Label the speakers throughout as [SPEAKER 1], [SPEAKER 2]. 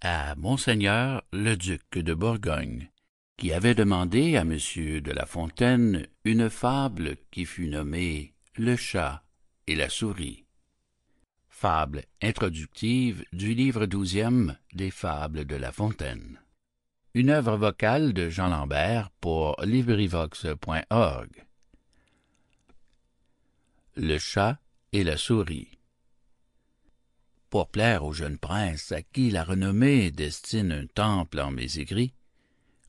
[SPEAKER 1] À Monseigneur le duc de Bourgogne, qui avait demandé à Monsieur de La Fontaine une fable qui fut nommée Le chat et la souris. Fable introductive du livre douzième des Fables de La Fontaine. Une œuvre vocale de Jean Lambert pour LibriVox.org. Le chat et la souris. Pour plaire au jeune prince à qui la renommée destine un temple en mes écrits,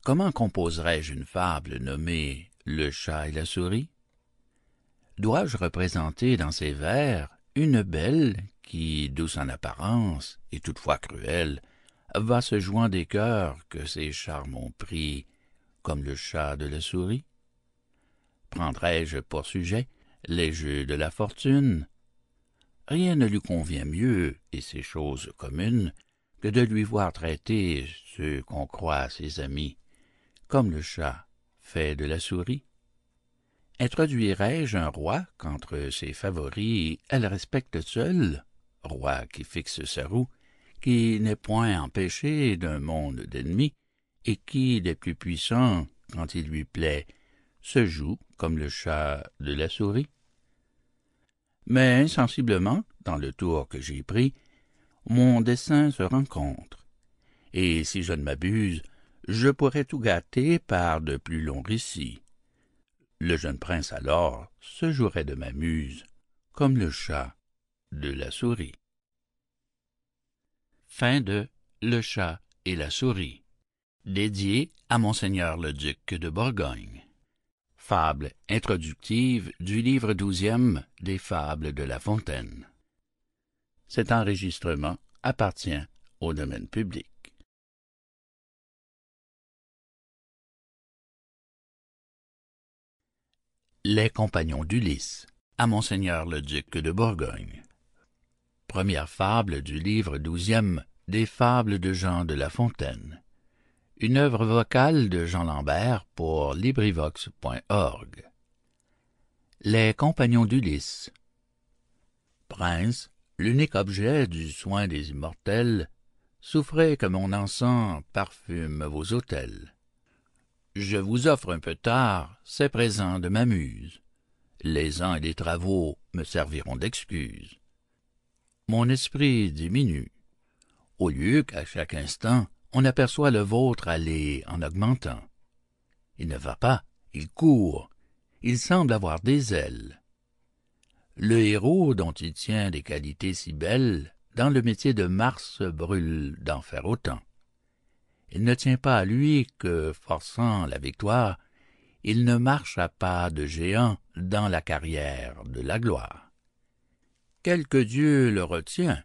[SPEAKER 1] comment composerais-je une fable nommée Le chat et la souris? Dois-je représenter dans ces vers une belle qui, douce en apparence et toutefois cruelle, va se jouant des cœurs que ses charmes ont pris, comme le chat de la souris? Prendrais-je pour sujet les jeux de la fortune? Rien ne lui convient mieux, et c'est chose commune, que de lui voir traiter ceux qu'on croit ses amis, comme le chat fait de la souris. Introduirais-je un roi qu'entre ses favoris elle respecte seule, roi qui fixe sa roue, qui n'est point empêché d'un monde d'ennemis, et qui, des plus puissants, quand il lui plaît, se joue comme le chat de la souris? Mais insensiblement, dans le tour que j'ai pris, mon dessein se rencontre, et si je ne m'abuse, je pourrais tout gâter par de plus longs récits. Le jeune prince alors se jouerait de ma muse, comme le chat de la souris. Le chat et la souris, dédié à Monseigneur le duc de Bourgogne. Fable introductive du livre douzième des Fables de La Fontaine. Cet enregistrement appartient au domaine public. Les compagnons d'Ulysse à Monseigneur le duc de Bourgogne. Première fable du livre douzième des Fables de Jean de La Fontaine. Une œuvre vocale de Jean Lambert pour LibriVox.org. Les compagnons d'Ulysse. Prince, l'unique objet du soin des immortels, souffrez que mon encens parfume vos autels. Je vous offre un peu tard ces présents de ma muse. Les ans et les travaux me serviront d'excuse. Mon esprit diminue. Au lieu qu'à chaque instant on aperçoit le vôtre aller en augmentant. Il ne va pas, il court, il semble avoir des ailes. Le héros dont il tient des qualités si belles, dans le métier de Mars brûle d'en faire autant. Il ne tient pas à lui que, forçant la victoire, il ne marche à pas de géant dans la carrière de la gloire. Quelque Dieu le retient,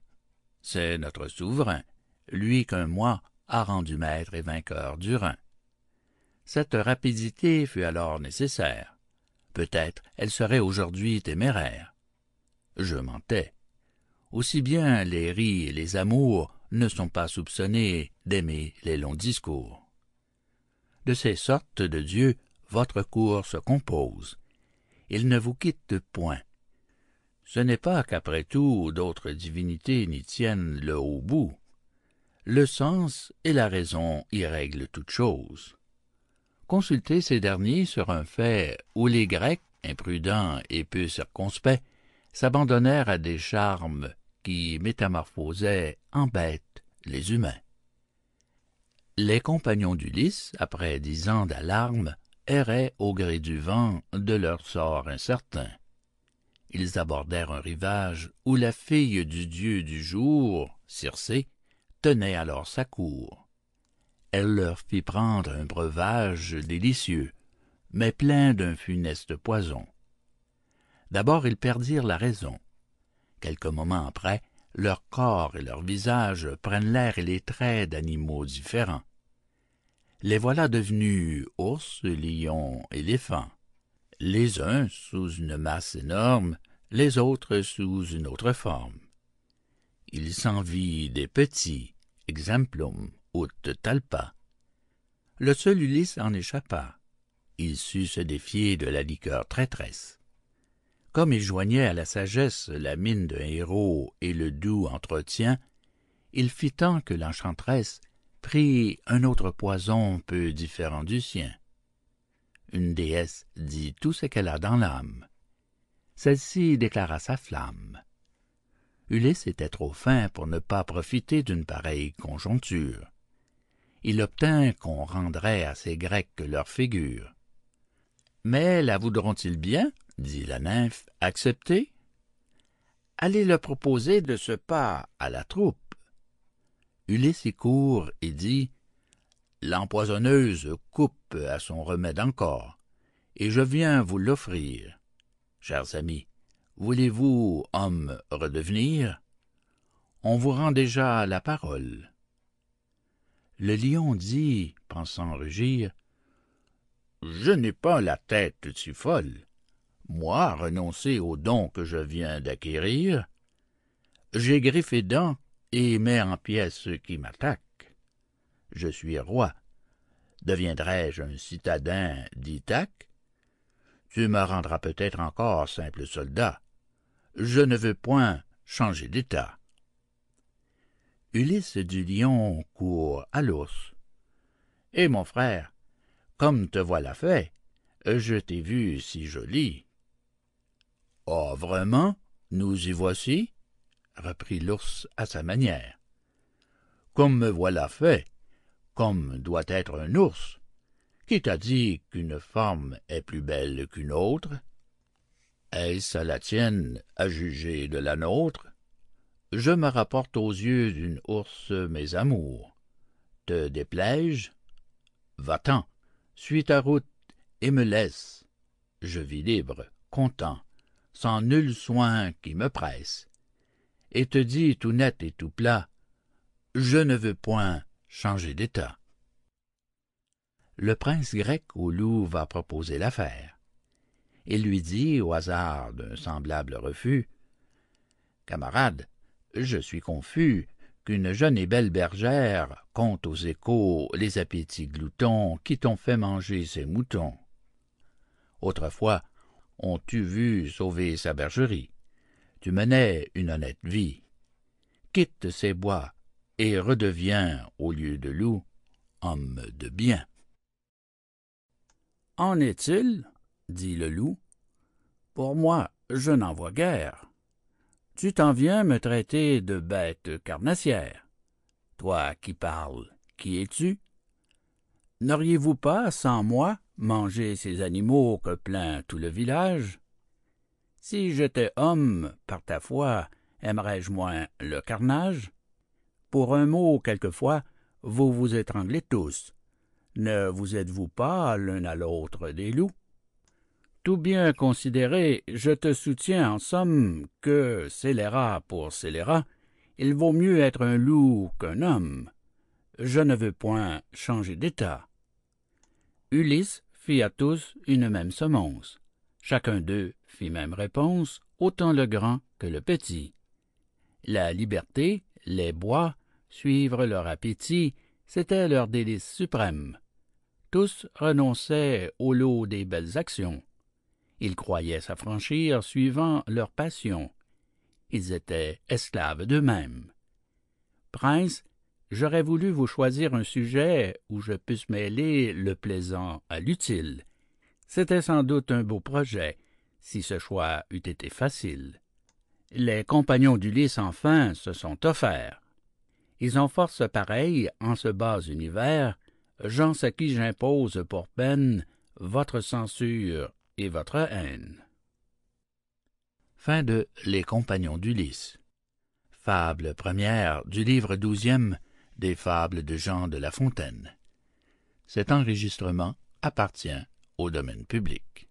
[SPEAKER 1] c'est notre souverain, lui qu'un mois a rendu maître et vainqueur du Rhin. Cette rapidité fut alors nécessaire. Peut-être elle serait aujourd'hui téméraire. Je mentais. Aussi bien les ris et les amours ne sont pas soupçonnés d'aimer les longs discours. De ces sortes de dieux, votre cour se compose. Ils ne vous quittent point. Ce n'est pas qu'après tout d'autres divinités n'y tiennent le haut bout. Le sens et la raison y règlent toutes choses. Consultez ces derniers sur un fait où les Grecs, imprudents et peu circonspects, s'abandonnèrent à des charmes qui métamorphosaient en bêtes les humains. Les compagnons d'Ulysse, après dix ans d'alarme, erraient au gré du vent de leur sort incertain. Ils abordèrent un rivage où la fille du dieu du jour, Circé, tenait alors sa cour. Elle leur fit prendre un breuvage délicieux, mais plein d'un funeste poison. D'abord ils perdirent la raison. Quelques moments après, leur corps et leur visage prennent l'air et les traits d'animaux différents. Les voilà devenus ours, lions, éléphants. Les uns sous une masse énorme, les autres sous une autre forme. Il s'en vit des petits, exemplum, ut talpa. Le seul Ulysse en échappa. Il sut se défier de la liqueur traîtresse. Comme il joignait à la sagesse la mine d'un héros et le doux entretien, il fit tant que l'enchanteresse prit un autre poison peu différent du sien. Une déesse dit tout ce qu'elle a dans l'âme. Celle-ci déclara sa flamme. Ulysse était trop fin pour ne pas profiter d'une pareille conjoncture. Il obtint qu'on rendrait à ces Grecs leur figure. Mais la voudront-ils bien, dit la nymphe, accepter Allez le proposer de ce pas à la troupe. Ulysse y court et dit L'empoisonneuse coupe à son remède encore, et je viens vous l'offrir. Chers amis, Voulez-vous, homme, redevenir? On vous rend déjà la parole. Le lion dit, pensant rugir, Je n'ai pas la tête si folle. Moi, renoncer au don que je viens d'acquérir. J'ai griffé dents et mets en pièces ceux qui m'attaquent. Je suis roi. Deviendrai-je un citadin d'Ithaque? Tu me rendras peut-être encore simple soldat je ne veux point changer d'état. Ulysse du lion court à l'ours. Et mon frère, comme te voilà fait, je t'ai vu si joli. Oh, vraiment, nous y voici reprit l'ours à sa manière. Comme me voilà fait, comme doit être un ours, qui t'a dit qu'une forme est plus belle qu'une autre? Est-ce à la tienne à juger de la nôtre? Je me rapporte aux yeux d'une ours mes amours. Te déplaise va-t'en. Suis ta route et me laisse. Je vis libre content sans nul soin qui me presse. Et te dis tout net et tout plat je ne veux point changer d'état. Le prince grec au loup va proposer l'affaire il lui dit, au hasard d'un semblable refus, Camarade, je suis confus qu'une jeune et belle bergère conte aux échos les appétits gloutons qui t'ont fait manger ses moutons. Autrefois, on t'eût vu sauver sa bergerie. Tu menais une honnête vie. Quitte ces bois et redeviens, au lieu de loup, homme de bien.
[SPEAKER 2] En est-il? Dit le loup. Pour moi, je n'en vois guère. Tu t'en viens me traiter de bête carnassière. Toi qui parles, qui es-tu? N'auriez-vous pas, sans moi, mangé ces animaux que plaint tout le village? Si j'étais homme, par ta foi, aimerais-je moins le carnage? Pour un mot, quelquefois, vous vous étranglez tous. Ne vous êtes-vous pas l'un à l'autre des loups? Tout bien considéré, je te soutiens en somme que, scélérat pour scélérat, il vaut mieux être un loup qu'un homme. Je ne veux point changer d'état. Ulysse fit à tous une même semonce. Chacun d'eux fit même réponse, autant le grand que le petit. La liberté, les bois, suivre leur appétit, c'était leur délice suprême. Tous renonçaient au lot des belles actions. Ils croyaient s'affranchir suivant leur passion. Ils étaient esclaves d'eux-mêmes. Prince, j'aurais voulu vous choisir un sujet où je puisse mêler le plaisant à l'utile. C'était sans doute un beau projet, si ce choix eût été facile. Les compagnons d'Ulysse enfin se sont offerts. Ils ont force pareille en ce bas univers, gens à qui j'impose pour peine votre censure et votre haine.
[SPEAKER 1] Fin de Les Compagnons d'Ulysse. Fable première du livre douzième des Fables de Jean de La Fontaine. Cet enregistrement appartient au domaine public.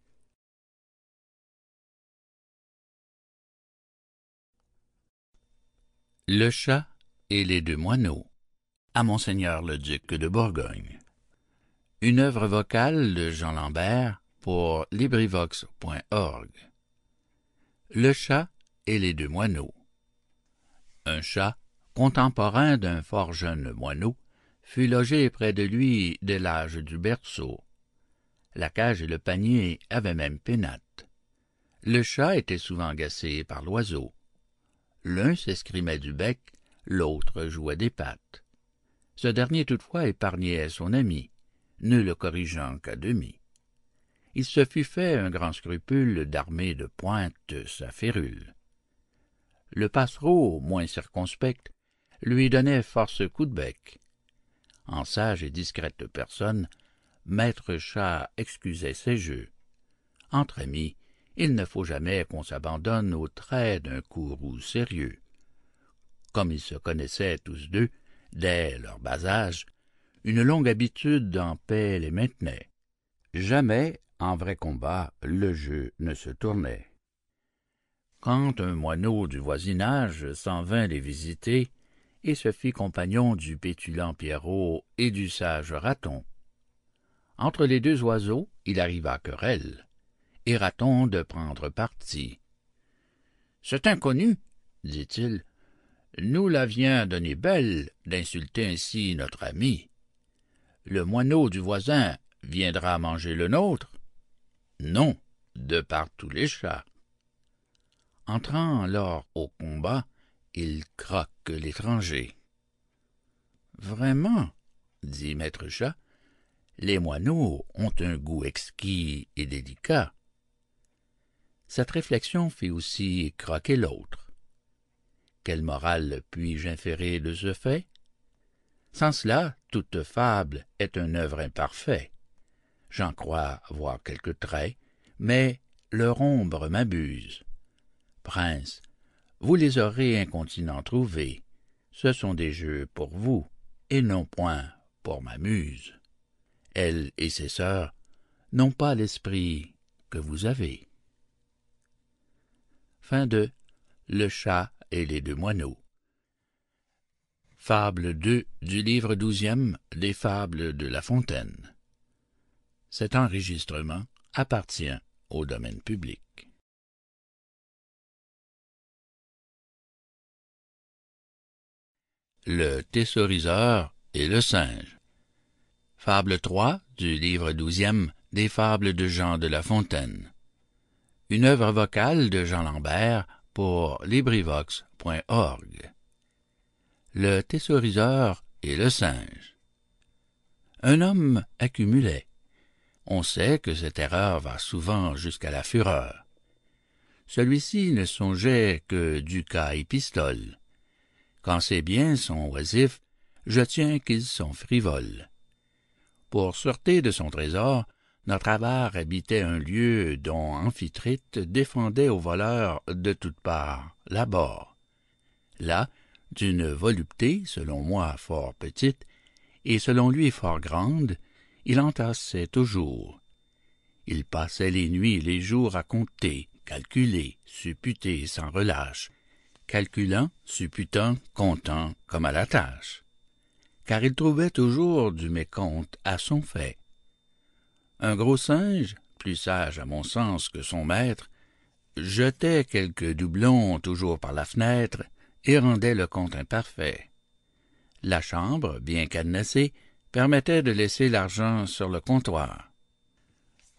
[SPEAKER 1] Le chat et les deux moineaux à Monseigneur le duc de Bourgogne. Une œuvre vocale de Jean Lambert pour LibriVox.org. Le chat et les deux moineaux. Un chat, contemporain d'un fort jeune moineau, fut logé près de lui dès l'âge du berceau. La cage et le panier avaient même pénate. Le chat était souvent agacé par l'oiseau. L'un s'escrimait du bec, l'autre jouait des pattes. Ce dernier toutefois épargnait son ami, ne le corrigeant qu'à demi. Il se fut fait un grand scrupule d'armer de pointe sa férule. Le passereau, moins circonspect, lui donnait force coups de bec. En sage et discrète personne, maître chat excusait ses jeux. Entre amis, il ne faut jamais qu'on s'abandonne aux traits d'un courroux sérieux. Comme ils se connaissaient tous deux, dès leur bas âge, une longue habitude en paix les maintenait. Jamais, en vrai combat, le jeu ne se tournait. Quand un moineau du voisinage s'en vint les visiter, et se fit compagnon du pétulant Pierrot et du sage Raton. Entre les deux oiseaux, il arriva querelle, et Raton de prendre parti. C'est inconnu, dit-il, nous la vient donner belle d'insulter ainsi notre ami. Le moineau du voisin viendra manger le nôtre? Non, de par tous les chats. Entrant alors au combat, il croque l'étranger. Vraiment, dit maître chat, les moineaux ont un goût exquis et délicat. Cette réflexion fit aussi croquer l'autre. Quelle morale puis-je inférer de ce fait? Sans cela, toute fable est une œuvre imparfaite. J'en crois voir quelques traits, mais leur ombre m'abuse. Prince, vous les aurez incontinent trouvés. Ce sont des jeux pour vous, et non point pour ma muse. Elle et ses sœurs n'ont pas l'esprit que vous avez. Fin de Le chat et les deux moineaux. Fable 2 du livre douzième des Fables de La Fontaine. Cet enregistrement appartient au domaine public. Le thésauriseur et le singe. Fable 3 du livre douzième des Fables de Jean de La Fontaine. Une œuvre vocale de Jean Lambert pour LibriVox.org. Le thésauriseur et le singe. Un homme accumulait. On sait que cette erreur va souvent jusqu'à la fureur. Celui-ci ne songeait que ducats et pistoles quand ses biens sont oisifs, je tiens qu'ils sont frivoles. Pour sûreté de son trésor, notre avare habitait un lieu dont Amphitrite défendait aux voleurs de toutes parts l'abord. Là, d'une volupté, selon moi, fort petite, et selon lui fort grande, il entassait toujours. Il passait les nuits et les jours à compter, calculer, supputer sans relâche, calculant, supputant, comptant comme à la tâche, car il trouvait toujours du mécompte à son fait. Un gros singe, plus sage à mon sens que son maître, jetait quelques doublons toujours par la fenêtre et rendait le compte imparfait. La chambre, bien cadenassée, permettait de laisser l'argent sur le comptoir.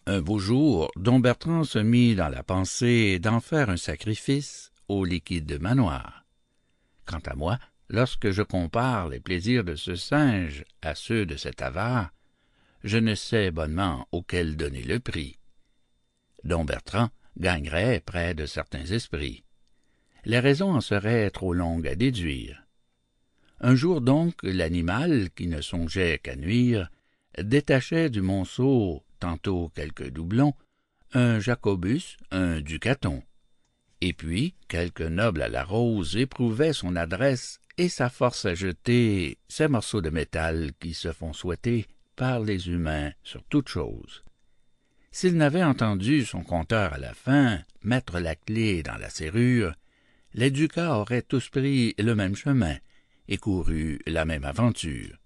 [SPEAKER 1] Un beau jour, Don Bertrand se mit dans la pensée d'en faire un sacrifice au liquide manoir. Quant à moi, lorsque je compare les plaisirs de ce singe à ceux de cet avare, je ne sais bonnement auquel donner le prix. Don Bertrand gagnerait près de certains esprits. Les raisons en seraient trop longues à déduire. Un jour donc l'animal, qui ne songeait qu'à nuire, détachait du monceau tantôt quelques doublons, un jacobus, un ducaton et puis quelque noble à la rose éprouvait son adresse et sa force à jeter ces morceaux de métal qui se font souhaiter par les humains sur toute chose. S'il n'avait entendu son compteur à la fin mettre la clé dans la serrure, les ducats auraient tous pris le même chemin et couru la même aventure.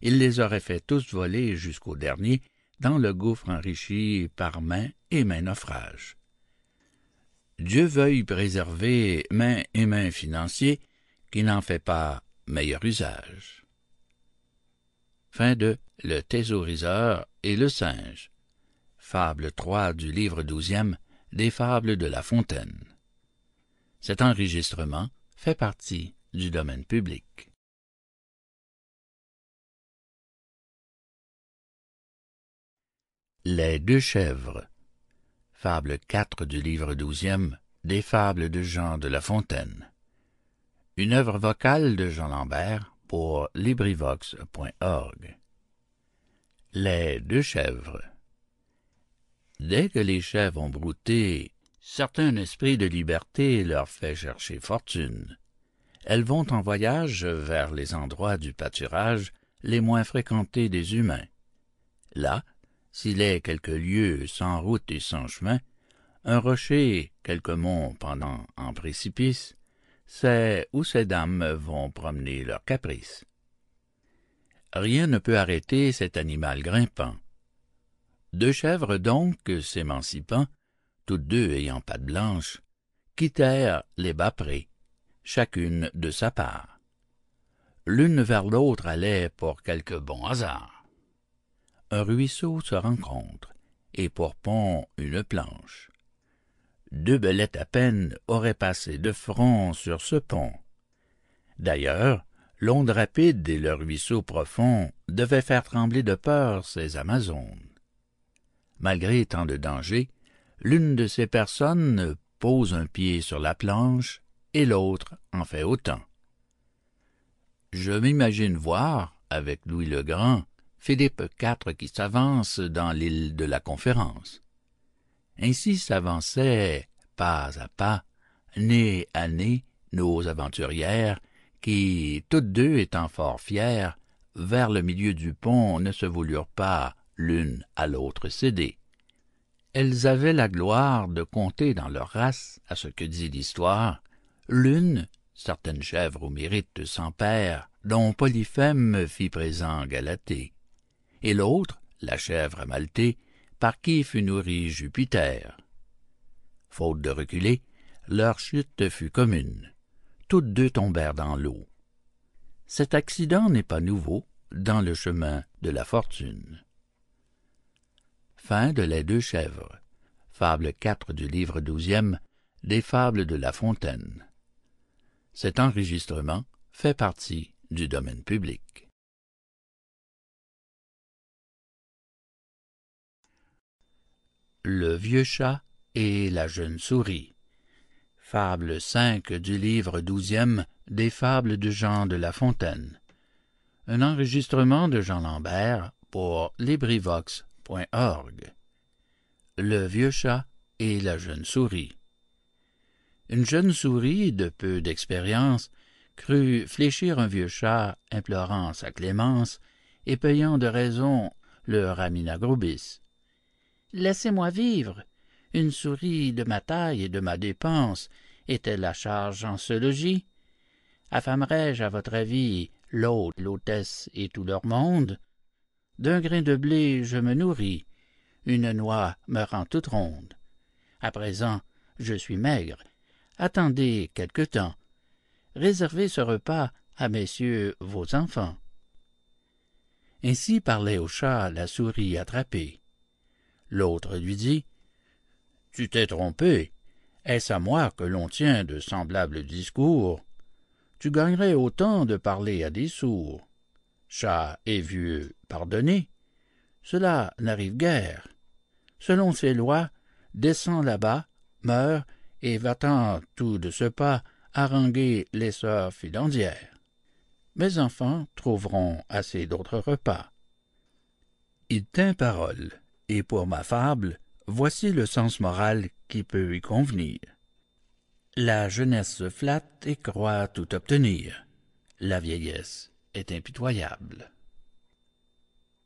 [SPEAKER 1] Il les aurait fait tous voler jusqu'au dernier dans le gouffre enrichi par main et main naufrage. Dieu veuille préserver main et main financier qui n'en fait pas meilleur usage. Fin de Le thésauriseur et le singe. Fable 3 du livre douzième des Fables de La Fontaine. Cet enregistrement fait partie du domaine public. Les deux chèvres. Fable 4 du livre douzième des Fables de Jean de La Fontaine. Une œuvre vocale de Jean Lambert pour LibriVox.org. Les deux chèvres. Dès que les chèvres ont brouté, certain esprit de liberté leur fait chercher fortune. Elles vont en voyage vers les endroits du pâturage les moins fréquentés des humains. Là, s'il est quelques lieues sans route et sans chemin, un rocher, quelques monts pendant en précipice, c'est où ces dames vont promener leurs caprices. Rien ne peut arrêter cet animal grimpant. Deux chèvres donc, s'émancipant, toutes deux ayant pattes blanches, quittèrent les bas prés, chacune de sa part. L'une vers l'autre allait pour quelque bon hasard. Un ruisseau se rencontre, et pour pont une planche. Deux belettes à peine auraient passé de front sur ce pont. D'ailleurs, l'onde rapide et le ruisseau profond devaient faire trembler de peur ces Amazones. Malgré tant de dangers, l'une de ces personnes pose un pied sur la planche et l'autre en fait autant. Je m'imagine voir, avec Louis le Grand, Philippe IV qui s'avance dans l'île de la Conférence. Ainsi s'avançaient, pas à pas, nez à nez, nos aventurières, qui, toutes deux étant fort fières, vers le milieu du pont ne se voulurent pas l'une à l'autre céder. Elles avaient la gloire de compter dans leur race, à ce que dit l'histoire, l'une, certaine chèvre au mérite sans père, dont Polyphème fit présent Galatée, et l'autre, la chèvre amaltée, par qui fut nourri Jupiter. Faute de reculer, leur chute fut commune. Toutes deux tombèrent dans l'eau. Cet accident n'est pas nouveau dans le chemin de la fortune. Fin de Les deux chèvres. Fable 4 du livre douzième des Fables de La Fontaine. Cet enregistrement fait partie du domaine public. Le vieux chat et la jeune souris. Fable 5 du livre douzième des Fables de Jean de La Fontaine. Un enregistrement de Jean Lambert pour LibriVox.org. Le vieux chat et la jeune souris. Une jeune souris de peu d'expérience crut fléchir un vieux chat implorant sa clémence et payant de raison le ramina-grobis. Laissez-moi vivre. Une souris de ma taille et de ma dépense est-elle la charge en ce logis. Affamerai-je à votre avis l'hôte l'hôtesse et tout leur monde? D'un grain de blé je me nourris. Une noix me rend toute ronde. À présent je suis maigre attendez quelque temps réservez ce repas à messieurs vos enfants ainsi parlait au chat la souris attrapée L'autre lui dit Tu t'es trompé. Est-ce à moi que l'on tient de semblables discours? Tu gagnerais autant de parler à des sourds. Chat et vieux, pardonnez. Cela n'arrive guère. Selon ces lois, descends là-bas, meurs, et va-t'en tout de ce pas haranguer les sœurs filandières. Mes enfants trouveront assez d'autres repas. Il tint parole et pour ma fable, voici le sens moral qui peut y convenir. La jeunesse se flatte et croit tout obtenir. La vieillesse est impitoyable.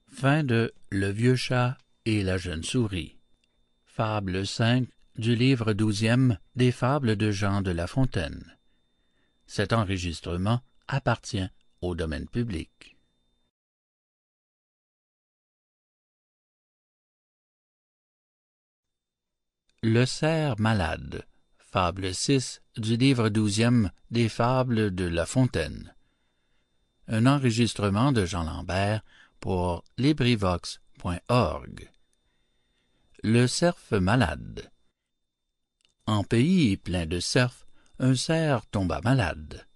[SPEAKER 1] Fin de Le vieux chat et la jeune souris. Fable 5 du livre douzième des Fables de Jean de La Fontaine. Cet enregistrement appartient au domaine public. Le cerf malade, fable 6 du livre douzième des Fables de La Fontaine. Un enregistrement de Jean Lambert pour LibriVox.org. Le cerf malade. En pays plein de cerfs, un cerf tomba malade.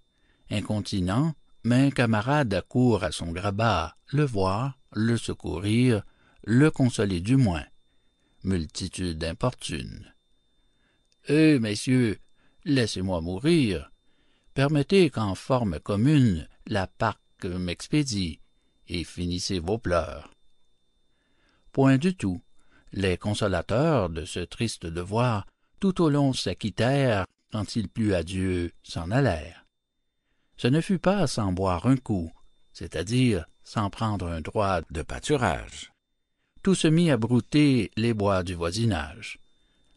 [SPEAKER 1] Incontinent, mais camarade accourt à son grabat, le voir, le secourir, le consoler du moins. Multitude importune. Eh, messieurs, laissez-moi mourir. Permettez qu'en forme commune la parque m'expédie, et finissez vos pleurs. Point du tout. Les consolateurs de ce triste devoir tout au long s'acquittèrent, quand il plut à Dieu, s'en allèrent. Ce ne fut pas sans boire un coup, c'est-à-dire sans prendre un droit de pâturage. Tout se mit à brouter les bois du voisinage.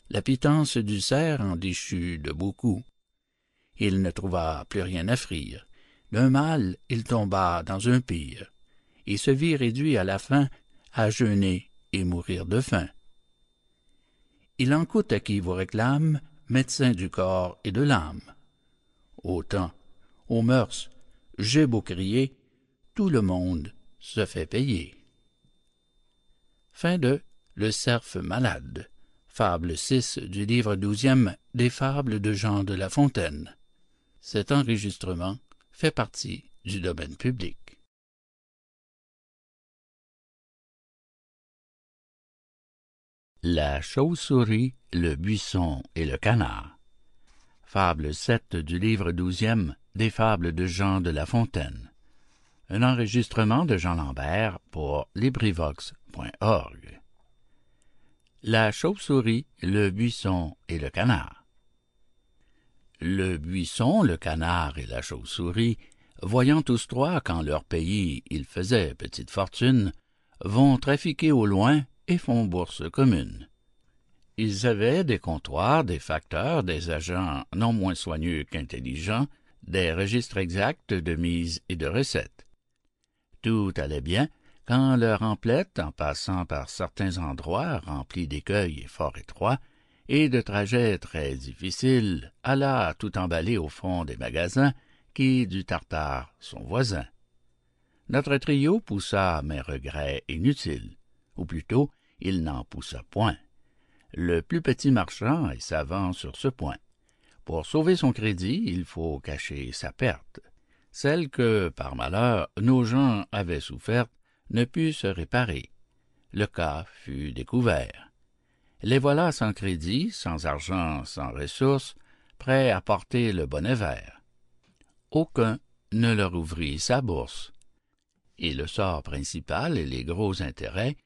[SPEAKER 1] La pitance du cerf en déchut de beaucoup. Il ne trouva plus rien à frire. D'un mal, il tomba dans un pire, et se vit réduit à la fin à jeûner et mourir de faim il en coûte à qui vous réclame médecin du corps et de l'âme. Au temps, aux mœurs, j'ai beau crier, tout le monde se fait payer. Fin de Le cerf malade, fable 6 du livre douzième des fables de Jean de La Fontaine. La chauve-souris, le buisson et le canard. Fable 7 du livre douzième des fables de Jean de La Fontaine. Un enregistrement de Jean Lambert pour LibriVox.org. La chauve-souris, le buisson et le canard. Le buisson, le canard et la chauve-souris, voyant tous trois qu'en leur pays ils faisaient petite fortune, vont trafiquer au loin et font bourse commune. Ils avaient des comptoirs, des facteurs, des agents non moins soigneux qu'intelligents, des registres exacts de mise et de recettes. Tout allait bien quand leur emplette, en passant par certains endroits remplis d'écueils et fort étroits, et de trajets très difficiles, alla tout emballer au fond des magasins qui, du Tartare, sont voisins. Notre trio poussa mes regrets inutiles ou plutôt il n'en poussa point. Le plus petit marchand est savant sur ce point. Pour sauver son crédit, il faut cacher sa perte. Celle que, par malheur, nos gens avaient soufferte ne put se réparer. Le cas fut découvert. Les voilà sans crédit, sans argent, sans ressources, prêts à porter le bonnet vert. Aucun ne leur ouvrit sa bourse. Et le sort principal et les gros intérêts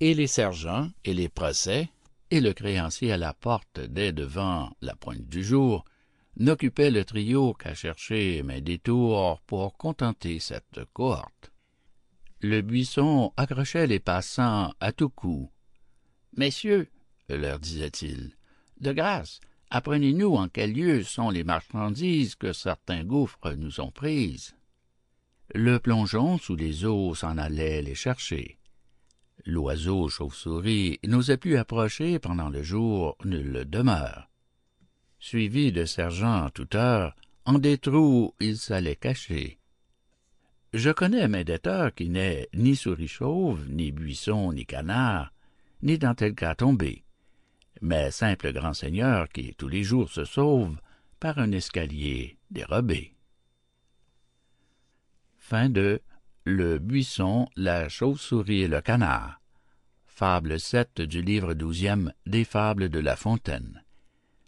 [SPEAKER 1] et les sergents et les procès, et le créancier à la porte dès devant la pointe du jour, n'occupaient le trio qu'à chercher main détours pour contenter cette cohorte. Le buisson accrochait les passants à tout coup. Messieurs, leur disait-il, de grâce, apprenez-nous en quel lieu sont les marchandises que certains gouffres nous ont prises. Le plongeon sous les eaux s'en allait les chercher. L'oiseau chauve-souris n'osait plus approcher pendant le jour nulle demeure. Suivi de sergents à toute heure, en des trous il s'allait cacher. Je connais médiateur qui n'est ni souris chauve, ni buisson, ni canard, ni dans tel cas tombé, mais simple grand seigneur qui tous les jours se sauve par un escalier dérobé. Le buisson, la chauve-souris et le canard. Fable 7 du livre douzième des Fables de La Fontaine.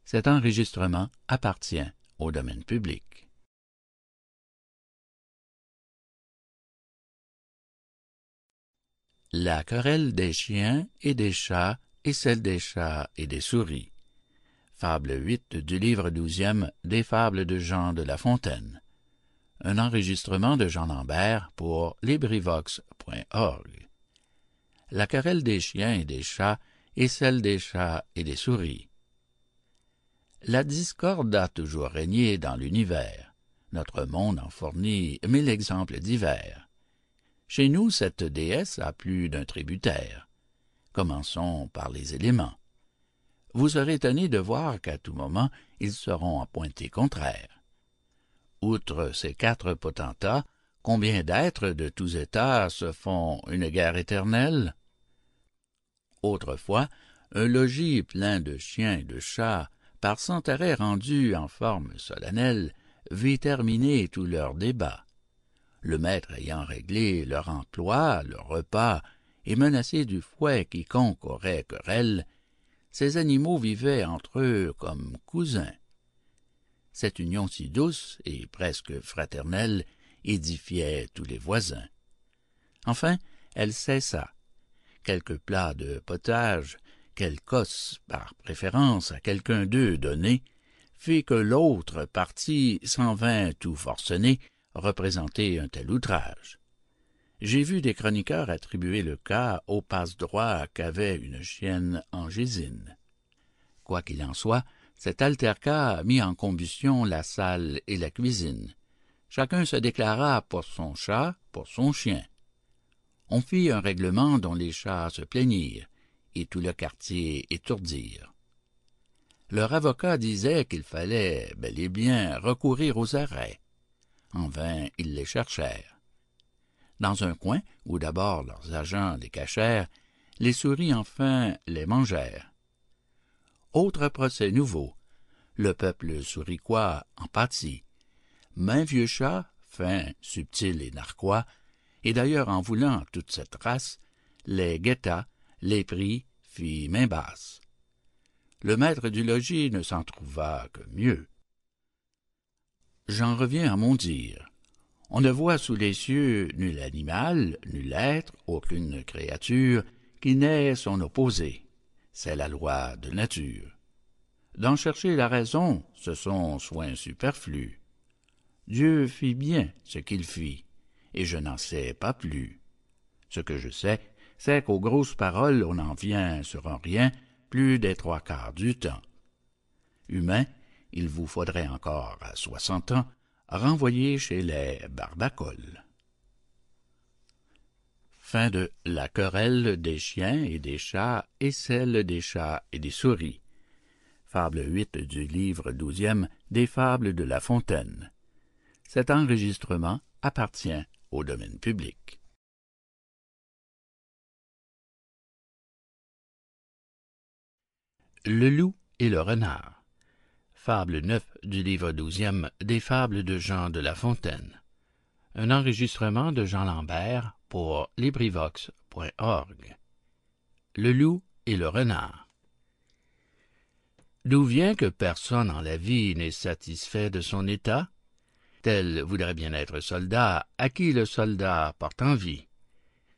[SPEAKER 1] Cet enregistrement appartient au domaine public. La querelle des chiens et des chats et celle des chats et des souris. Fable 8 du livre douzième des Fables de Jean de La Fontaine un enregistrement de Jean Lambert pour LibriVox.org. La querelle des chiens et des chats est celle des chats et des souris. La discorde a toujours régné dans l'univers. Notre monde en fournit mille exemples divers. Chez nous, cette déesse a plus d'un tributaire. Commençons par les éléments. Vous serez étonné de voir qu'à tout moment, ils seront en pointé contraire. Outre ces quatre potentats, combien d'êtres de tous états se font une guerre éternelle? Autrefois, un logis plein de chiens et de chats par cent arrêts rendus en forme solennelle, vit terminer tous leurs débats. Le maître ayant réglé leur emploi, leur repas, et menacé du fouet quiconque aurait querelle, ces animaux vivaient entre eux comme cousins. Cette union si douce et presque fraternelle édifiait tous les voisins. Enfin, elle cessa. Quelques plats de potage quelle cosse, par préférence à quelqu'un d'eux donné, fit que l'autre partie s'en vint tout forcené représenter un tel outrage. J'ai vu des chroniqueurs attribuer le cas au passe-droit qu'avait une chienne angésine. Quoi qu'il en soit, cet altercat mit en combustion la salle et la cuisine. Chacun se déclara pour son chat, pour son chien. On fit un règlement dont les chats se plaignirent et tout le quartier étourdirent. Leur avocat disait qu'il fallait bel et bien recourir aux arrêts. En vain, ils les cherchèrent. Dans un coin, où d'abord leurs agents les cachèrent, les souris enfin les mangèrent. Autre procès nouveau. Le peuple souriquois en pâtit. Main vieux chat, fin, subtil et narquois, et d'ailleurs en voulant toute cette race, les guetta les pris, fit main basse. Le maître du logis ne s'en trouva que mieux. J'en reviens à mon dire. On ne voit sous les cieux nul animal, nul être, aucune créature, qui n'ait son opposé. C'est la loi de nature. D'en chercher la raison, ce sont soins superflus. Dieu fit bien ce qu'il fit, et je n'en sais pas plus. Ce que je sais, c'est qu'aux grosses paroles on en vient sur un rien plus des trois quarts du temps. Humain, il vous faudrait encore à soixante ans renvoyer chez les barbacoles. Fin de La querelle des chiens et des chats et celle des chats et des souris. Fable 8 du livre douzième des Fables de La Fontaine. Cet enregistrement appartient au domaine public. Le loup et le renard. Fable 9 du livre douzième des Fables de Jean de La Fontaine. Le loup et le renard. D'où vient que personne en la vie n'est satisfait de son état? Tel voudrait bien être soldat, à qui le soldat porte envie.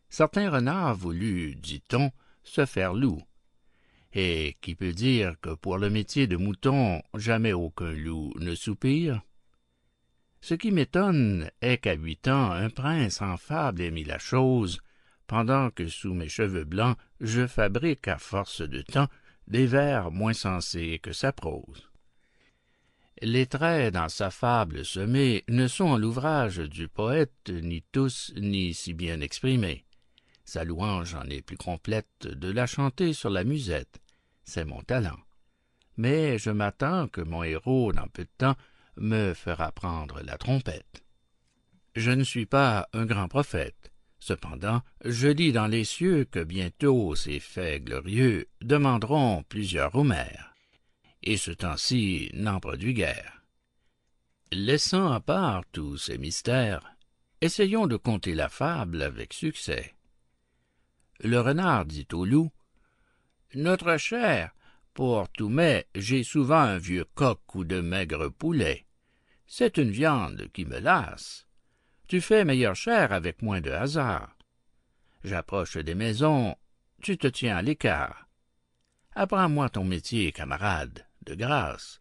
[SPEAKER 1] Certains renards voulu, dit-on, se faire loup et qui peut dire que pour le métier de mouton jamais aucun loup ne soupire? Ce qui m'étonne est qu'à huit ans un prince en fable ait mis la chose, pendant que sous mes cheveux blancs je fabrique à force de temps des vers moins sensés que sa prose. Les traits dans sa fable semés ne sont l'ouvrage du poète ni tous ni si bien exprimés. Sa louange en est plus complète de la chanter sur la musette, c'est mon talent. Mais je m'attends que mon héros, dans peu de temps, me fera prendre la trompette. Je ne suis pas un grand prophète. Cependant, je dis dans les cieux que bientôt ces faits glorieux demanderont plusieurs Homères, et ce temps-ci n'en produit guère. Laissant à part tous ces mystères, essayons de conter la fable avec succès. Le renard dit au loup, notre cher, pour tout mets, j'ai souvent un vieux coq ou de maigres poulets. C'est une viande qui me lasse. Tu fais meilleure chair avec moins de hasard. J'approche des maisons, tu te tiens à l'écart. Apprends-moi ton métier, camarade, de grâce.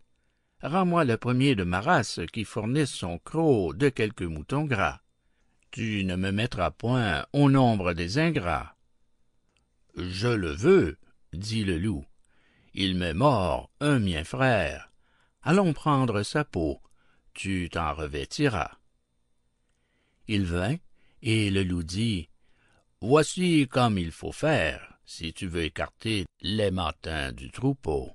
[SPEAKER 1] Rends-moi le premier de ma race qui fournisse son croc de quelques moutons gras. Tu ne me mettras point au nombre des ingrats. Je le veux, dit le loup. Il m'est mort un mien frère. Allons prendre sa peau, tu t'en revêtiras. Il vint, et le loup dit, Voici comme il faut faire, si tu veux écarter les matins du troupeau.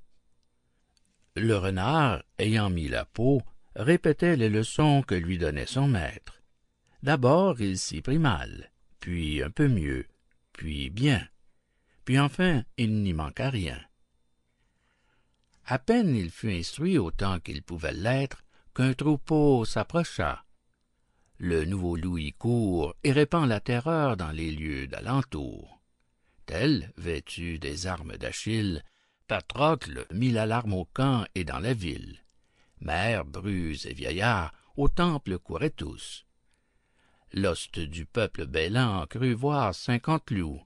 [SPEAKER 1] Le renard, ayant mis la peau, répétait les leçons que lui donnait son maître. D'abord il s'y prit mal, puis un peu mieux, puis bien, puis enfin il n'y manqua rien. À peine il fut instruit autant qu'il pouvait l'être, qu'un troupeau s'approcha. Le nouveau loup court et répand la terreur dans les lieux d'alentour. Tel, vêtu des armes d'Achille, Patrocle mit l'alarme au camp et dans la ville. Mères, brus et vieillards, au temple couraient tous. L'hoste du peuple bêlant crut voir cinquante loups.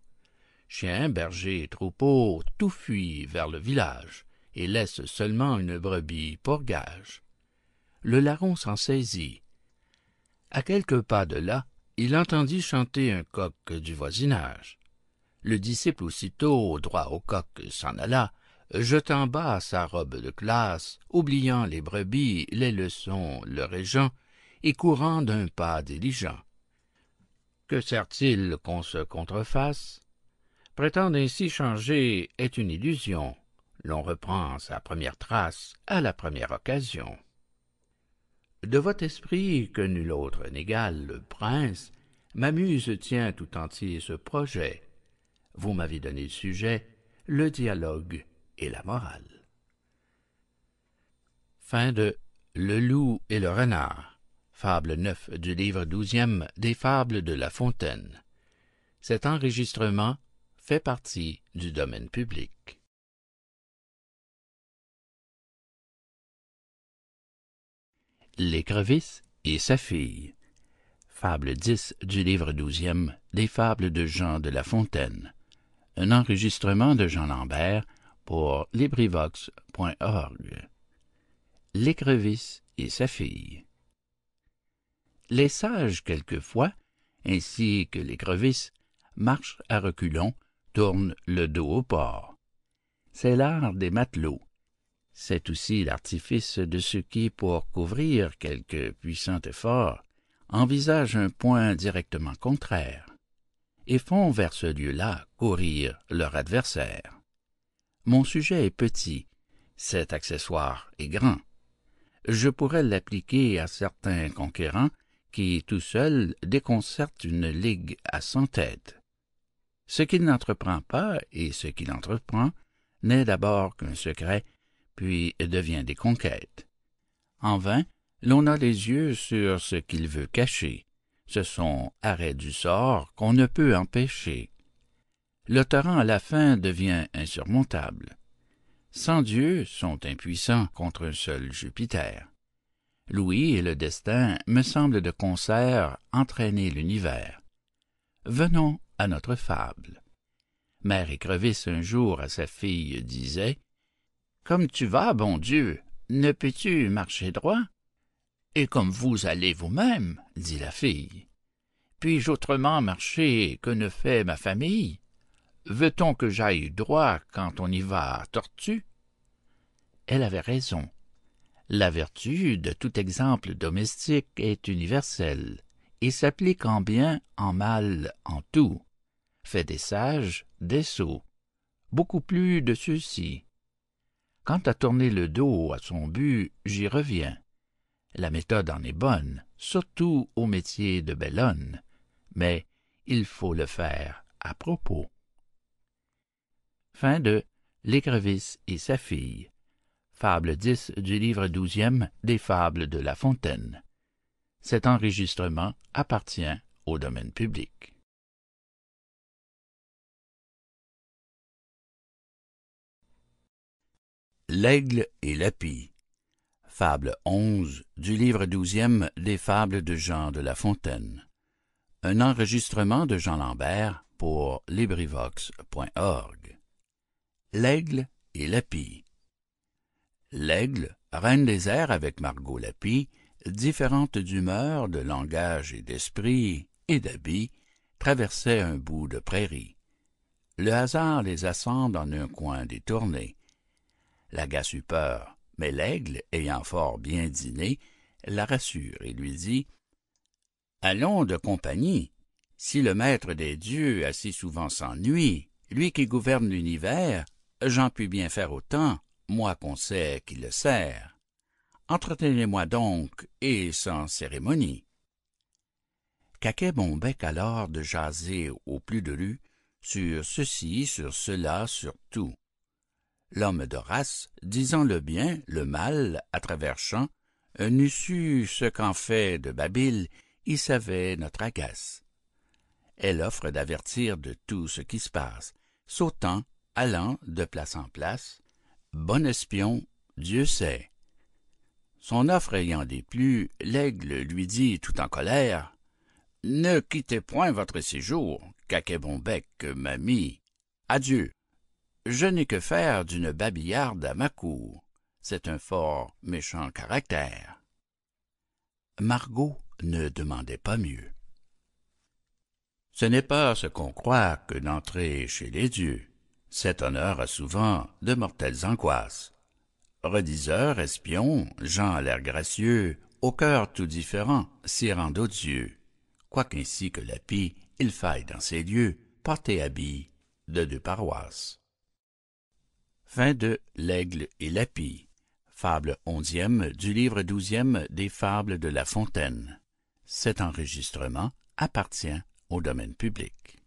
[SPEAKER 1] Chiens, bergers troupeaux, tout fuit vers le village et laisse seulement une brebis pour gage. Le larron s'en saisit. À quelques pas de là, il entendit chanter un coq du voisinage. Le disciple aussitôt, droit au coq, s'en alla, jetant bas sa robe de classe, oubliant les brebis, les leçons, le régent, et courant d'un pas diligent. Que sert-il qu'on se contrefasse? Prétendre ainsi changer est une illusion l'on reprend sa première trace à la première occasion. De votre esprit, que nul autre n'égale, le prince, m'amuse tient tout entier ce projet. Vous m'avez donné le sujet, le dialogue et la morale. Fin de Le loup et le renard, fable 9 du livre douzième des fables de La Fontaine. Cet enregistrement fait partie du domaine public. L'écrevisse et sa fille. Fable 10 du livre douzième des fables de Jean de La Fontaine. Un enregistrement de Jean Lambert pour LibriVox.org. L'écrevisse et sa fille. Les sages, quelquefois, ainsi que l'écrevisse, marchent à reculons, tournent le dos au port. C'est l'art des matelots c'est aussi l'artifice de ceux qui, pour couvrir quelque puissant effort, envisagent un point directement contraire, et font vers ce lieu-là courir leur adversaire. Mon sujet est petit, cet accessoire est grand. Je pourrais l'appliquer à certains conquérants qui, tout seuls, déconcertent une ligue à cent têtes. Ce qu'il n'entreprend pas et ce qu'il entreprend n'est d'abord qu'un secret puis devient des conquêtes. En vain, l'on a les yeux sur ce qu'il veut cacher. Ce sont arrêts du sort qu'on ne peut empêcher. Le torrent à la fin devient insurmontable. Sans Dieu sont impuissants contre un seul Jupiter. Louis et le destin me semblent de concert entraîner l'univers. Venons à notre fable. Mère écrevisse un jour à sa fille disait comme tu vas, bon Dieu, ne peux-tu marcher droit? Et comme vous allez vous-même, dit la fille. Puis-je autrement marcher que ne fait ma famille? Veut-on que j'aille droit quand on y va tortue? Elle avait raison. La vertu de tout exemple domestique est universelle et s'applique en bien, en mal, en tout. Fait des sages, des sots. Beaucoup plus de ceux-ci. Quant à tourner le dos à son but, j'y reviens. La méthode en est bonne, surtout au métier de bellonne, mais il faut le faire à propos. Fin de L'écrevisse et sa fille. Fable 10 du livre douzième des Fables de La Fontaine. L'aigle et la pie. Fable 11 du livre douzième des Fables de Jean de La Fontaine. Un enregistrement de Jean Lambert pour LibriVox.org. L'aigle et la pie. L'aigle, reine des airs avec Margot la pie, différente d'humeur, de langage et d'esprit, et d'habit, traversait un bout de prairie. Le hasard les assemble en un coin détourné la gasse eut peur, Mais l'aigle, ayant fort bien dîné, la rassure et lui dit Allons de compagnie. Si le maître des dieux assez souvent s'ennuie, lui qui gouverne l'univers, j'en puis bien faire autant, moi qu'on sait qui le sert. Entretenez-moi donc, et sans cérémonie. Caquet bec alors de jaser au plus de rue, sur ceci, sur cela, sur tout. L'homme d'Horace, disant le bien, le mal, à travers champs, n'eût su ce qu'en fait de Babyle, il savait notre agace. Elle offre d'avertir de tout ce qui se passe, sautant, allant de place en place. Bon espion, Dieu sait. Son offre ayant déplu, l'aigle lui dit tout en colère Ne quittez point votre séjour, bec m'a mis. Adieu. Je n'ai que faire d'une babillarde à ma cour. C'est un fort méchant caractère. Margot ne demandait pas mieux. Ce n'est pas ce qu'on croit que d'entrer chez les dieux. Cet honneur a souvent de mortelles angoisses. Rediseurs, espions, gens à l'air gracieux, au cœur tout différent, s'y rendent odieux. Quoiqu'ainsi que la pie, il faille dans ces lieux porter habit de deux paroisses. Fin de L'Aigle et la pie. Fable onzième du livre douzième des Fables de La Fontaine. Cet enregistrement appartient au domaine public.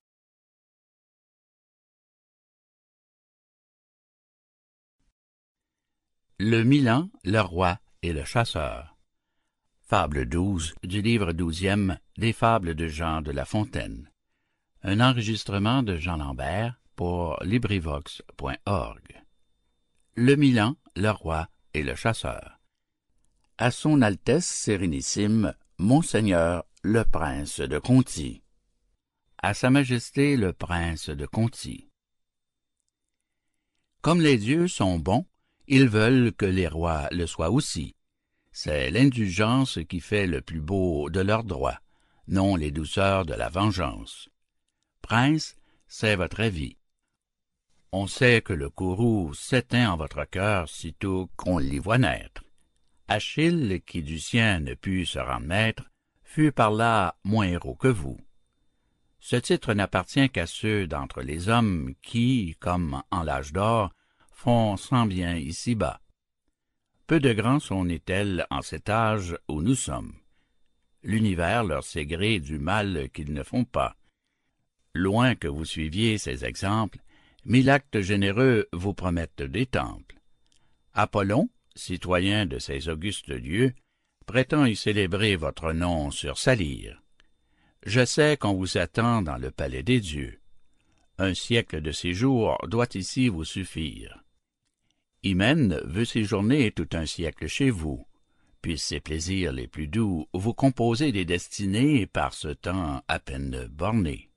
[SPEAKER 1] Le Milan, le roi et le chasseur. Fable 12 du livre douzième des Fables de Jean de La Fontaine. Un enregistrement de Jean Lambert pour LibriVox.org. Le Milan, le roi et le chasseur. À son Altesse Sérénissime, Monseigneur le Prince de Conti à Sa Majesté le Prince de Conti. Comme les dieux sont bons, ils veulent que les rois le soient aussi. C'est l'indulgence qui fait le plus beau de leurs droits, non les douceurs de la vengeance. Prince, c'est votre avis. On sait que le courroux s'éteint en votre cœur sitôt qu'on l'y voit naître. Achille, qui du sien ne put se rendre maître, fut par là moins héros que vous. Ce titre n'appartient qu'à ceux d'entre les hommes qui, comme en l'âge d'or, font sans bien ici-bas. Peu de grands sont nés-elles en cet âge où nous sommes. L'univers leur sait gré du mal qu'ils ne font pas. Loin que vous suiviez ces exemples, mille actes généreux vous promettent des temples. Apollon, citoyen de ces augustes lieux, prétend y célébrer votre nom sur sa lyre. Je sais qu'on vous attend dans le palais des dieux. Un siècle de séjour doit ici vous suffire. Hymen veut séjourner tout un siècle chez vous. Puissent ses plaisirs les plus doux vous composer des destinées par ce temps à peine borné.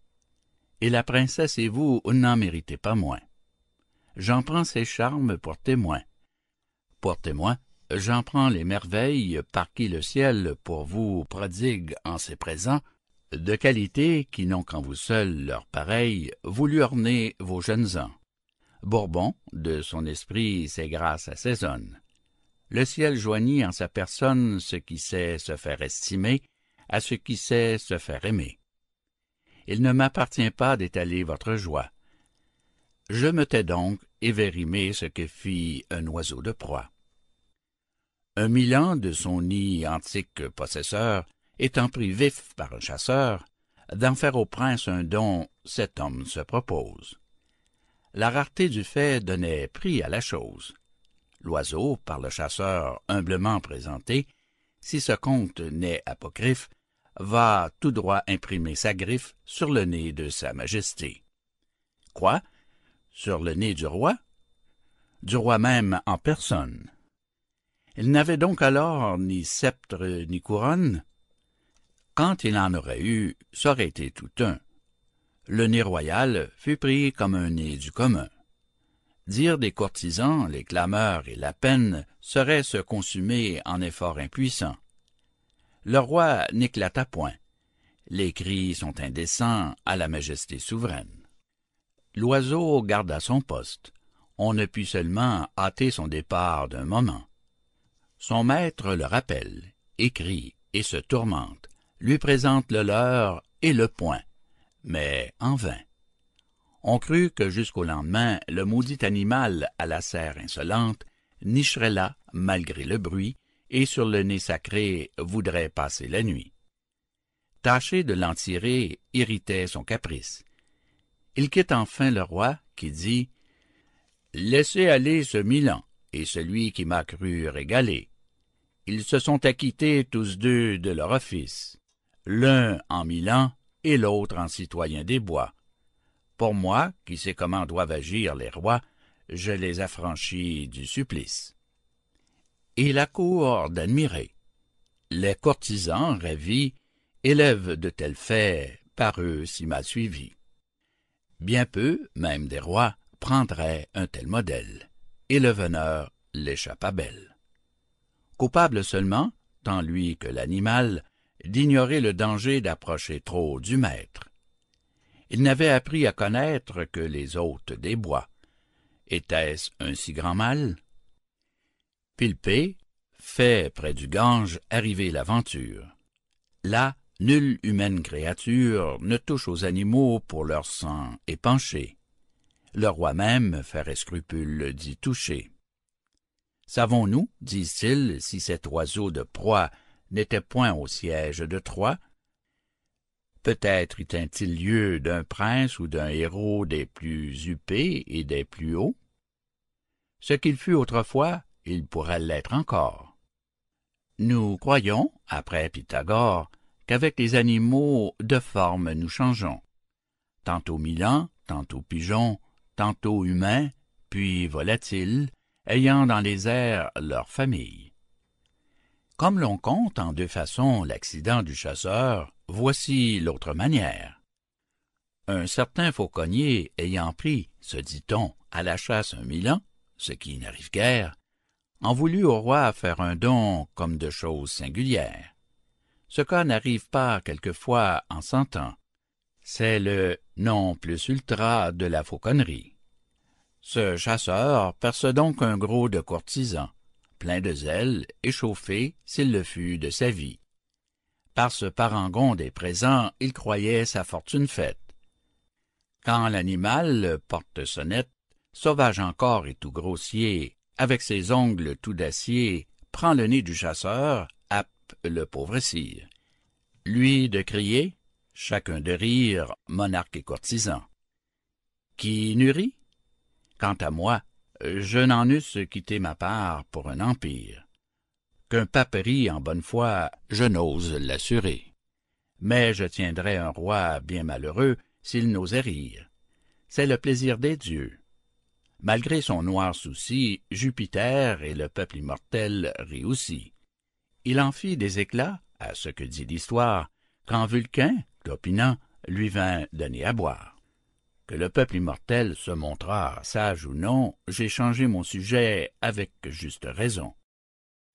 [SPEAKER 1] Et la princesse et vous n'en méritez pas moins. J'en prends ses charmes pour témoin. Pour témoin, j'en prends les merveilles par qui le ciel pour vous prodigue en ses présents de qualités qui n'ont qu'en vous seul leur pareil voulu orner vos jeunes ans. Bourbon, de son esprit, ses grâces assaisonne. Le ciel joignit en sa personne ce qui sait se faire estimer à ce qui sait se faire aimer. Il ne m'appartient pas d'étaler votre joie. Je me tais donc et vais ce que fit un oiseau de proie. Un Milan de son nid antique possesseur étant pris vif par un chasseur, d'en faire au prince un don, cet homme se propose. La rareté du fait donnait prix à la chose. L'oiseau, par le chasseur humblement présenté, si ce conte n'est apocryphe, va tout droit imprimer sa griffe sur le nez de sa majesté. Quoi? Sur le nez du roi? Du roi même en personne. Il n'avait donc alors ni sceptre ni couronne, quand il en aurait eu, ça aurait été tout un. Le nez royal fut pris comme un nez du commun. Dire des courtisans, les clameurs et la peine serait se consumer en efforts impuissants. Le roi n'éclata point. Les cris sont indécents à la majesté souveraine. L'oiseau garda son poste. On ne put seulement hâter son départ d'un moment. Son maître le rappelle, écrit et se tourmente, lui présente le leurre et le point, mais en vain. On crut que jusqu'au lendemain, le maudit animal à la serre insolente nicherait là, malgré le bruit, et sur le nez sacré voudrait passer la nuit. Tâcher de l'en tirer irritait son caprice. Il quitte enfin le roi, qui dit « Laissez aller ce Milan et celui qui m'a cru régalé. Ils se sont acquittés tous deux de leur office, l'un en Milan et l'autre en citoyen des bois. Pour moi, qui sais comment doivent agir les rois, je les affranchis du supplice. Et la cour d'admirer. Les courtisans ravis élèvent de tels faits par eux si mal suivis. Bien peu, même des rois, prendraient un tel modèle, et le veneur l'échappa belle. Coupable seulement, tant lui que l'animal, d'ignorer le danger d'approcher trop du maître. Il n'avait appris à connaître que les hôtes des bois. Était-ce un si grand mal? Pilpé fait près du Gange arriver l'aventure. Là, nulle humaine créature ne touche aux animaux pour leur sang épanché. Le roi même ferait scrupule d'y toucher. Savons-nous, disent-ils, si cet oiseau de proie n'était point au siège de Troie? Peut-être y tint-il lieu d'un prince ou d'un héros des plus huppés et des plus hauts? Ce qu'il fut autrefois, il pourrait l'être encore. Nous croyons, après Pythagore, qu'avec les animaux de forme nous changeons. Tantôt Milan, tantôt pigeon, tantôt humain, puis volatile, ayant dans les airs leur famille. Comme l'on compte en deux façons l'accident du chasseur, voici l'autre manière. Un certain fauconnier ayant pris, se dit-on, à la chasse un Milan, ce qui n'arrive guère, en voulut au roi faire un don comme de choses singulières. Ce cas n'arrive pas quelquefois en cent ans. C'est le non plus ultra de la fauconnerie. Ce chasseur perce donc un gros de courtisan, plein de zèle, échauffé, s'il le fut, de sa vie. Par ce parangon des présents, il croyait sa fortune faite. Quand l'animal porte sonnette, sauvage encore et tout grossier, avec ses ongles tout d'acier, prend le nez du chasseur, happe le pauvre sire. Lui de crier, chacun de rire, monarque et courtisan. Qui nurit? Quant à moi, je n'en eusse quitté ma part pour un empire. Qu'un pape rit en bonne foi, je n'ose l'assurer. Mais je tiendrais un roi bien malheureux s'il n'osait rire. C'est le plaisir des dieux. Malgré son noir souci, Jupiter et le peuple immortel rient aussi. Il en fit des éclats, à ce que dit l'histoire, quand Vulcain, clopinant, lui vint donner à boire. Que le peuple immortel se montra sage ou non, j'ai changé mon sujet avec juste raison.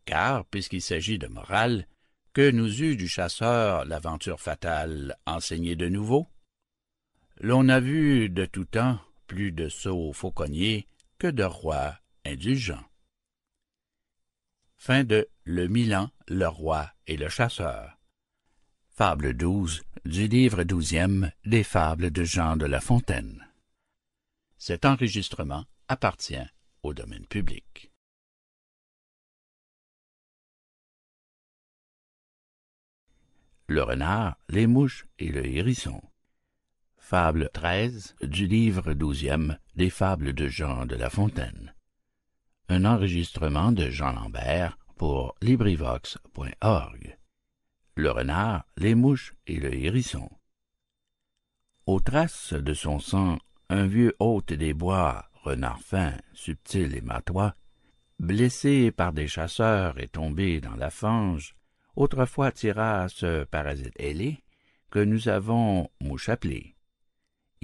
[SPEAKER 1] Car, puisqu'il s'agit de morale, que nous eût du chasseur l'aventure fatale enseignée de nouveau? L'on a vu de tout temps plus de sots fauconniers que de rois indulgents. Fin de Le Milan, le roi et le chasseur. Fable 12 du livre douzième des Fables de Jean de La Fontaine. Cet enregistrement appartient au domaine public. Le renard, les mouches et le hérisson. Fable 13 du livre douzième des Fables de Jean de La Fontaine. Un enregistrement de Jean Lambert pour LibriVox.org le renard, les mouches et le hérisson. Aux traces de son sang, un vieux hôte des bois, renard fin, subtil et matois, blessé par des chasseurs et tombé dans la fange, autrefois tira ce parasite ailé que nous avons mouche appelé.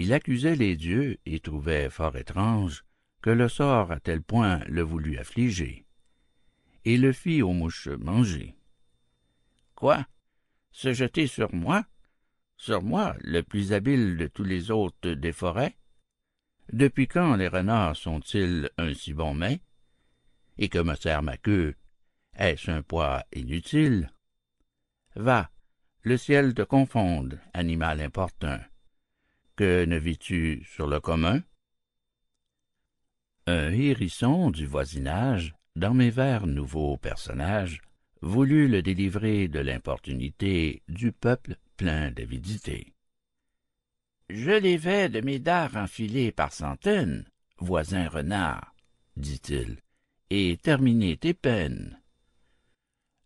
[SPEAKER 1] Il accusait les dieux et trouvait fort étrange que le sort à tel point le voulut affliger, et le fit aux mouches manger. Quoi? se jeter sur moi, sur moi, le plus habile de tous les hôtes des forêts? Depuis quand les renards sont-ils un si bon mets? Et que me sert ma queue? Est-ce un poids inutile? Va, le ciel te confonde, animal importun. Que ne vis-tu sur le commun? Un hérisson du voisinage, dans mes vers nouveaux personnages, voulut le délivrer de l'importunité du peuple plein d'avidité. Je les vais de mes dards enfilés par centaines, voisin renard, dit-il, et terminer tes peines.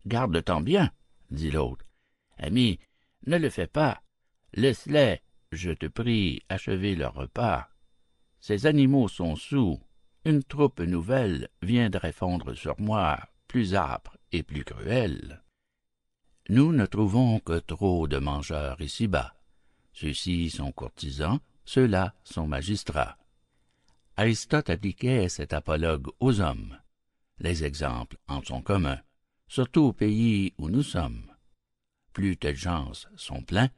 [SPEAKER 1] Garde-t'en bien, dit l'autre. Ami, ne le fais pas. Laisse-les, je te prie, achever leur repas. Ces animaux sont sous. Une troupe nouvelle viendrait fondre sur moi, plus âpre et plus cruelle. Nous ne trouvons que trop de mangeurs ici-bas. Ceux-ci sont courtisans, ceux-là sont magistrats. Aristote appliquait cet apologue aux hommes. Les exemples en sont communs, surtout au pays où nous sommes. Plus tels gens sont pleins,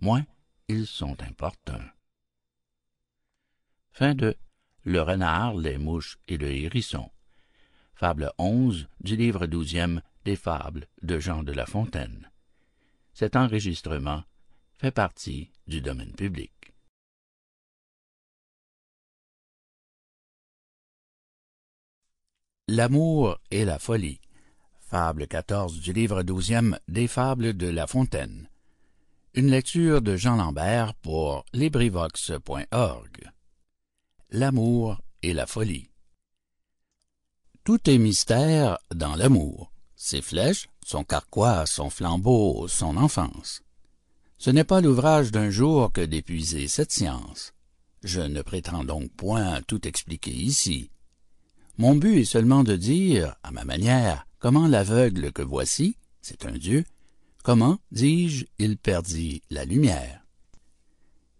[SPEAKER 1] moins ils sont importuns. Fin de Le renard, les mouches et le hérisson. Fable 11 du livre douzième des fables de Jean de La Fontaine. Cet enregistrement fait partie du domaine public. L'amour et la folie. Fable 14 du livre douzième des fables de La Fontaine. Lecture de Jean Lambert pour LibriVox.org. L'amour et la folie. Tout est mystère dans l'amour. Ses flèches, son carquois, son flambeau, son enfance. Ce n'est pas l'ouvrage d'un jour que d'épuiser cette science. Je ne prétends donc point tout expliquer ici. Mon but est seulement de dire, à ma manière, comment l'aveugle que voici, c'est un Dieu, comment, dis-je, il perdit la lumière.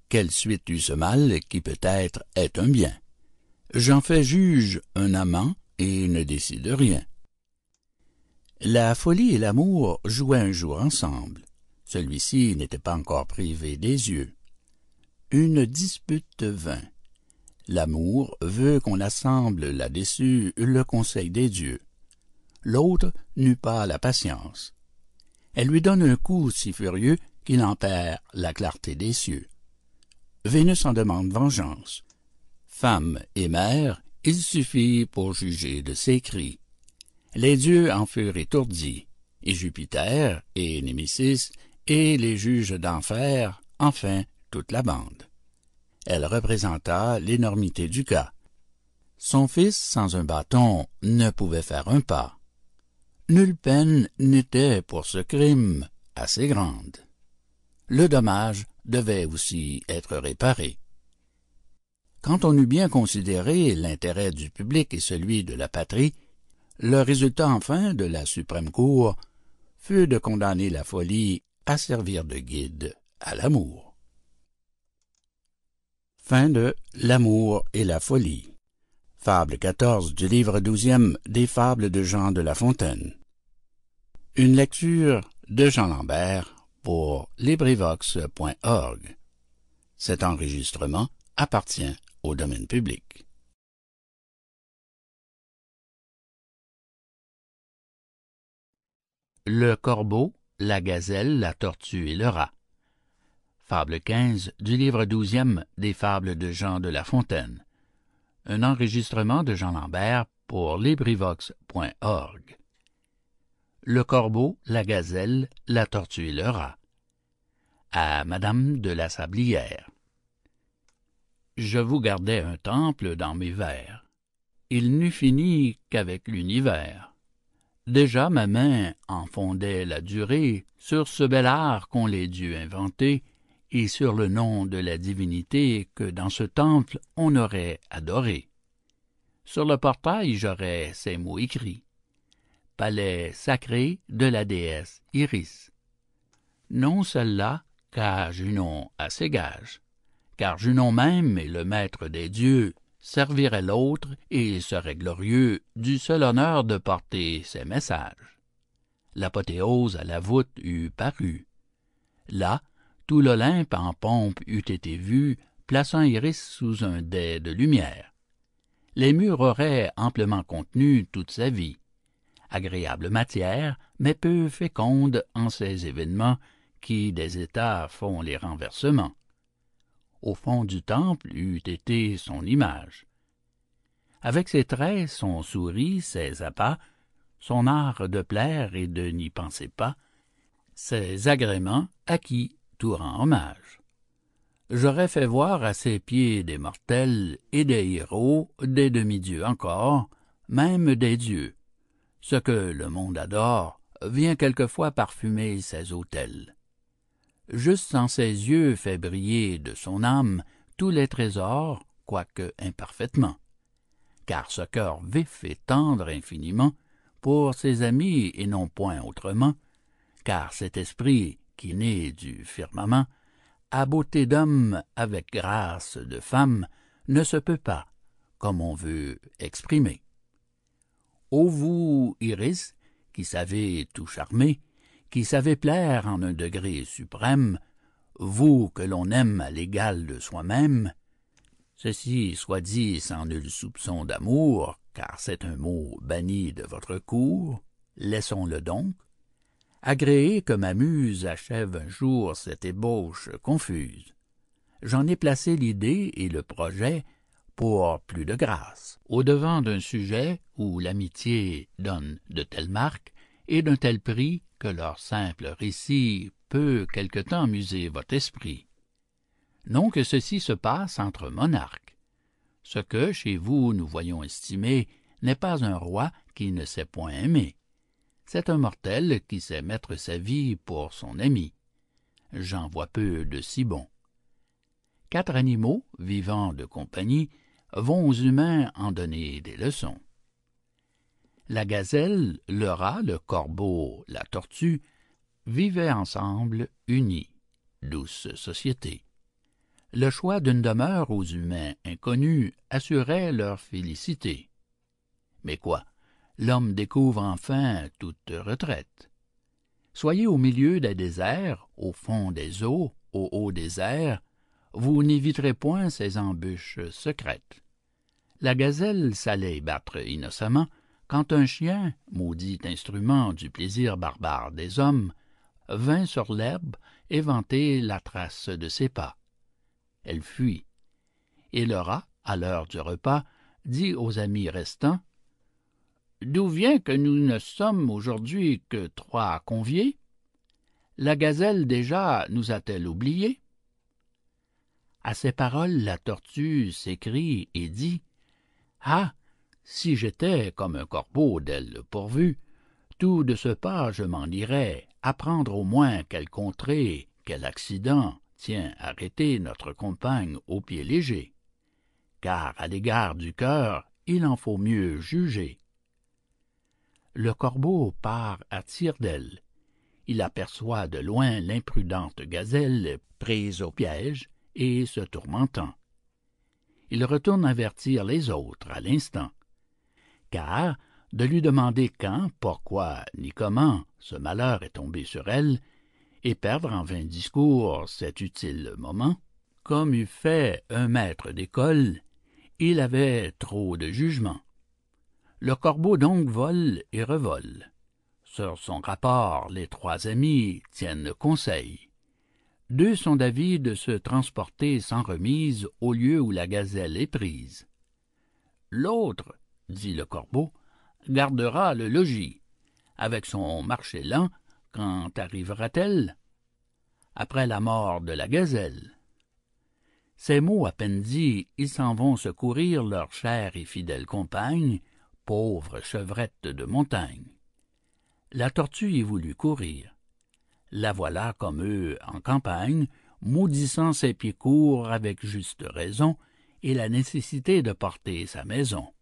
[SPEAKER 1] Quelle suite eut ce mal qui peut-être est un bien? J'en fais juge un amant et ne décide rien. La folie et l'amour jouaient un jour ensemble. Celui-ci n'était pas encore privé des yeux. Une dispute vint. L'amour veut qu'on assemble là-dessus le conseil des dieux. L'autre n'eut pas la patience. Elle lui donne un coup si furieux qu'il en perd la clarté des cieux. Vénus en demande vengeance. Femme et mère, il suffit pour juger de ses cris. Les dieux en furent étourdis, et Jupiter et Némésis et les juges d'enfer, enfin toute la bande elle représenta l'énormité du cas. Son fils, sans un bâton, ne pouvait faire un pas. Nulle peine n'était pour ce crime assez grande. Le dommage devait aussi être réparé. Quand on eut bien considéré l'intérêt du public et celui de la patrie, le résultat enfin de la suprême cour fut de condamner la folie à servir de guide à l'amour. Fable 14 du livre douzième des fables de Jean de La Fontaine. Une lecture de Jean Lambert pour LibriVox.org. Cet enregistrement appartient au domaine public. Le corbeau, la gazelle, la tortue et le rat. Fable 15 du livre douzième des fables de Jean de La Fontaine. Un enregistrement de Jean Lambert pour LibriVox.org. Le corbeau, la gazelle, la tortue et le rat. À Madame de la Sablière. Je vous gardais un temple dans mes vers. Il n'eût fini qu'avec l'univers. Déjà ma main en fondait la durée sur ce bel art qu'ont les dieux inventé, sur le nom de la divinité que dans ce temple on aurait adoré. Sur le portail j'aurais ces mots écrits. Palais sacré de la déesse Iris. Non celle-là, car Junon a ses gages, car Junon même est le maître des dieux, servirait l'autre et serait glorieux du seul honneur de porter ses messages. L'apothéose à la voûte eût paru. Là, tout l'Olympe en pompe eût été vu, plaçant Iris sous un dais de lumière. Les murs auraient amplement contenu toute sa vie. agréable matière, mais peu féconde en ces événements qui des états font les renversements. Au fond du temple eût été son image. Avec ses traits, son souris, ses appâts, son art de plaire et de n'y penser pas, ses agréments à qui tout rend hommage. J'aurais fait voir à ses pieds des mortels et des héros, des demi-dieux encore, même des dieux. Ce que le monde adore vient quelquefois parfumer ses autels. Juste en ses yeux fait briller de son âme tous les trésors, quoique imparfaitement. Car ce cœur vif et tendre infiniment, pour ses amis et non point autrement, car cet esprit qui naît du firmament, à beauté d'homme avec grâce de femme, ne se peut pas, comme on veut exprimer. Ô vous, Iris, qui savez tout charmer, qui savez plaire en un degré suprême, vous que l'on aime à l'égal de soi-même, ceci soit dit sans nul soupçon d'amour, car c'est un mot banni de votre cour, laissons-le donc. Agréé que ma muse achève un jour cette ébauche confuse. J'en ai placé l'idée et le projet pour plus de grâce, au-devant d'un sujet où l'amitié donne de telles marques et d'un tel prix que leur simple récit peut quelque temps amuser votre esprit. Non que ceci se passe entre monarques. Ce que chez vous nous voyons estimer n'est pas un roi qui ne sait point aimer. C'est un mortel qui sait mettre sa vie pour son ami. J'en vois peu de si bons. Quatre animaux, vivant de compagnie, vont aux humains en donner des leçons. La gazelle, le rat, le corbeau, la tortue vivaient ensemble unis, douce société. Le choix d'une demeure aux humains inconnus assurait leur félicité. Mais quoi, l'homme découvre enfin toute retraite. Soyez au milieu des déserts, au fond des eaux, au haut des airs, vous n'éviterez point ces embûches secrètes. La gazelle s'allait battre innocemment, quand un chien, maudit instrument du plaisir barbare des hommes, vint sur l'herbe et vanter la trace de ses pas. Elle fuit. Et le rat, à l'heure du repas, dit aux amis restants D'où vient que nous ne sommes aujourd'hui que trois conviés? La gazelle déjà nous a-t-elle oubliés? À ces paroles, la tortue s'écrie et dit Ah si j'étais comme un corbeau d'ailes pourvu, tout de ce pas je m'en irais, apprendre au moins quelle contrée, quel accident tient arrêter notre compagne au pied léger. Car à l'égard du cœur, il en faut mieux juger. Le corbeau part à tire d'aile. Il aperçoit de loin l'imprudente gazelle prise au piège et se tourmentant. Il retourne avertir les autres à l'instant car de lui demander quand, pourquoi, ni comment ce malheur est tombé sur elle, et perdre en vain discours cet utile moment, comme eût fait un maître d'école, il avait trop de jugement. Le corbeau donc vole et revole. Sur son rapport, les trois amis tiennent conseil. Deux sont d'avis de se transporter sans remise au lieu où la gazelle est prise. L'autre dit le corbeau, gardera le logis. Avec son marché lent, quand arrivera-t-elle? Après la mort de la gazelle. Ces mots à peine dits, ils s'en vont secourir leur chère et fidèle compagne, pauvre chevrette de montagne. La tortue y voulut courir. La voilà comme eux en campagne, maudissant ses pieds courts avec juste raison et la nécessité de porter sa maison.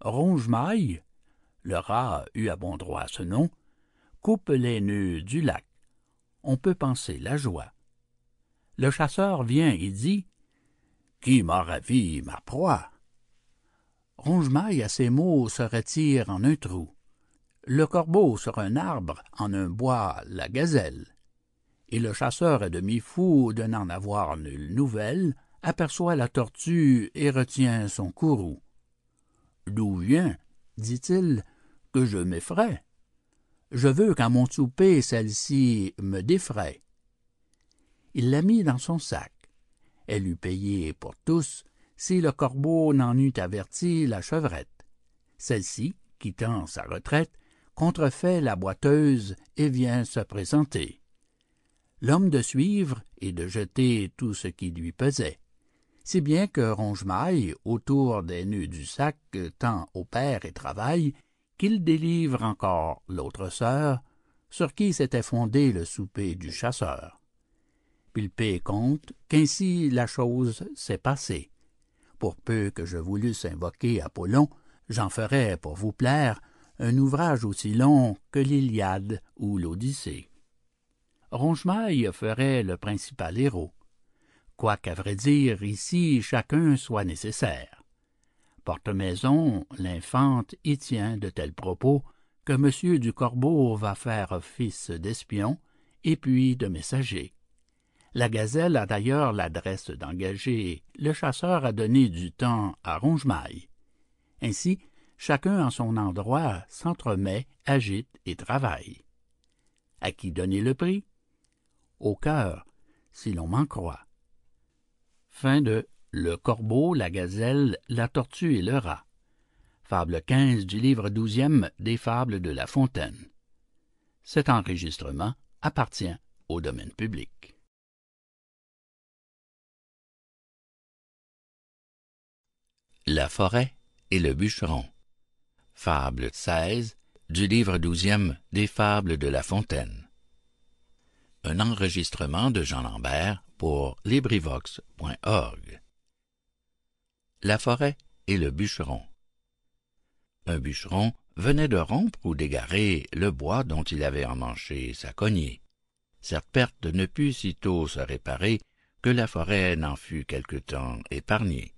[SPEAKER 1] Ronge-Maille, le rat eut à bon droit ce nom, coupe les nœuds du lac. On peut penser la joie. Le chasseur vient et dit Qui m'a ravi ma proie? Ronge-Maille à ces mots se retire en un trou. Le corbeau sur un arbre, en un bois la gazelle. Et le chasseur à demi-fou de n'en avoir nulle nouvelle, aperçoit la tortue et retient son courroux. D'où vient, dit-il,
[SPEAKER 2] que je m'effraie? Je veux qu'à mon souper celle-ci me défraie. Il la mit dans son sac. Elle eût payé pour tous si le corbeau n'en eût averti la chevrette. Celle-ci, quittant sa retraite, contrefait la boiteuse et vient se présenter. L'homme de suivre et de jeter tout ce qui lui pesait. Si bien que Ronge-Maille, autour des nœuds du sac, tend opère et travaille, qu'il délivre encore l'autre sœur, sur qui s'était fondé le souper du chasseur. Pilpé compte qu'ainsi la chose s'est passée. Pour peu que je voulusse invoquer Apollon, j'en ferais, pour vous plaire, un ouvrage aussi long que l'Iliade ou l'Odyssée. Ronge-Maille ferait le principal héros, quoiqu'à vrai dire ici chacun soit nécessaire. Porte-maison, l'infante y tient de tels propos que monsieur du Corbeau va faire office d'espion et puis de messager. La gazelle a d'ailleurs l'adresse d'engager le chasseur à donner du temps à Ronge-Maille. Ainsi, chacun en son endroit s'entremet, agite et travaille. À qui donner le prix? Au cœur, si l'on m'en croit. Fin de Le corbeau, la gazelle, la tortue et le rat. Fable 15 du livre douzième des Fables de La Fontaine. Cet enregistrement appartient au domaine public.
[SPEAKER 1] La forêt et le bûcheron. Fable 16 du livre douzième des Fables de La Fontaine. Un enregistrement de Jean Lambert pour LibriVox.org. La forêt et le bûcheron. Un bûcheron venait de rompre ou d'égarer le bois dont il avait emmanché sa cognée. Cette perte ne put sitôt se réparer que la forêt n'en fut quelque temps épargnée.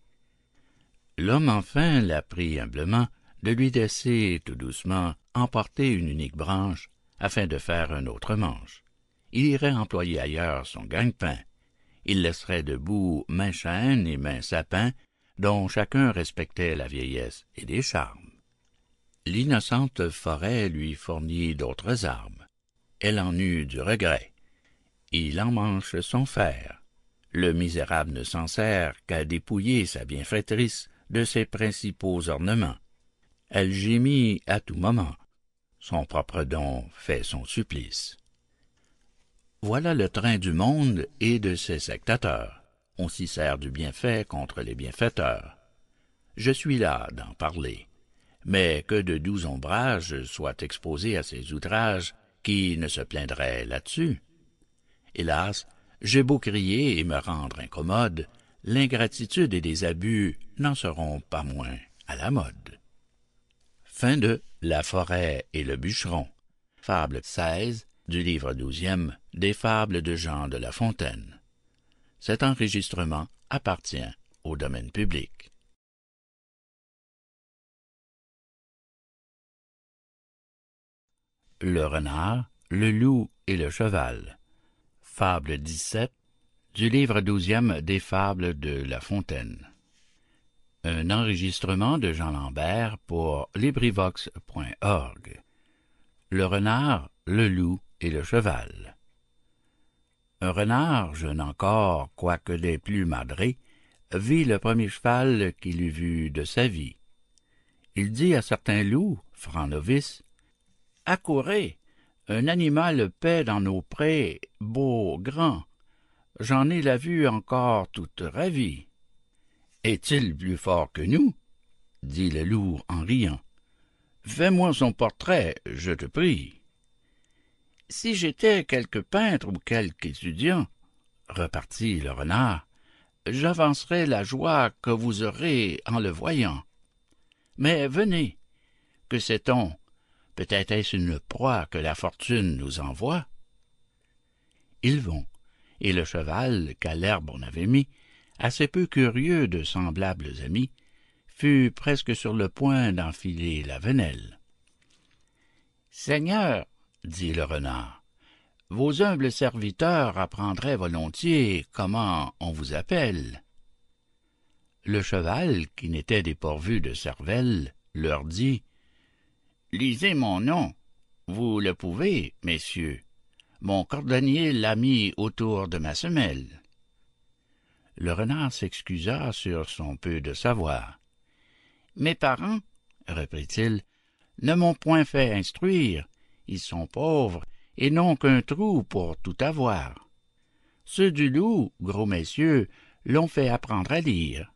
[SPEAKER 1] L'homme enfin la prit humblement de lui laisser tout doucement emporter une unique branche afin de faire un autre manche. Il irait employer ailleurs son gagne-pain. Il laisserait debout main chêne et main sapin, dont chacun respectait la vieillesse et les charmes. L'innocente forêt lui fournit d'autres armes. Elle en eut du regret. Il emmanche son fer. Le misérable ne s'en sert qu'à dépouiller sa bienfaitrice de ses principaux ornements. Elle gémit à tout moment. Son propre don fait son supplice. Voilà le train du monde et de ses sectateurs. On s'y sert du bienfait contre les bienfaiteurs. Je suis là d'en parler. Mais que de doux ombrages soient exposés à ces outrages, qui ne se plaindraient là-dessus? Hélas, j'ai beau crier et me rendre incommode, l'ingratitude et les abus n'en seront pas moins à la mode. Fin de La forêt et le bûcheron. Fable 16 du livre douzième des Fables de Jean de La Fontaine. Cet enregistrement appartient au domaine public. Le renard, le loup et le cheval. Fable 17 du livre douzième des Fables de La Fontaine. Un enregistrement de Jean Lambert pour LibriVox.org. Le renard, le loup et le cheval. Un renard, jeune encore, quoique des plus madrés, vit le premier cheval qu'il eût vu de sa vie. Il dit à certain loup, franc novice, Accourez, un animal paie dans nos prés, beau, grand, j'en ai la vue encore toute ravie. Est-il plus fort que nous? dit le loup en riant. Fais-moi son portrait, je te prie. Si j'étais quelque peintre ou quelque étudiant, repartit le renard, j'avancerais la joie que vous aurez en le voyant. Mais venez, que sait-on? Peut-être est-ce une proie que la fortune nous envoie? Ils vont et le cheval, qu'à l'herbe on avait mis, assez peu curieux de semblables amis, fut presque sur le point d'enfiler la venelle. Seigneur, dit le renard, vos humbles serviteurs apprendraient volontiers comment on vous appelle. Le cheval, qui n'était dépourvu de cervelle, leur dit Lisez mon nom. Vous le pouvez, messieurs. Mon cordonnier l'a mis autour de ma semelle. Le renard s'excusa sur son peu de savoir. Mes parents, reprit-il, ne m'ont point fait instruire. Ils sont pauvres et n'ont qu'un trou pour tout avoir. Ceux du loup, gros messieurs, l'ont fait apprendre à lire.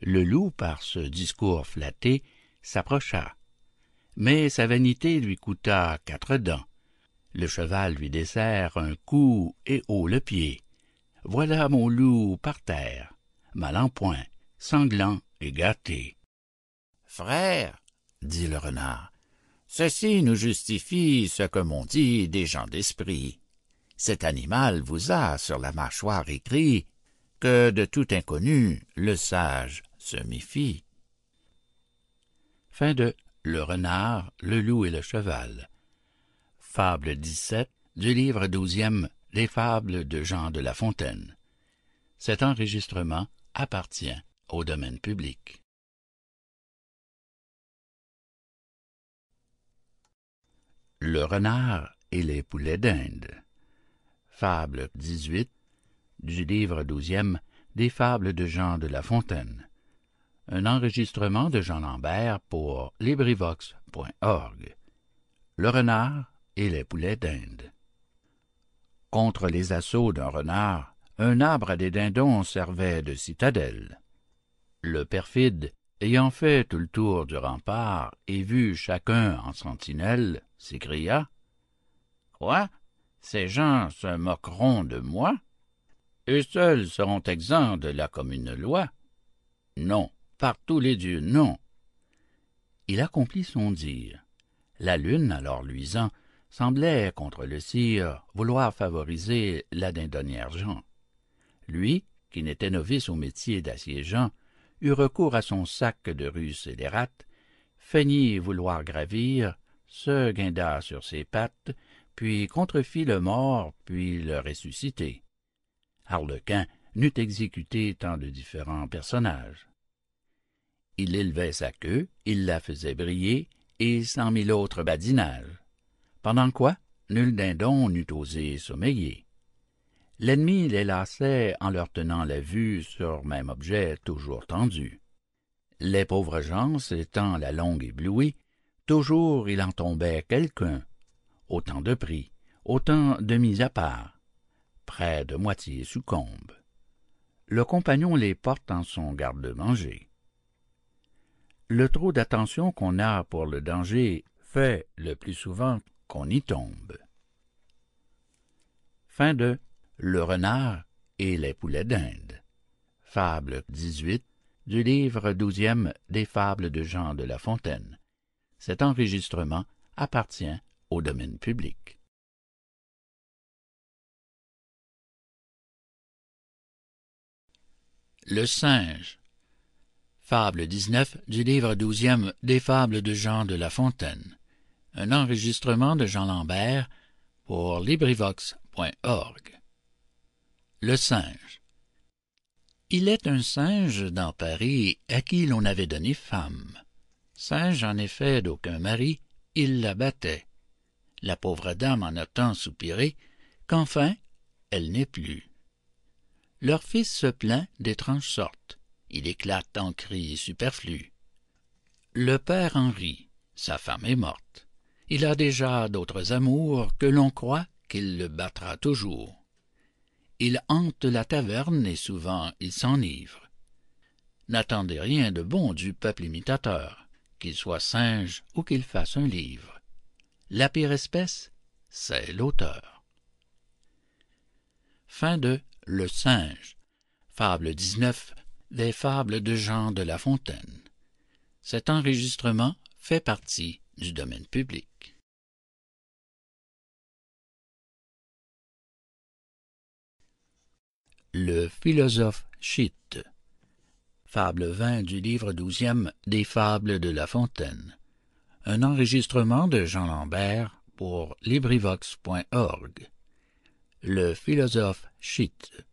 [SPEAKER 1] Le loup, par ce discours flatté, s'approcha. Mais sa vanité lui coûta quatre dents. Le cheval lui dessert un coup et haut le pied. Voilà mon loup par terre, mal en point, sanglant et gâté. Frère, dit le renard, ceci nous justifie ce que m'ont dit des gens d'esprit. Cet animal vous a sur la mâchoire écrit que de tout inconnu le sage se méfie. Fin de Le renard, le loup et le cheval. Fable 17 du livre douzième Les fables de Jean de La Fontaine. Cet enregistrement appartient au domaine public. Le renard et les poulets d'Inde. Fable 18 du livre douzième des fables de Jean de La Fontaine. Un enregistrement de Jean Lambert pour LibriVox.org. Le renard et les poulets d'Inde. Contre les assauts d'un renard, un arbre à des dindons servait de citadelle. Le perfide, ayant fait tout le tour du rempart et vu chacun en sentinelle, s'écria Quoi? Ces gens se moqueront de moi? Eux seuls seront exempts de la commune loi? Non, par tous les dieux, non Il accomplit son dire. La lune, alors luisant, semblait, contre le cire, vouloir favoriser la dindonnière Jean. Lui, qui n'était novice au métier d'assiégeant, eut recours à son sac de rue scélérate, feignit vouloir gravir, se guinda sur ses pattes, puis contrefit le mort, puis le ressuscité. Harlequin n'eût exécuté tant de différents personnages. Il élevait sa queue, il la faisait briller, et cent mille autres badinages pendant quoi nul dindon n'eût osé sommeiller. L'ennemi les lassait en leur tenant la vue sur même objet toujours tendu. Les pauvres gens étant la longue éblouie, toujours il en tombait quelqu'un, autant de prix, autant de mis à part, près de moitié succombe. Le compagnon les porte en son garde-manger. Le trop d'attention qu'on a pour le danger fait, le plus souvent, qu'on y tombe. Fin de Le renard et les poulets d'Inde. Fable 18 du livre douzième des fables de Jean de La Fontaine. Cet enregistrement appartient au domaine public. Le singe. Fable 19 du livre douzième des fables de Jean de La Fontaine Le singe. Il est un singe dans Paris à qui l'on avait donné femme. Singe en effet d'aucun mari, il la battait. La pauvre dame en a tant soupiré qu'enfin elle n'est plus. Leur fils se plaint d'étranges sortes. Il éclate en cris superflus. Le père en rit, sa femme est morte il a déjà d'autres amours que l'on croit qu'il le battra toujours. Il hante la taverne et souvent il s'enivre. N'attendez rien de bon du peuple imitateur, qu'il soit singe ou qu'il fasse un livre. La pire espèce, c'est l'auteur. Le singe, fable 19 des fables de Jean de La Fontaine. Du domaine public. Le philosophe Chite Fable 20 du livre douzième des Fables de La Fontaine. Un enregistrement de Jean Lambert pour LibriVox.org. Le philosophe Chite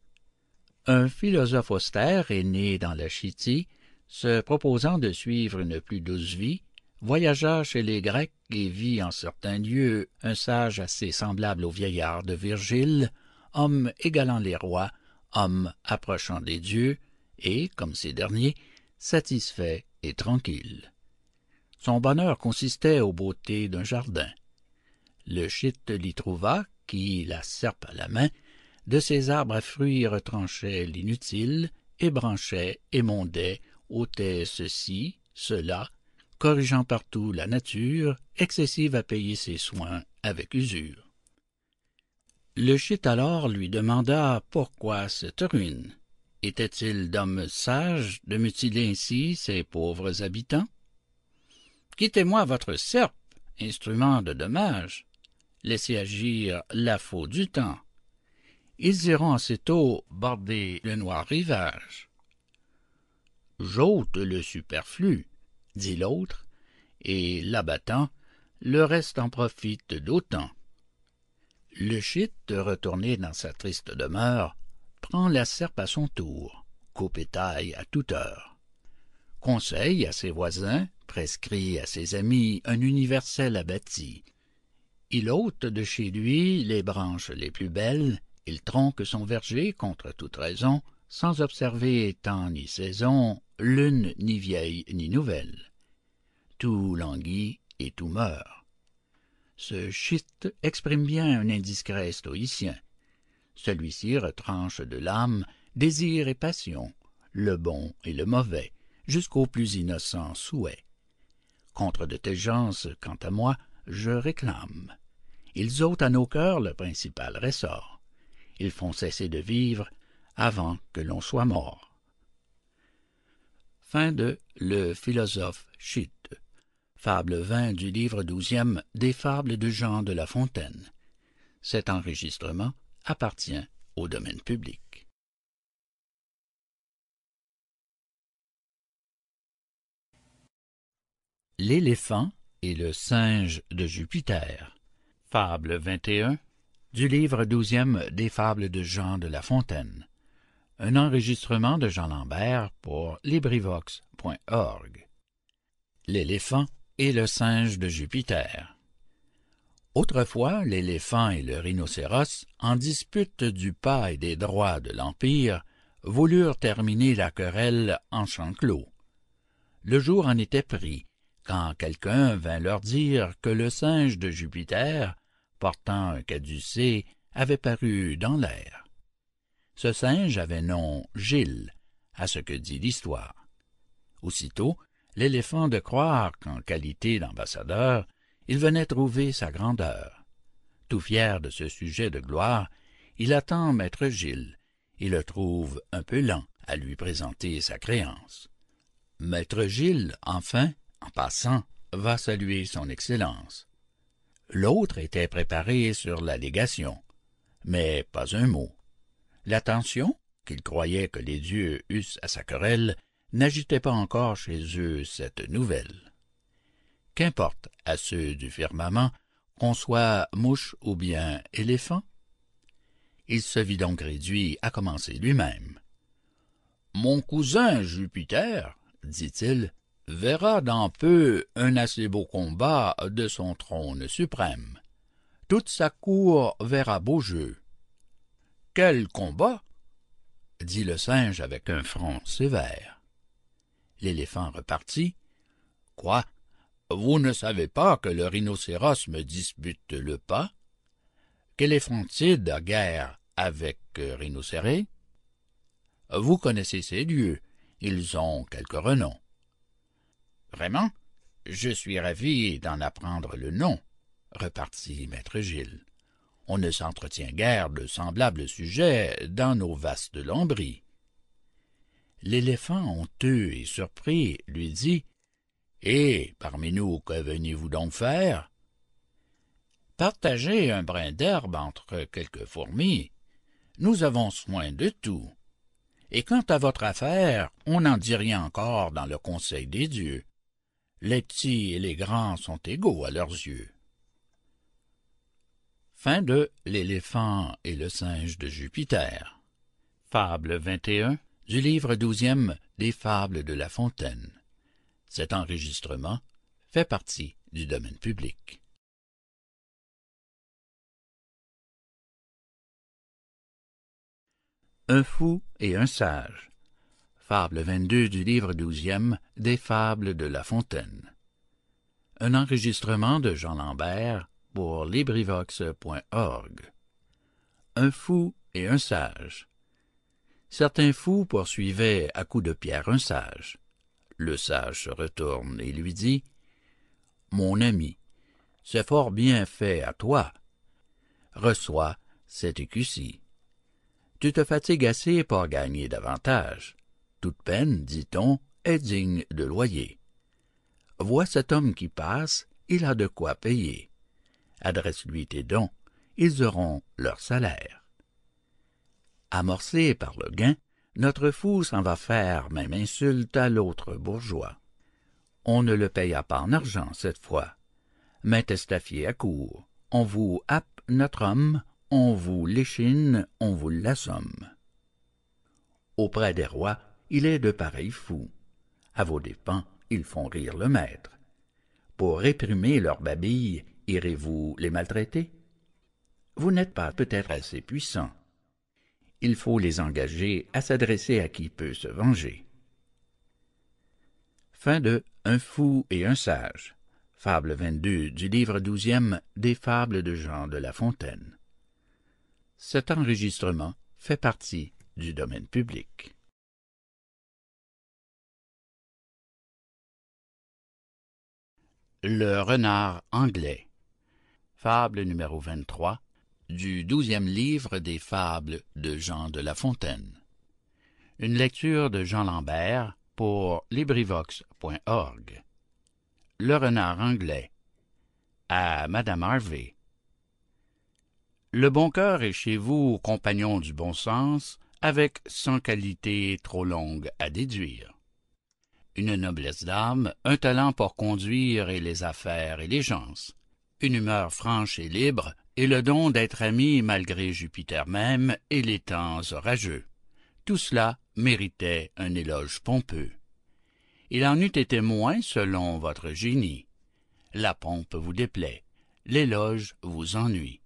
[SPEAKER 1] Un philosophe austère est né dans la Chitie, se proposant de suivre une plus douce vie, voyagea chez les Grecs et vit en certains lieux un sage assez semblable au vieillard de Virgile, homme égalant les rois, homme approchant des dieux, et, comme ces derniers, satisfait et tranquille. Son bonheur consistait aux beautés d'un jardin. Le chite l'y trouva, qui, la serpe à la main, de ses arbres à fruits retranchait l'inutile, ébranchait, émondait, ôtait ceci, cela, corrigeant partout la nature, excessive à payer ses soins avec usure. Le chite alors lui demanda pourquoi cette ruine? Était-il d'homme sage de mutiler ainsi ces pauvres habitants? Quittez-moi votre serpe, instrument de dommage. Laissez agir la faux du temps. Ils iront aussitôt border le noir rivage. J'ôte le superflu, dit l'autre, et l'abattant, le reste en profite d'autant. Le chite, retourné dans sa triste demeure, prend la serpe à son tour, coupe et taille à toute heure. Conseille à ses voisins, prescrit à ses amis un universel abattis. Il ôte de chez lui les branches les plus belles, il tronque son verger contre toute raison, sans observer temps ni saison, lune ni vieille ni nouvelle. Tout languit et tout meurt. Ce chiste exprime bien un indiscret stoïcien. Celui-ci retranche de l'âme désir et passion, le bon et le mauvais, jusqu'aux plus innocents souhaits. Contre de telles gens, quant à moi, je réclame. Ils ôtent à nos cœurs le principal ressort. Ils font cesser de vivre avant que l'on soit mort. Le philosophe Fables de Jean de La Fontaine. Cet enregistrement appartient au domaine public. L'éléphant et le singe de Jupiter. Fable 21 du livre douzième des Fables de Et le singe de Jupiter. Autrefois, l'éléphant et le rhinocéros, en dispute du pas et des droits de l'Empire, voulurent terminer la querelle en champ clos. Le jour en était pris, quand quelqu'un vint leur dire que le singe de Jupiter, portant un caducée, avait paru dans l'air. Ce singe avait nom Gilles, à ce que dit l'histoire. Aussitôt, l'éléphant de croire qu'en qualité d'ambassadeur, il venait trouver sa grandeur. Tout fier de ce sujet de gloire, il attend maître Gilles et le trouve un peu lent à lui présenter sa créance. Maître Gilles, enfin, en passant, va saluer son Excellence. L'autre était préparé sur l'allégation, mais pas un mot. L'attention, qu'il croyait que les dieux eussent à sa querelle, n'agitait pas encore chez eux cette nouvelle. Qu'importe à ceux du firmament qu'on soit mouche ou bien éléphant? Il se vit donc réduit à commencer lui-même. Mon cousin Jupiter, dit-il, verra dans peu un assez beau combat de son trône suprême. Toute sa cour verra beau jeu. Quel combat? dit le singe avec un front sévère. L'éléphant repartit. Quoi? Vous ne savez pas que le rhinocéros me dispute le pas? Qu'éléphantide a guerre avec rhinocéré? Vous connaissez ces dieux, ils ont quelque renom. Vraiment? Je suis ravi d'en apprendre le nom, repartit maître Gilles. On ne s'entretient guère de semblables sujets dans nos vastes lambris l'éléphant honteux et surpris lui dit et parmi nous que venez-vous donc faire? Partager un brin d'herbe entre quelques fourmis. Nous avons soin de tout. Et quant à votre affaire on n'en dit rien encore dans le conseil des dieux. Les petits et les grands sont égaux à leurs yeux. Fin de L'éléphant et le singe de Jupiter. Fable 21 du livre douzième des Fables de La Fontaine. Cet enregistrement fait partie du domaine public. Un fou et un sage. Fable 22 du livre douzième des Fables de La Fontaine. Un enregistrement de Jean Lambert pour LibriVox.org. Un fou et un sage. Certains fous poursuivaient à coups de pierre un sage. Le sage se retourne et lui dit Mon ami, c'est fort bien fait à toi. Reçois cet écu-ci. Tu te fatigues assez pour gagner davantage. Toute peine, dit-on, est digne de loyer. Vois cet homme qui passe, il a de quoi payer. Adresse-lui tes dons, ils auront leur salaire. Amorcé par le gain, notre fou s'en va faire même insulte à l'autre bourgeois. On ne le paya pas en argent cette fois. Mais testafié à court, on vous happe notre homme, on vous l'échine, on vous l'assomme. Auprès des rois, il est de pareils fous. À vos dépens, ils font rire le maître. Pour réprimer leurs babilles, irez-vous les maltraiter? Vous n'êtes pas peut-être assez puissant. Il faut les engager à s'adresser à qui peut se venger. Fin de Un fou et un sage. Fable 22 du livre douzième des Fables de Jean de La Fontaine. Cet enregistrement fait partie du domaine public. Le renard anglais. Fable numéro 23 du douzième livre des Fables de Jean de La Fontaine. Une lecture de Jean Lambert pour LibriVox.org. Le renard anglais. À Madame Harvey. Le bon cœur est chez vous, compagnon du bon sens, avec cent qualités trop longues à déduire. Une noblesse d'âme, un talent pour conduire et les affaires et les gens, une humeur franche et libre, et le don d'être ami malgré Jupiter même et les temps orageux. Tout cela méritait un éloge pompeux. Il en eût été moins selon votre génie. La pompe vous déplaît, l'éloge vous ennuie.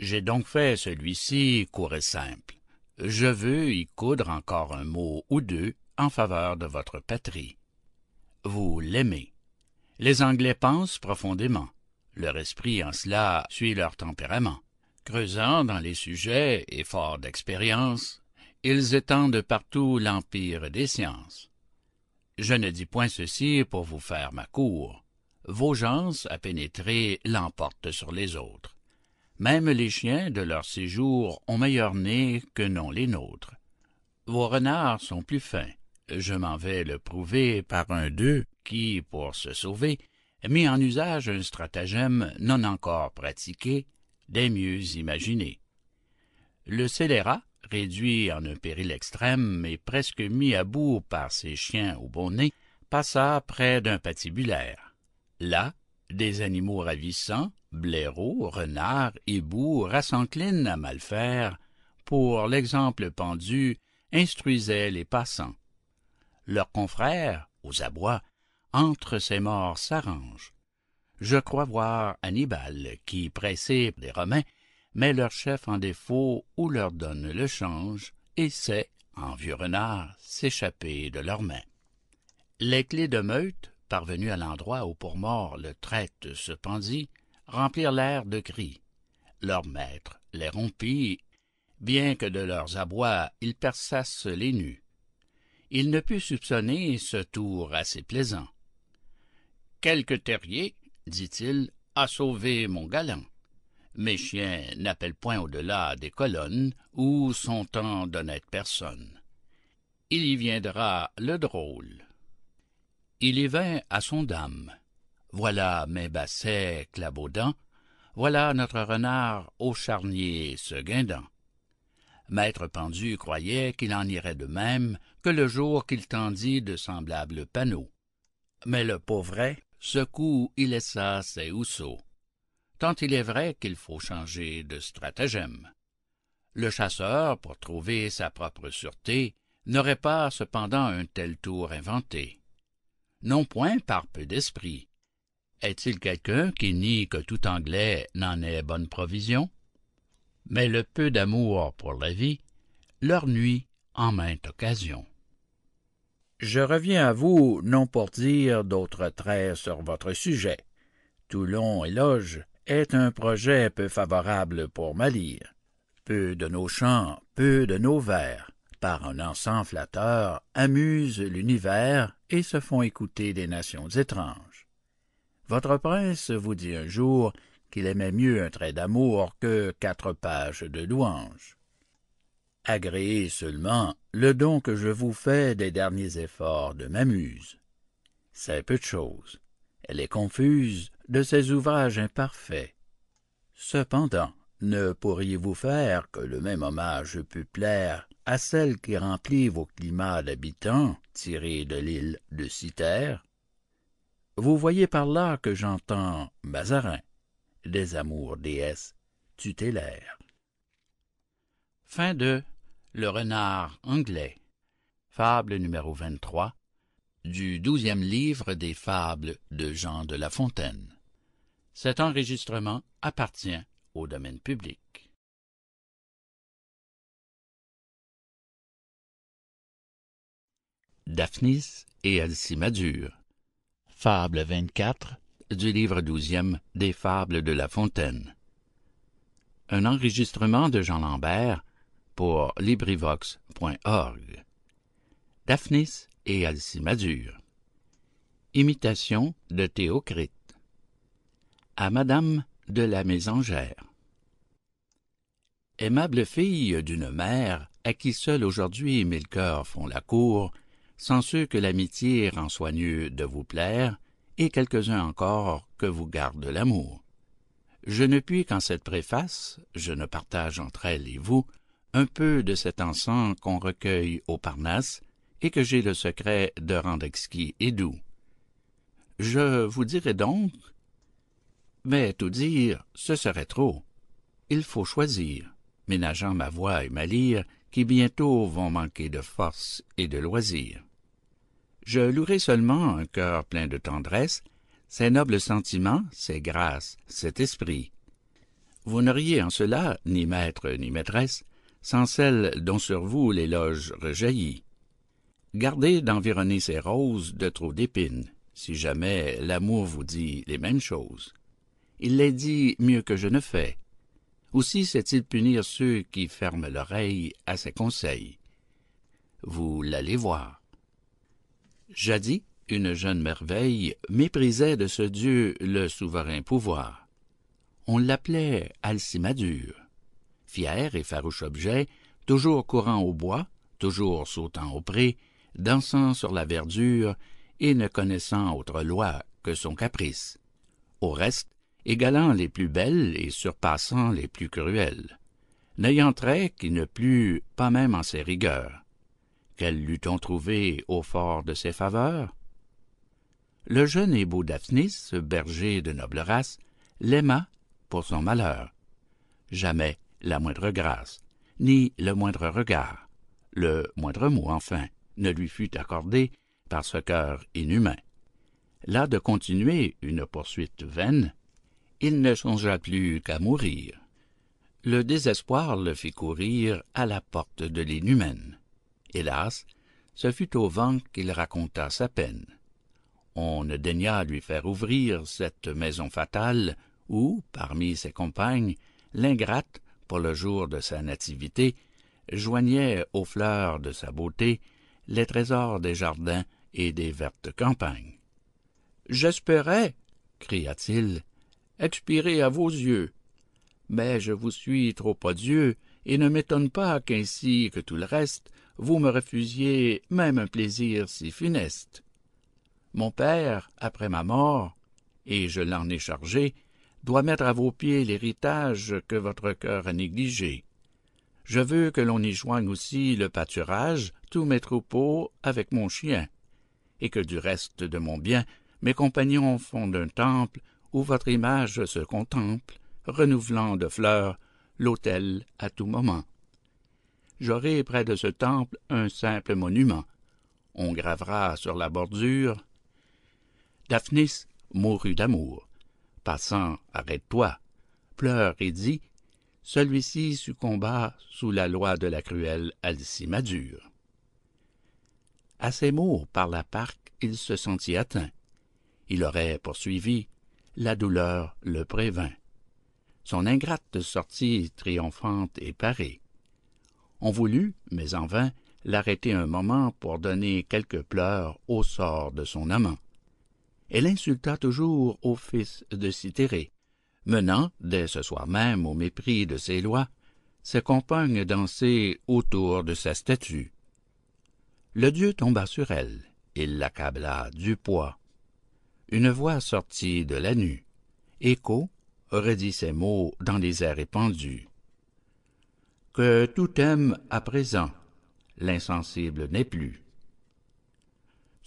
[SPEAKER 1] J'ai donc fait celui-ci court et simple. Je veux y coudre encore un mot ou deux en faveur de votre patrie. Vous l'aimez. Les Anglais pensent profondément. Leur esprit en cela suit leur tempérament. Creusant dans les sujets et forts d'expérience, ils étendent partout l'empire des sciences. Je ne dis point ceci pour vous faire ma cour. Vos gens à pénétrer l'emportent sur les autres. Même les chiens de leur séjour ont meilleur nez que n'ont les nôtres. Vos renards sont plus fins. Je m'en vais le prouver par un d'eux qui, pour se sauver, mit en usage un stratagème non encore pratiqué, des mieux imaginés. Le scélérat, réduit en un péril extrême et presque mis à bout par ses chiens au bonnet, passa près d'un patibulaire. Là, des animaux ravissants, blaireaux, renards, hiboux, rassenclines à mal faire, pour l'exemple pendu, instruisaient les passants. Leurs confrères, aux abois, entre ces morts s'arrangent. Je crois voir Hannibal qui, pressé des Romains, met leur chef en défaut ou leur donne le change et sait, en vieux renard, s'échapper de leurs mains. Les clés de meute, parvenus à l'endroit où pour mort le traite se pendit, remplirent l'air de cris. Leur maître les rompit, bien que de leurs abois ils perçassent les nus. Il ne put soupçonner ce tour assez plaisant quelque terrier dit-il a sauvé mon galant. Mes chiens n'appellent point au-delà des colonnes où sont tant d'honnêtes personnes. Il y viendra le drôle. Il y vint à son dame. Voilà mes bassets clabaudants. Voilà notre renard au charnier se guindant. Maître pendu croyait qu'il en irait de même que le jour qu'il tendit de semblables panneaux. Mais le pauvret ce coup il laissa ses housseaux tant il est vrai qu'il faut changer de stratagème le chasseur pour trouver sa propre sûreté n'aurait pas cependant un tel tour inventé non point par peu d'esprit Est-il quelqu'un qui nie que tout Anglais n'en ait bonne provision? Mais le peu d'amour pour la vie leur nuit en mainte occasion.
[SPEAKER 2] Je reviens à vous non pour dire d'autres traits sur votre sujet. Toulon éloge est un projet peu favorable pour ma lyre. Peu de nos chants, peu de nos vers, par un encens flatteur, amusent l'univers et se font écouter des nations étranges. Votre prince vous dit un jour qu'il aimait mieux un trait d'amour que quatre pages de louanges. Agréez seulement le don que je vous fais des derniers efforts de ma muse. C'est peu de chose. Elle est confuse de ces ouvrages imparfaits. Cependant, ne pourriez-vous faire que le même hommage pût plaire à celle qui remplit vos climats d'habitants tirés de l'île de Cythère? Vous voyez par là que j'entends Mazarin, des amours.
[SPEAKER 1] Fin de Le renard anglais, fable numéro 23, du douzième livre des fables de Jean de La Fontaine. Cet enregistrement appartient au domaine public. Daphnis et Alcimadure Fable 24 du livre douzième des Fables de La Fontaine Un enregistrement de Jean Lambert pour LibriVox.org Daphnis et Alcimadure Imitation de Théocrite. À Madame de la Mésangère. Aimable fille d'une mère, à qui seule aujourd'hui mille cœurs font la cour, sans ceux que l'amitié rend soigneux de vous plaire, et quelques-uns encore que vous garde l'amour. Je ne puis qu'en cette préface, je ne partage entre elle et vous, un peu de cet encens qu'on recueille au Parnasse, et que j'ai le secret de rendre exquis et doux. Je vous dirai donc mais tout dire, ce serait trop. Il faut choisir, ménageant ma voix et ma lyre, qui bientôt vont manquer de force et de loisir. Je louerai seulement un cœur plein de tendresse, ses nobles sentiments, ses grâces, cet esprit. Vous n'auriez en cela ni maître ni maîtresse, sans celle dont sur vous l'éloge rejaillit. Gardez d'environner ces roses de trop d'épines, si jamais l'amour vous dit les mêmes choses il les dit mieux que je ne fais. Aussi sait-il punir ceux qui ferment l'oreille à ses conseils. Vous l'allez voir. Jadis, une jeune merveille méprisait de ce Dieu le souverain pouvoir. On l'appelait Alcimadure. Fier et farouche objet, toujours courant au bois, toujours sautant au pré, dansant sur la verdure et ne connaissant autre loi que son caprice. Au reste, égalant les plus belles et surpassant les plus cruelles, n'ayant trait qui ne plut pas même en ses rigueurs. Quel l'eût-on trouvé au fort de ses faveurs? Le jeune et beau Daphnis, berger de noble race, l'aima pour son malheur. Jamais la moindre grâce, ni le moindre regard, le moindre mot enfin, ne lui fut accordé par ce cœur inhumain. Là de continuer une poursuite vaine, il ne songea plus qu'à mourir. Le désespoir le fit courir à la porte de l'inhumaine. Hélas, ce fut au vent qu'il raconta sa peine. On ne daigna lui faire ouvrir cette maison fatale où, parmi ses compagnes, l'ingrate, pour le jour de sa nativité, joignait aux fleurs de sa beauté les trésors des jardins et des vertes campagnes. J'espérais, cria-t-il, expirer à vos yeux. Mais je vous suis trop odieux, et ne m'étonne pas qu'ainsi que tout le reste, vous me refusiez même un plaisir si funeste. Mon père, après ma mort, et je l'en ai chargé, doit mettre à vos pieds l'héritage que votre cœur a négligé. Je veux que l'on y joigne aussi le pâturage, tous mes troupeaux avec mon chien, et que du reste de mon bien, mes compagnons fondent un temple où votre image se contemple, renouvelant de fleurs l'autel à tout moment. J'aurai près de ce temple un simple monument. On gravera sur la bordure Daphnis, mourut d'amour. Passant, arrête-toi, pleure et dit, celui-ci succomba sous la loi de la cruelle Alcimadure. À ces mots, par la parc, il se sentit atteint. Il aurait poursuivi, la douleur le prévint. Son ingrate sortit triomphante et parée. On voulut, mais en vain, l'arrêter un moment pour donner quelques pleurs au sort de son amant. Elle insulta toujours au fils de Cythérée, menant, dès ce soir même, au mépris de ses lois, ses compagnes danser autour de sa statue. Le dieu tomba sur elle, il l'accabla du poids. Une voix sortit de la nue. Écho redit ces mots dans les airs épandus. Que tout aime à présent, l'insensible n'est plus.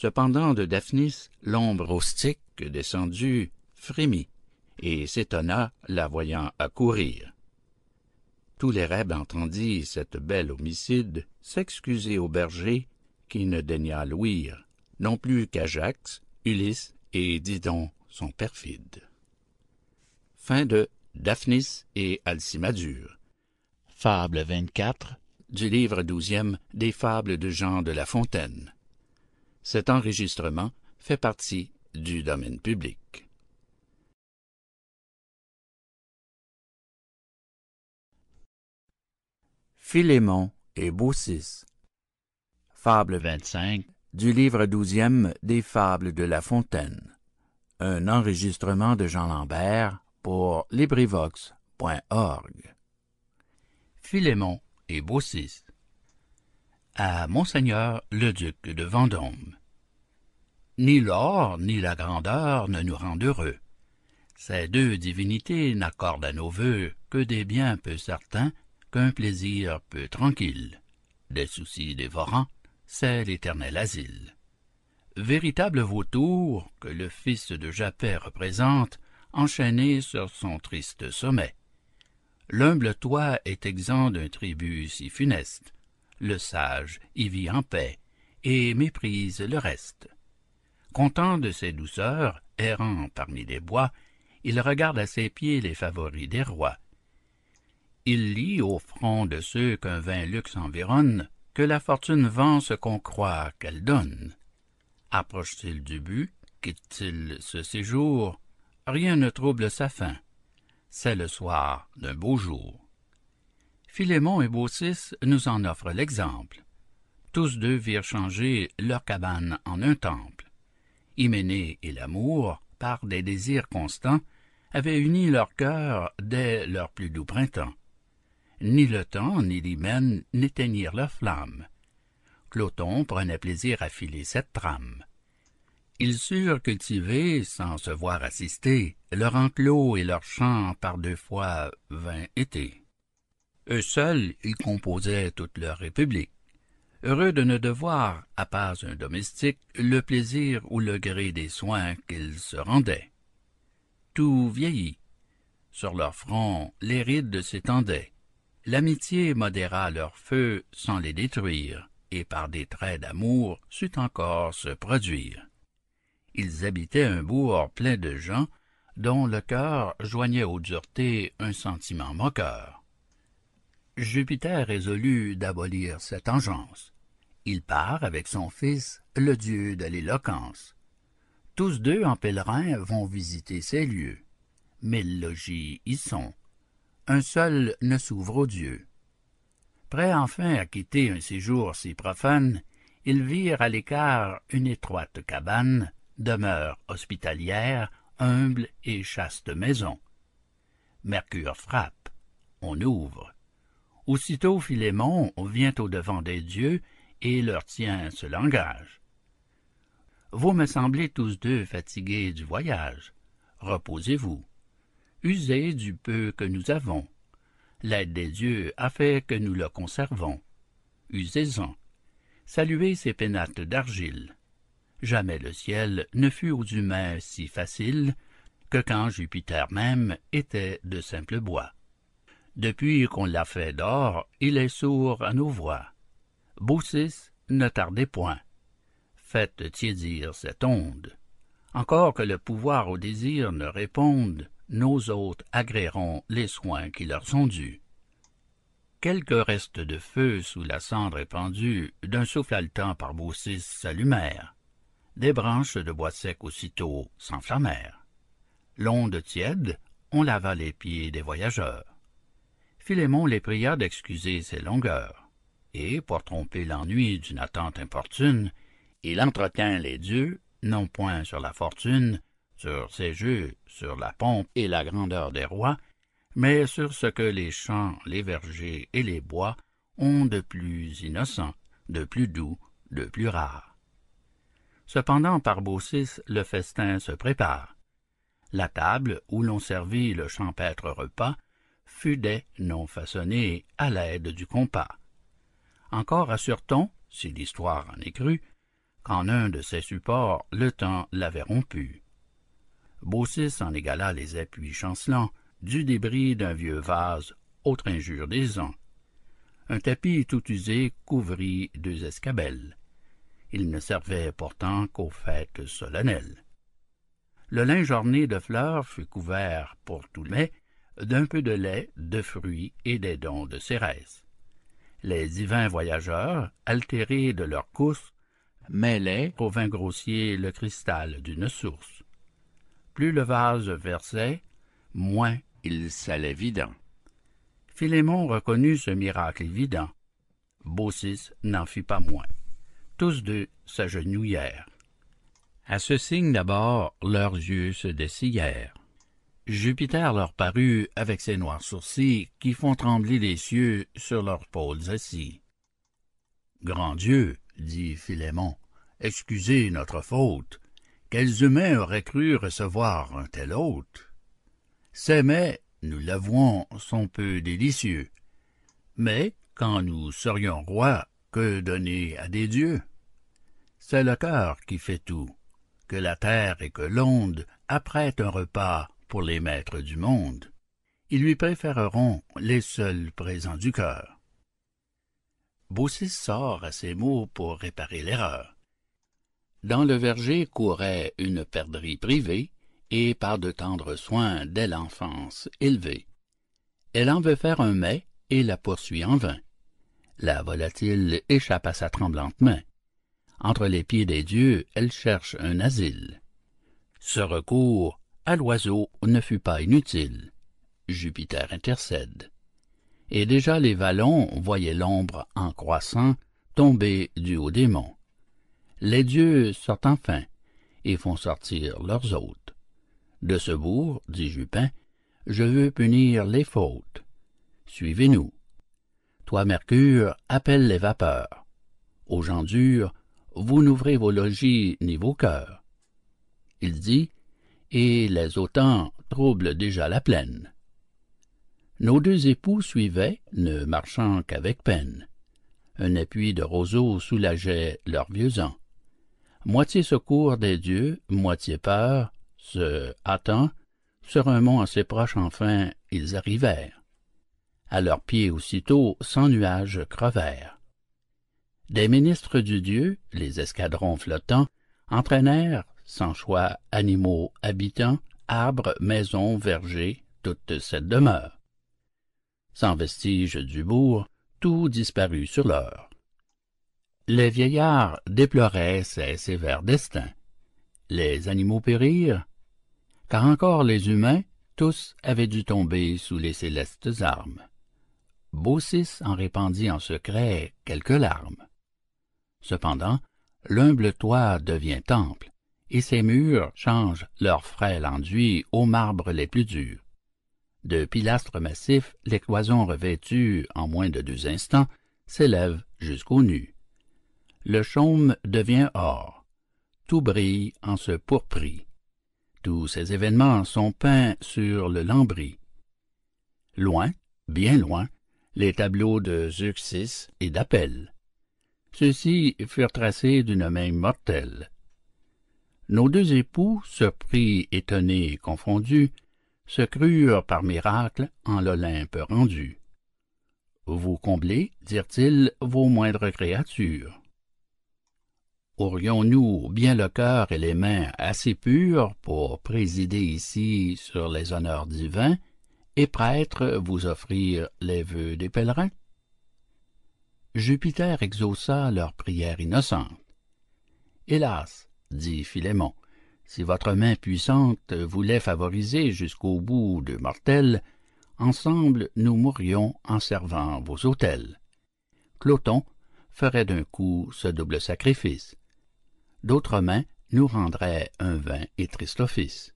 [SPEAKER 1] Cependant de Daphnis, l'ombre rustique descendue frémit et s'étonna, la voyant accourir. Les rêves entendit cette belle homicide s'excuser au berger qui ne daigna louir, non plus qu'Ajax, Ulysse et Didon son perfide. Daphnis et Alcimadure. Fable 24 du livre douzième des Fables de Jean de La Fontaine. Cet enregistrement fait partie du domaine public. Philémon et Baucis Fable 25 du livre douzième des Fables de La Fontaine. Un enregistrement de Jean Lambert pour LibriVox.org. Philémon et Baucis à Monseigneur le duc de Vendôme. Ni l'or ni la grandeur ne nous rendent heureux. Ces deux divinités n'accordent à nos vœux que des biens peu certains, qu'un plaisir peu tranquille. Des soucis dévorants, c'est l'éternel asile. Véritable vautour que le fils de Japet représente, enchaîné sur son triste sommet. L'humble toit est exempt d'un tribut si funeste. Le sage y vit en paix et méprise le reste. Content de ses douceurs, errant parmi les bois, il regarde à ses pieds les favoris des rois. Il lit au front de ceux qu'un vain luxe environne que la fortune vend ce qu'on croit qu'elle donne. Approche-t-il du but, quitte-t-il ce séjour, rien ne trouble sa fin c'est le soir d'un beau jour. Philémon et Baucis nous en offrent l'exemple. Tous deux virent changer leur cabane en un temple. Hyménée et l'amour, par des désirs constants, avaient uni leur cœur dès leur plus doux printemps. Ni le temps ni l'hymen n'éteignirent leur flamme. Cloton prenait plaisir à filer cette trame. Ils surent cultiver, sans se voir assister, leur enclos et leurs champs par deux fois vingt étés. Eux seuls, ils composaient toute leur république, heureux de ne devoir, à part un domestique, le plaisir ou le gré des soins qu'ils se rendaient. Tout vieillit. Sur leur front, les rides s'étendaient. L'amitié modéra leur feu sans les détruire, et par des traits d'amour sut encore se produire ils habitaient un bourg plein de gens dont le cœur joignait aux duretés un sentiment moqueur. Jupiter résolut d'abolir cette engeance. Il part avec son fils, le dieu de l'éloquence. Tous deux en pèlerin vont visiter ces lieux. Mille logis y sont. Un seul ne s'ouvre aux dieux. Prêts enfin à quitter un séjour si profane, ils virent à l'écart une étroite cabane, demeure hospitalière, humble et chaste maison. Mercure frappe, on ouvre. Aussitôt Philémon vient au-devant des dieux et leur tient ce langage. Vous me semblez tous deux fatigués du voyage. Reposez-vous. Usez du peu que nous avons. L'aide des dieux a fait que nous le conservons. Usez-en. Saluez ces pénates d'argile. Jamais le ciel ne fut aux humains si facile que quand Jupiter même était de simple bois. Depuis qu'on l'a fait d'or, il est sourd à nos voix. Baucis, ne tardez point. Faites tiédir cette onde. Encore que le pouvoir au désir ne réponde, nos hôtes agréeront les soins qui leur sont dus. Quelques restes de feu sous la cendre épandue d'un souffle haletant par Baucis s'allumèrent. Des branches de bois sec aussitôt s'enflammèrent. L'onde tiède, on lava les pieds des voyageurs. Les pria d'excuser ces longueurs, et, pour tromper l'ennui d'une attente importune, il entretint les dieux non point sur la fortune, sur ses jeux, sur la pompe et la grandeur des rois, mais sur ce que les champs, les vergers et les bois ont de plus innocent, de plus doux, de plus rare. Cependant, par Baucis, le festin se prépare. La table où l'on servit le champêtre repas fut des non façonnée à l'aide du compas. Encore assure-t-on, si l'histoire en est crue, qu'en un de ces supports le temps l'avait rompu. Baucis en égala les appuis chancelants du débris d'un vieux vase, autre injure des ans. Un tapis tout usé couvrit deux escabelles. Il ne servait pourtant qu'aux fêtes solennelles. Le linge orné de fleurs fut couvert pour tout d'un peu de lait, de fruits et des dons de Cérès. Les divins voyageurs, altérés de leur course, mêlait au vin grossier le cristal d'une source. Plus le vase versait, moins il salait vidant. Philémon reconnut ce miracle évident. Baucis n'en fit pas moins. Tous deux s'agenouillèrent. À ce signe d'abord, leurs yeux se dessillèrent. Jupiter leur parut avec ses noirs sourcils qui font trembler les cieux sur leurs pôles assis. Grand Dieu, dit Philémon, excusez notre faute. Quels humains auraient cru recevoir un tel hôte? Ces mets, nous l'avouons, sont peu délicieux. Mais, quand nous serions rois, que donner à des dieux? C'est le cœur qui fait tout. Que la terre et que l'onde apprêtent un repas pour les maîtres du monde. Ils lui préféreront les seuls présents du cœur. Baucis sort à ces mots pour réparer l'erreur. Dans le verger courait une perdrix privée, et par de tendres soins dès l'enfance élevée. Elle en veut faire un mets et la poursuit en vain. La volatile échappe à sa tremblante main. Entre les pieds des dieux, elle cherche un asile. Ce recours à l'oiseau ne fut pas inutile. Jupiter intercède et déjà les vallons voyaient l'ombre en croissant tomber du haut des monts. Les dieux sortent enfin et font sortir leurs hôtes. De ce bourg, dit Jupin, je veux punir les fautes. Suivez-nous. Toi, Mercure, appelle les vapeurs. Aux gens durs, vous n'ouvrez vos logis ni vos cœurs. Il dit, et les autans troublent déjà la plaine. Nos deux époux suivaient, ne marchant qu'avec peine. Un appui de roseaux soulageait leurs vieux ans. Moitié secours des dieux, moitié peur, se hâtant, sur un mont assez proche enfin, ils arrivèrent. À leurs pieds aussitôt, sans nuages crevèrent. Des ministres du Dieu, les escadrons flottants, entraînèrent, sans choix, animaux habitants, arbres, maisons, vergers, toute cette demeure sans vestige du bourg, tout disparut sur l'heure. Les vieillards déploraient ces sévères destins. Les animaux périrent, car encore les humains, tous avaient dû tomber sous les célestes armes. Baucis en répandit en secret quelques larmes. Cependant, l'humble toit devient temple, et ses murs changent leur frêle enduit aux marbres les plus durs. De pilastres massifs, les cloisons revêtues en moins de deux instants s'élèvent jusqu'au nu. Le chaume devient or. Tout brille en ce pourpris. Tous ces événements sont peints sur le lambris. Loin, bien loin, les tableaux de Zeuxis et d'Appel. Ceux-ci furent tracés d'une main mortelle. Nos deux époux, surpris, étonnés confondus, se crurent par miracle en l'Olympe rendu. Vous comblez, dirent-ils, vos moindres créatures. aurions-nous bien le cœur et les mains assez purs pour présider ici sur les honneurs divins et prêtre vous offrir les vœux des pèlerins? Jupiter exauça leur prière innocente hélas dit philémon. Si votre main puissante voulait favoriser jusqu'au bout de mortels ensemble nous mourrions en servant vos autels. Cloton ferait d'un coup ce double sacrifice. D'autres mains nous rendraient un vain et triste office.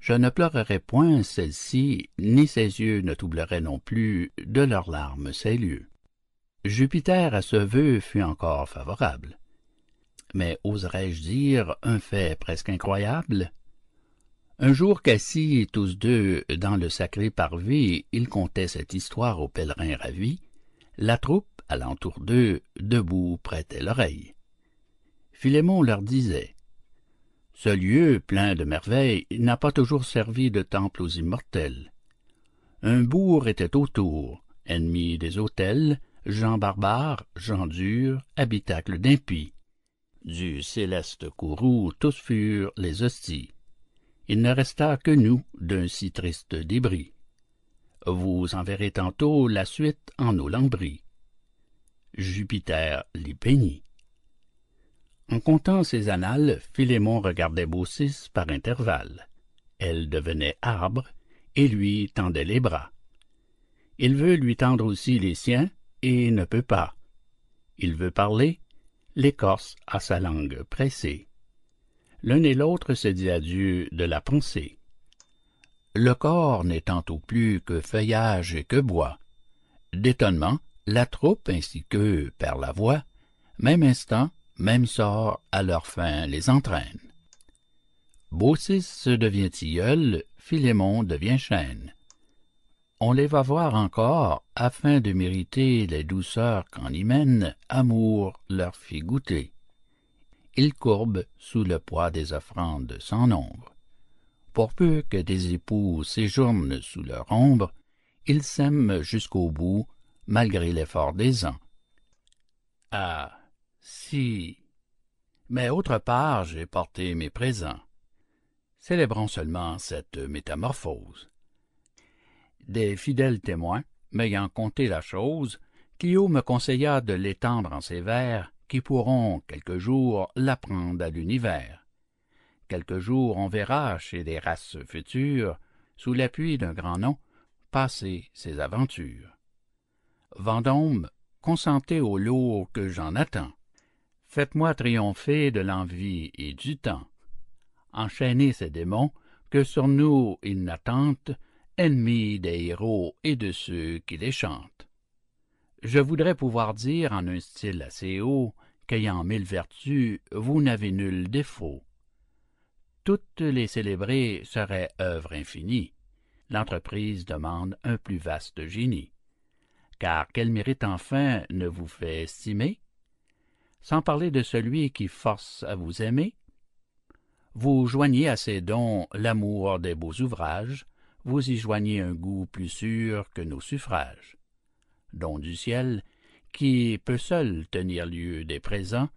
[SPEAKER 1] Je ne pleurerais point celle-ci ni ses yeux ne troubleraient non plus de leurs larmes ces lieux. Jupiter à ce vœu fut encore favorable mais oserais-je dire un fait presque incroyable? Un jour qu'assis tous deux dans le sacré parvis ils contaient cette histoire aux pèlerins ravis la troupe alentour d'eux debout prêtait l'oreille. Philémon leur disait ce lieu plein de merveilles n'a pas toujours servi de temple aux immortels. Un bourg était autour ennemi des autels gens barbares gens durs habitacle d'impies du céleste courroux tous furent les hosties. Il ne resta que nous d'un si triste débris. Vous en verrez tantôt la suite en nos lambris jupiter l'y peignit. En comptant ces annales philémon regardait baucis par intervalles. Elle devenait arbre et lui tendait les bras. Il veut lui tendre aussi les siens et ne peut pas. Il veut parler l'écorce a sa langue pressée. L'un et l'autre se dit adieu de la pensée. Le corps n'étant au plus que feuillage et que bois d'étonnement la troupe ainsi qu'eux perd la voix même instant même sort à leur fin les entraîne. Baucis devient tilleul philémon devient chêne on les va voir encore afin de mériter les douceurs qu'en hymen amour leur fit goûter. Ils courbent sous le poids des offrandes sans nombre. Pour peu que des époux séjournent sous leur ombre ils s'aiment jusqu'au bout malgré l'effort des ans ah si. Mais autre part j'ai porté mes présents. Célébrons seulement cette métamorphose des fidèles témoins m'ayant conté la chose clio me conseilla de l'étendre en ces vers qui pourront quelque jour l'apprendre à l'univers. Quelque jour on verra chez des races futures sous l'appui d'un grand nom passer ces aventures. Vendôme consentez au lot que j'en attends. Faites-moi triompher de l'envie et du temps. Enchaînez ces démons que sur nous ils n'attentent ennemis des héros et de ceux qui les chantent. Je voudrais pouvoir dire en un style assez haut qu'ayant mille vertus vous n'avez nul défaut. Toutes les célébrer serait œuvre infinie l'entreprise demande un plus vaste génie. Car quel mérite enfin ne vous fait estimer? Sans parler de celui qui force à vous aimer? Vous joignez à ces dons l'amour des beaux ouvrages vous y joignez un goût plus sûr que nos suffrages. Don du ciel qui peut seul tenir lieu des présents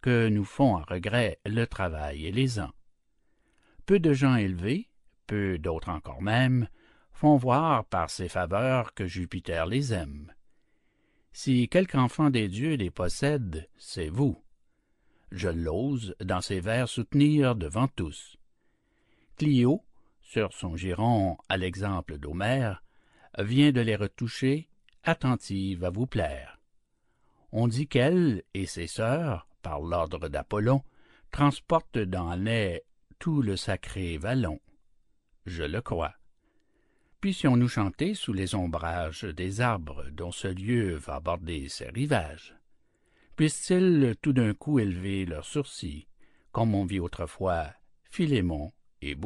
[SPEAKER 1] que nous font à regret le travail et les ans. Peu de gens élevés peu d'autres encore même font voir par ces faveurs que jupiter les aime. Si quelque enfant des dieux les possède c'est vous. Je l'ose dans ces vers soutenir devant tous. Clio sur son giron à l'exemple d'homère vient de les retoucher attentive à vous plaire. On dit qu'elle et ses sœurs par l'ordre d'apollon transportent dans les tout le sacré vallon. Je le crois. Puissions-nous chanter sous les ombrages des arbres dont ce lieu va border ses rivages. Puissent-ils tout d'un coup élever leurs sourcils comme on vit autrefois philémon et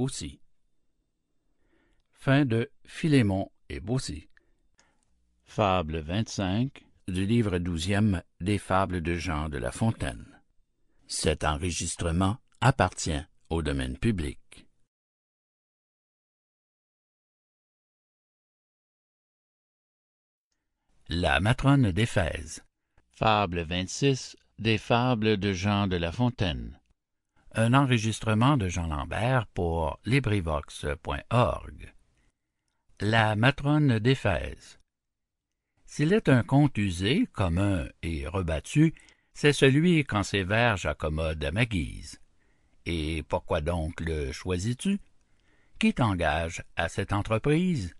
[SPEAKER 1] Philémon et Baucis. Fable 25 du livre douzième des Fables de Jean de La Fontaine. Cet enregistrement appartient au domaine public. La matrone d'Éphèse. Fable 26 Des fables de Jean de La Fontaine. Un enregistrement de Jean Lambert pour LibriVox.org. La matrone d'Éphèse. S'il est un conte usé, commun et rebattu, c'est celui quand ses vers j'accommode à ma guise. Et pourquoi donc le choisis-tu? Qui t'engage à cette entreprise?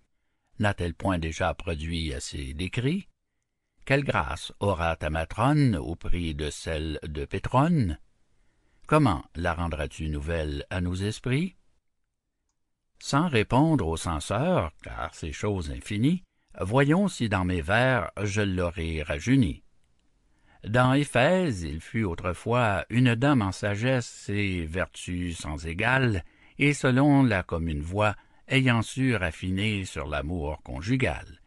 [SPEAKER 1] N'a-t-elle point déjà produit assez d'écrits? Quelle grâce aura ta matrone au prix de celle de Pétrone? Comment la rendras-tu nouvelle à nos esprits? Sans répondre au censeur, car c'est chose infinie, voyons si dans mes vers je l'aurai rajeuni. Dans Éphèse, il fut autrefois une dame en sagesse et vertu sans égale, et selon la commune voix, ayant su raffiner sur l'amour conjugal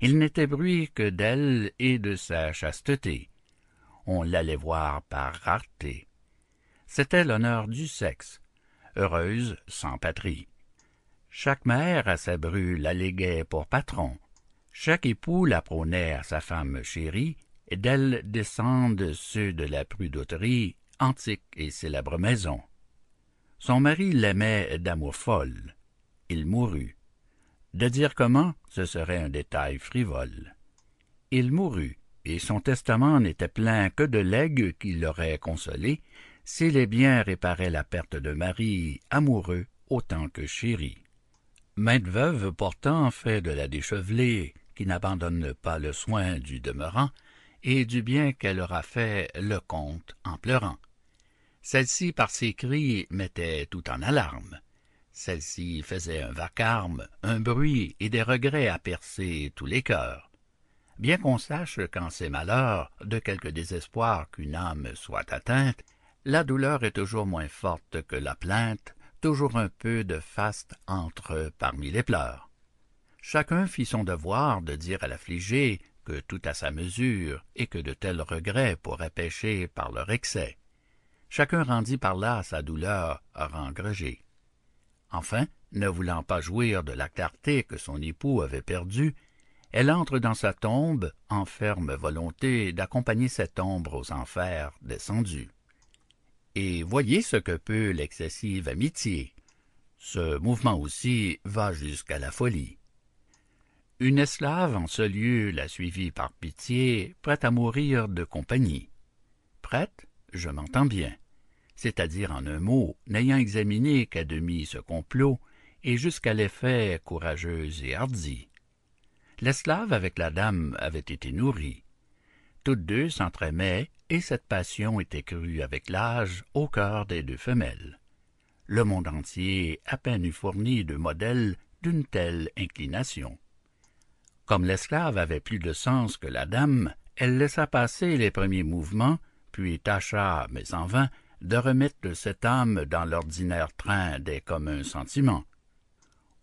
[SPEAKER 1] il n'était bruit que d'elle et de sa chasteté. On l'allait voir par rareté. C'était l'honneur du sexe, heureuse sans patrie. Chaque mère à sa bru l'alléguait pour patron. Chaque époux la prônait à sa femme chérie, et d'elle descendent ceux de la prudoterie, antique et célèbre maison. Son mari l'aimait d'amour folle. Il mourut. De dire comment, ce serait un détail frivole. Il mourut, et son testament n'était plein que de legs qui l'auraient consolé, si les biens réparaient la perte de mari, amoureux autant que chéri. Mainte veuve pourtant fait de la déchevelée, qui n'abandonne pas le soin du demeurant, et du bien qu'elle aura fait le compte en pleurant. Celle-ci par ses cris mettait tout en alarme. Celle-ci faisait un vacarme, un bruit et des regrets à percer tous les cœurs. Bien qu'on sache qu'en ces malheurs, de quelque désespoir qu'une âme soit atteinte, la douleur est toujours moins forte que la plainte, toujours un peu de faste entre parmi les pleurs. Chacun fit son devoir de dire à l'affligé que tout à sa mesure et que de tels regrets pourraient pécher par leur excès. Chacun rendit par là sa douleur rengrégée. Enfin, ne voulant pas jouir de la clarté que son époux avait perdue, elle entre dans sa tombe en ferme volonté d'accompagner cette ombre aux enfers descendus. Et voyez ce que peut l'excessive amitié. Ce mouvement aussi va jusqu'à la folie. Une esclave en ce lieu la suivit par pitié, prête à mourir de compagnie. Prête, je m'entends bien c'est-à-dire en un mot, n'ayant examiné qu'à demi ce complot, et jusqu'à l'effet courageuse et hardie. L'esclave avec la dame avait été nourrie. Toutes deux s'entraimaient, et cette passion était crue avec l'âge au cœur des deux femelles. Le monde entier à peine eût fourni de modèles d'une telle inclination. Comme l'esclave avait plus de sens que la dame, elle laissa passer les premiers mouvements, puis tâcha, mais en vain, de remettre cette âme dans l'ordinaire train des communs sentiments.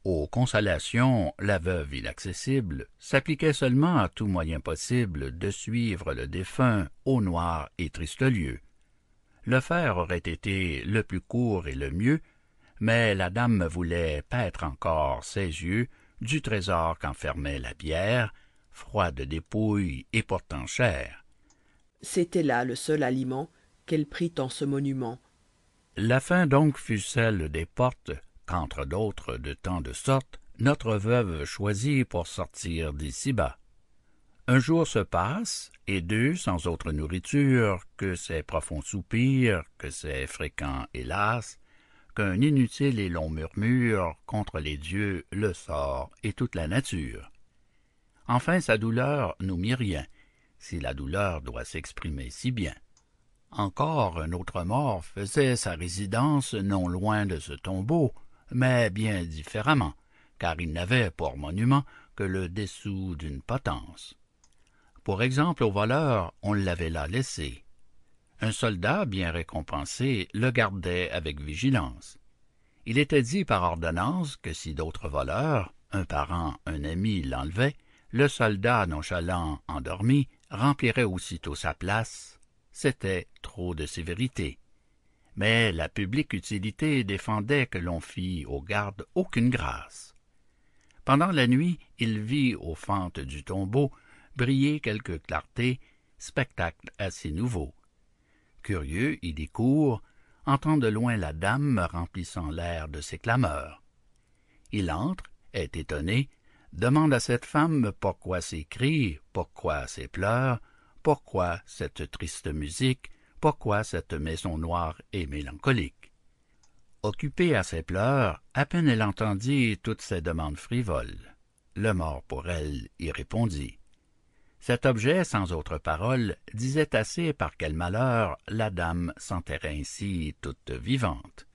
[SPEAKER 1] Aux consolations, la veuve inaccessible s'appliquait seulement à tout moyen possible de suivre le défunt au noir et triste lieu. Le faire aurait été le plus court et le mieux, mais la dame voulait paître encore ses yeux du trésor qu'enfermait la bière, froide dépouille et pourtant chère.
[SPEAKER 3] C'était là le seul aliment qu'elle prit en ce monument.
[SPEAKER 1] La fin donc fut celle des portes qu'entre d'autres de tant de sortes notre veuve choisit pour sortir d'ici-bas. Un jour se passe, et deux sans autre nourriture que ces profonds soupirs, que ces fréquents hélas, qu'un inutile et long murmure contre les dieux, le sort et toute la nature. Enfin sa douleur nous mit rien, si la douleur doit s'exprimer si bien. Encore un autre mort faisait sa résidence non loin de ce tombeau, mais bien différemment, car il n'avait pour monument que le dessous d'une potence. Pour exemple au voleur, on l'avait là laissé. Un soldat bien récompensé le gardait avec vigilance. Il était dit par ordonnance que si d'autres voleurs, un parent, un ami l'enlevaient, le soldat nonchalant endormi remplirait aussitôt sa place c'était trop de sévérité. Mais la publique utilité défendait que l'on fît aux gardes aucune grâce. Pendant la nuit, il vit aux fentes du tombeau briller quelques clartés, spectacle assez nouveau. Curieux, il y court, entend de loin la dame remplissant l'air de ses clameurs. Il entre, est étonné, demande à cette femme pourquoi ces cris, pourquoi ces pleurs, pourquoi cette triste musique, pourquoi cette maison noire et mélancolique. Occupée à ses pleurs, à peine elle entendit toutes ces demandes frivoles. Le mort pour elle y répondit. Cet objet, sans autre parole, disait assez par quel malheur la dame s'enterrait ainsi toute vivante.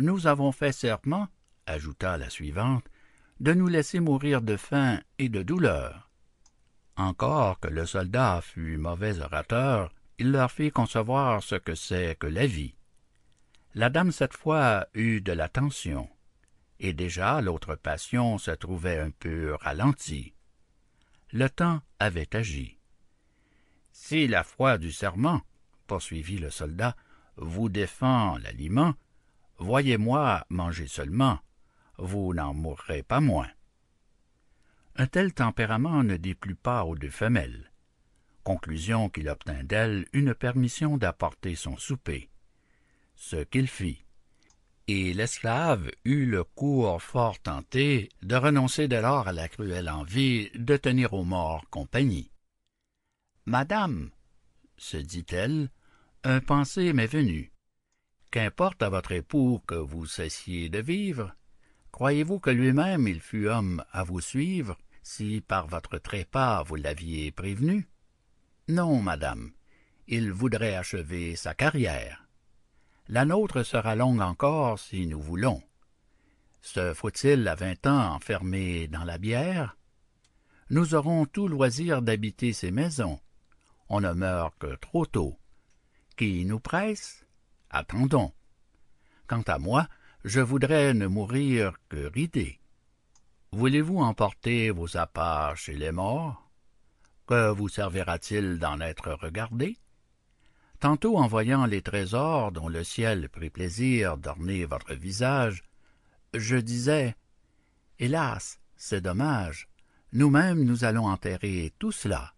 [SPEAKER 1] Nous avons fait serment, ajouta la suivante, de nous laisser mourir de faim et de douleur. Encore que le soldat fût mauvais orateur, il leur fit concevoir ce que c'est que la vie. La dame cette fois eut de l'attention, et déjà l'autre passion se trouvait un peu ralentie le temps avait agi. Si la foi du serment, poursuivit le soldat, vous défend l'aliment, voyez-moi manger seulement, vous n'en mourrez pas moins. Un tel tempérament ne déplut pas aux deux femelles. Conclusion qu'il obtint d'elle une permission d'apporter son souper. Ce qu'il fit et l'esclave eut le cours fort tenté de renoncer dès lors à la cruelle envie de tenir aux morts compagnie. Madame, se dit-elle, un pensée m'est venu. Qu'importe à votre époux que vous cessiez de vivre, croyez-vous que lui-même il fût homme à vous suivre, si par votre trépas vous l'aviez prévenu? Non, madame, il voudrait achever sa carrière la nôtre sera longue encore si nous voulons. Se faut-il à vingt ans enfermé dans la bière? Nous aurons tout loisir d'habiter ces maisons. On ne meurt que trop tôt. Qui nous presse? Attendons. Quant à moi, je voudrais ne mourir que ridé. Voulez-vous emporter vos apparts chez les morts? Que vous servira-t-il d'en être regardé? Tantôt en voyant les trésors dont le ciel prit plaisir d'orner votre visage, je disais Hélas, c'est dommage, nous-mêmes nous allons enterrer tout cela.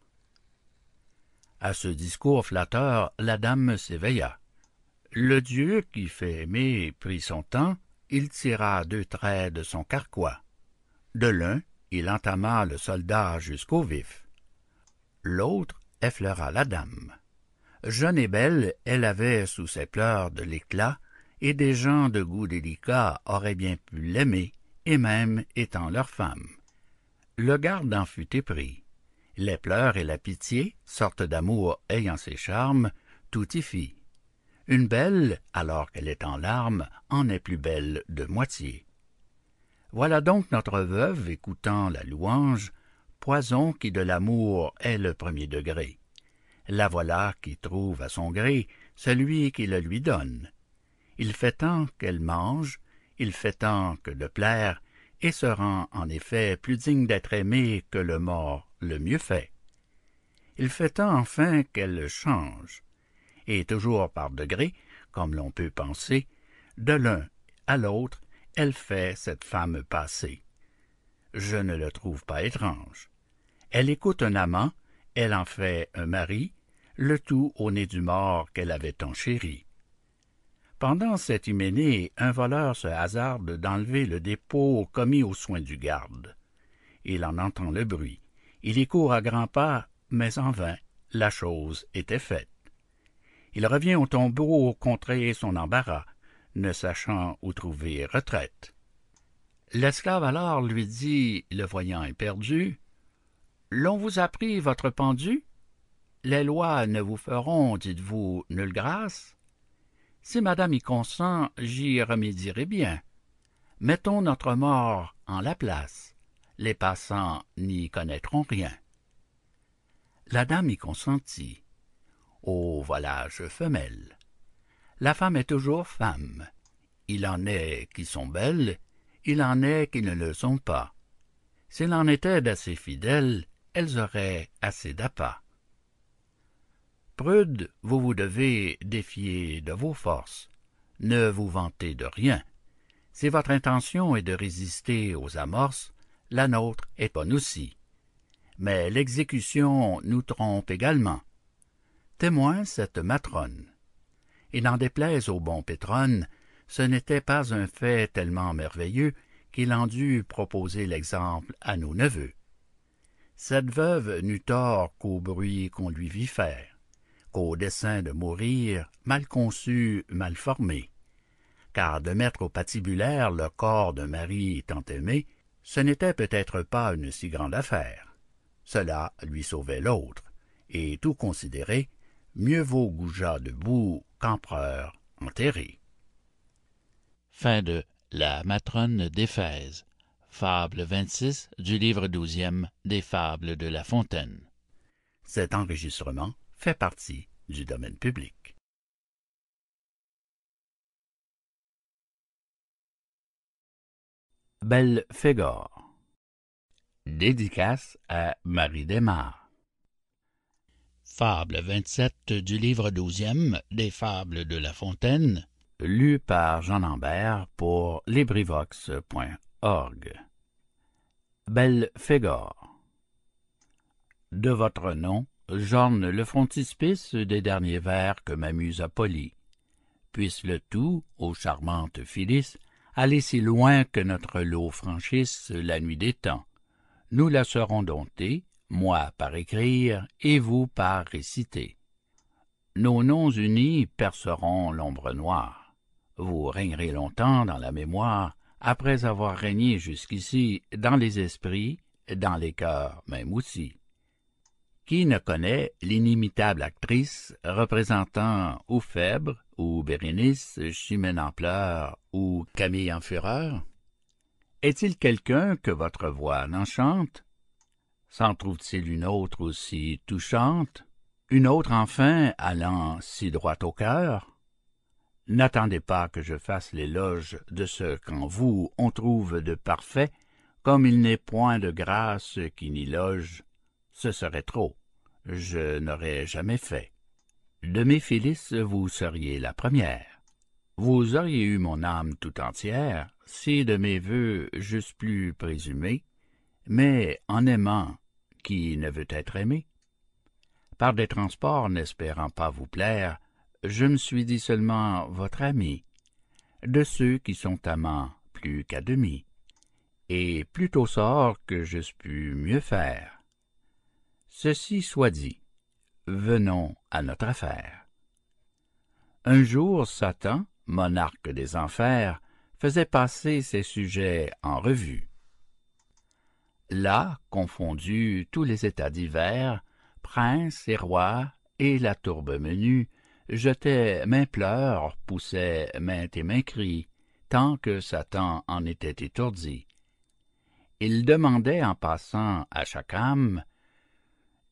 [SPEAKER 1] À ce discours flatteur, la dame s'éveilla. Le dieu qui fait aimer prit son temps, il tira deux traits de son carquois. De l'un, il entama le soldat jusqu'au vif. L'autre effleura la dame. Jeune et belle, elle avait sous ses pleurs de l'éclat, et des gens de goût délicat auraient bien pu l'aimer, et même étant leur femme. Le garde en fut épris. Les pleurs et la pitié, sorte d'amour ayant ses charmes, tout y fit. Une belle, alors qu'elle est en larmes, en est plus belle de moitié. Voilà donc notre veuve écoutant la louange, poison qui de l'amour est le premier degré la voilà qui trouve à son gré celui qui le lui donne. Il fait tant qu'elle mange, il fait tant que de plaire, et se rend en effet plus digne d'être aimé que le mort le mieux fait. Il fait tant enfin qu'elle change, et toujours par degrés, comme l'on peut penser, de l'un à l'autre, elle fait cette femme passer. Je ne le trouve pas étrange. Elle écoute un amant, elle en fait un mari, le tout au nez du mort qu'elle avait tant chéri. Pendant cette hyménée, un voleur se hasarde d'enlever le dépôt commis aux soins du garde. Il en entend le bruit. Il y court à grands pas, mais en vain, la chose était faite. Il revient au tombeau contrer son embarras, ne sachant où trouver retraite. L'esclave alors lui dit, le voyant éperdu, L'on vous a pris votre pendu? les lois ne vous feront, dites-vous, nulle grâce? Si madame y consent, j'y remédierai bien. Mettons notre mort en la place. Les passants n'y connaîtront rien. La dame y consentit. Ô volage femelle! La femme est toujours femme. Il en est qui sont belles, il en est qui ne le sont pas. S'il en était d'assez fidèles, elles auraient assez d'appât. Prude, vous vous devez défier de vos forces. Ne vous vantez de rien. Si votre intention est de résister aux amorces, la nôtre est bonne aussi. Mais l'exécution nous trompe également. témoin cette matrone. Et n'en déplaise au bon Pétrone, ce n'était pas un fait tellement merveilleux qu'il en dut proposer l'exemple à nos neveux. Cette veuve n'eut tort qu'au bruit qu'on lui vit faire, qu'au dessein de mourir, mal conçu, mal formé. Car de mettre au patibulaire le corps d'un mari tant aimé, ce n'était peut-être pas une si grande affaire. Cela lui sauvait l'autre, et tout considéré, mieux vaut goujat debout qu'empereur enterré.
[SPEAKER 2] La matrone fable 26 du livre douzième des fables de La Fontaine.
[SPEAKER 1] Cet enregistrement fait partie du domaine public. Belle Fégor Dédicace à Marie Desmar
[SPEAKER 2] Fable 27 du livre douzième des fables de La Fontaine,
[SPEAKER 1] De votre nom, j'orne le frontispice des derniers vers que m'amuse Apolly. Puisse le tout, ô charmante Phyllis, aller si loin que notre lot franchisse la nuit des temps. Nous la serons domptés, moi par écrire et vous par réciter. Nos noms unis perceront l'ombre noire. Vous régnerez longtemps dans la mémoire, après avoir régné jusqu'ici dans les esprits, dans les cœurs même aussi. Qui ne connaît l'inimitable actrice représentant ou Phèbre, ou Bérénice, Chimène en pleurs, ou Camille en fureur? Est-il quelqu'un que votre voix n'enchante? S'en trouve-t-il une autre aussi touchante? Une autre enfin allant si droit au cœur? N'attendez pas que je fasse l'éloge de ce qu'en vous on trouve de parfait, comme il n'est point de grâce qui n'y loge, ce serait trop, je n'aurais jamais fait. De mes Phyllis, vous seriez la première. Vous auriez eu mon âme tout entière, si de mes vœux j'eusse plus présumé, mais en aimant, qui ne veut être aimé? Par des transports n'espérant pas vous plaire, je me suis dit seulement votre ami, de ceux qui sont amants plus qu'à demi, et plutôt sort que j'eusse pu mieux faire. Ceci soit dit, venons à notre affaire. Un jour Satan, monarque des enfers, faisait passer ses sujets en revue. Là, confondus tous les états divers, princes et rois, et la tourbe menue, jetaient maint pleurs, poussaient maint et maint cris, tant que Satan en était étourdi. Il demandait en passant à chaque âme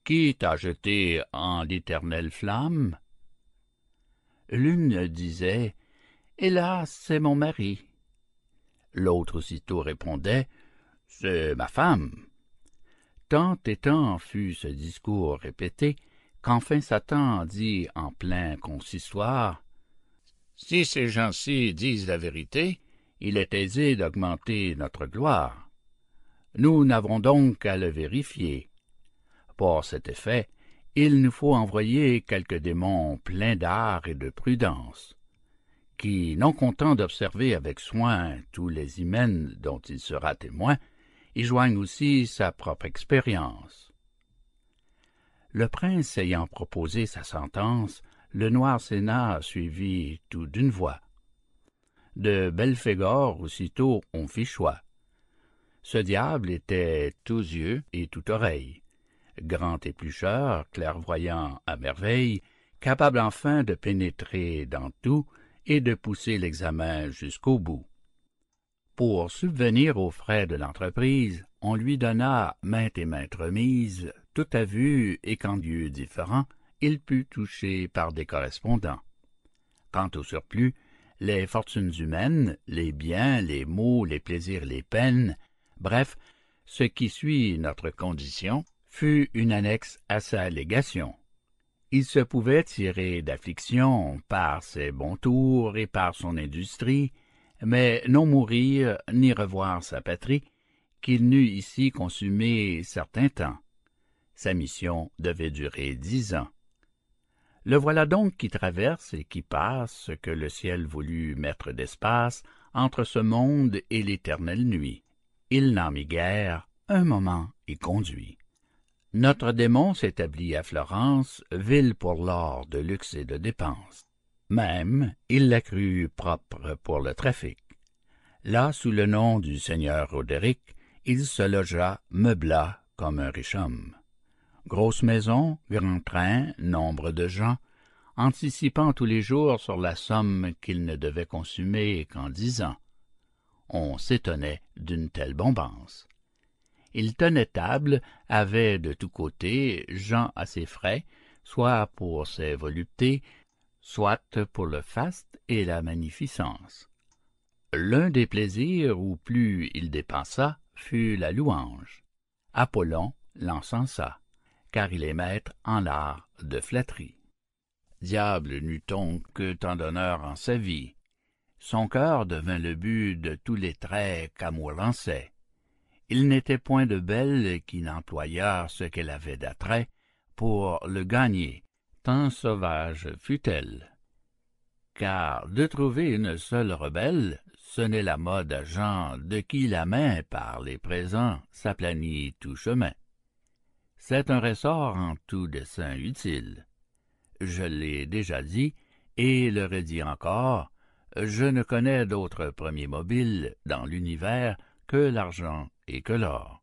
[SPEAKER 1] Qui t'a jeté en l'éternelle flamme? L'une disait Hélas, c'est mon mari. L'autre aussitôt répondait C'est ma femme. Tant et tant fut ce discours répété qu'enfin Satan dit en plein consistoire Si ces gens-ci disent la vérité, il est aisé d'augmenter notre gloire. Nous n'avons donc qu'à le vérifier. Pour cet effet, il nous faut envoyer quelques démons pleins d'art et de prudence qui, non content d'observer avec soin tous les hymens dont il sera témoin, y joigne aussi sa propre expérience. Le prince ayant proposé sa sentence, le noir sénat suivit tout d'une voix. De Belphégor aussitôt on fit choix. Ce diable était tous yeux et tout oreille, grand éplucheur, clairvoyant à merveille, capable enfin de pénétrer dans tout et de pousser l'examen jusqu'au bout. Pour subvenir aux frais de l'entreprise, on lui donna maintes et maintes remises, tout à vue et qu'en lieux différents, il put toucher par des correspondants. Quant au surplus, les fortunes humaines, les biens, les maux, les plaisirs, les peines, bref, ce qui suit notre condition, fut une annexe à sa allégation il se pouvait tirer d'affliction par ses bons tours et par son industrie, mais non mourir ni revoir sa patrie, qu'il n'eût ici consumé certain temps. Sa mission devait durer dix ans. Le voilà donc qui traverse et qui passe ce que le ciel voulut mettre d'espace entre ce monde et l'éternelle nuit. Il n'en mit guère, un moment y conduit. Notre démon s'établit à Florence, ville pour l'or de luxe et de dépenses. Même, il la crut propre pour le trafic. Là, sous le nom du seigneur Roderick, il se logea, meubla comme un riche homme. Grosse maison, grand train, nombre de gens, anticipant tous les jours sur la somme qu'il ne devait consumer qu'en dix ans. On s'étonnait d'une telle bombance. Il tenait table, avait de tous côtés gens à ses frais, soit pour ses voluptés, soit pour le faste et la magnificence. L'un des plaisirs où plus il dépensa fut la louange. Apollon l'encensa car il est maître en l'art de flatterie. Diable n'eut-on que tant d'honneur en sa vie. Son cœur devint le but de tous les traits qu'amour lançait. Il n'était point de belle qui n'employât ce qu'elle avait d'attrait pour le gagner, tant sauvage fut-elle. Car de trouver une seule rebelle, ce n'est la mode à gens de qui la main, par les présents, s'aplanit tout chemin c'est un ressort en tout dessein utile. Je l'ai déjà dit, et le redis encore, je ne connais d'autre premier mobile dans l'univers que l'argent et que l'or.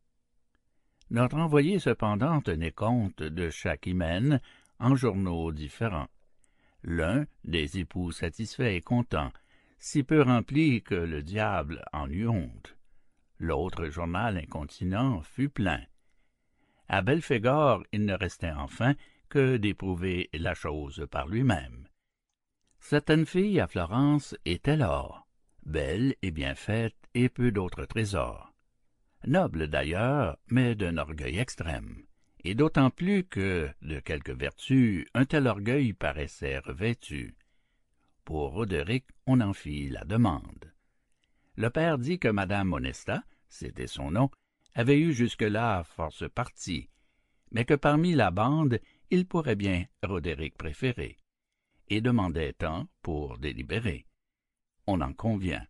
[SPEAKER 1] Notre envoyé cependant tenait compte de chaque hymen en journaux différents. L'un, des époux satisfaits et contents, si peu rempli que le diable en eut honte. L'autre journal incontinent fut plein. À Belphégor il ne restait enfin que d'éprouver la chose par lui-même. Certaines filles à Florence étaient l'or, belles et bien faites et peu d'autres trésors. Nobles d'ailleurs, mais d'un orgueil extrême, et d'autant plus que, de quelque vertu, un tel orgueil paraissait revêtu. Pour Roderick, on en fit la demande. Le père dit que madame Monesta, c'était son nom, avait eu jusque-là force partie, mais que parmi la bande il pourrait bien Roderick préférer, et demandait temps pour délibérer. On en convient.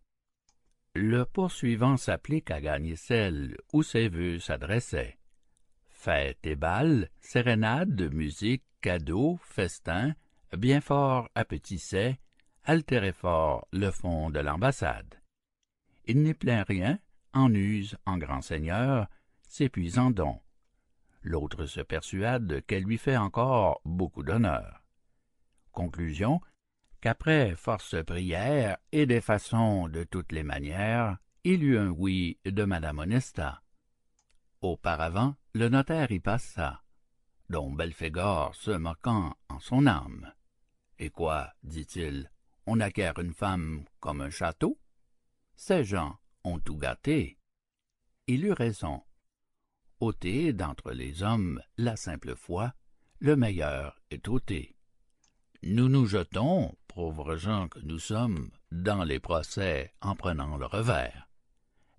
[SPEAKER 1] Le poursuivant s'applique à gagner celle où ses vœux s'adressaient. Fêtes et bals, sérénades, musique, cadeaux, festins, bien fort appétissait, altérait fort le fond de l'ambassade. Il n'est plein rien, en use en grand seigneur, s'épuise en dons. L'autre se persuade qu'elle lui fait encore beaucoup d'honneur. Conclusion qu'après force prières et des façons de toutes les manières, il eut un oui de madame Onesta. Auparavant, le notaire y passa, dont Belphégor se moquant en son âme. Et quoi, dit-il, on acquiert une femme comme un château? Ces gens tout gâté. Il eut raison. Ôter d'entre les hommes la simple foi, le meilleur est ôté. Nous nous jetons, pauvres gens que nous sommes, dans les procès en prenant le revers.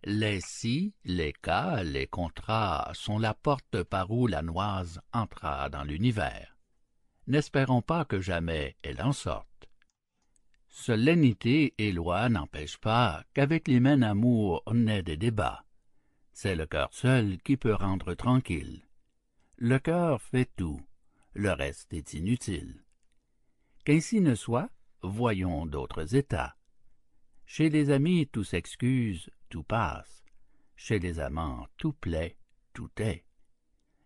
[SPEAKER 1] Les si, les cas, les contrats sont la porte par où la noise entra dans l'univers. N'espérons pas que jamais elle en sorte solennité et loi n'empêchent pas qu'avec l'hymen amour naît des débats. C'est le cœur seul qui peut rendre tranquille. Le cœur fait tout, le reste est inutile. Qu'ainsi ne soit, voyons d'autres états. Chez les amis tout s'excuse, tout passe. Chez les amants tout plaît, tout est.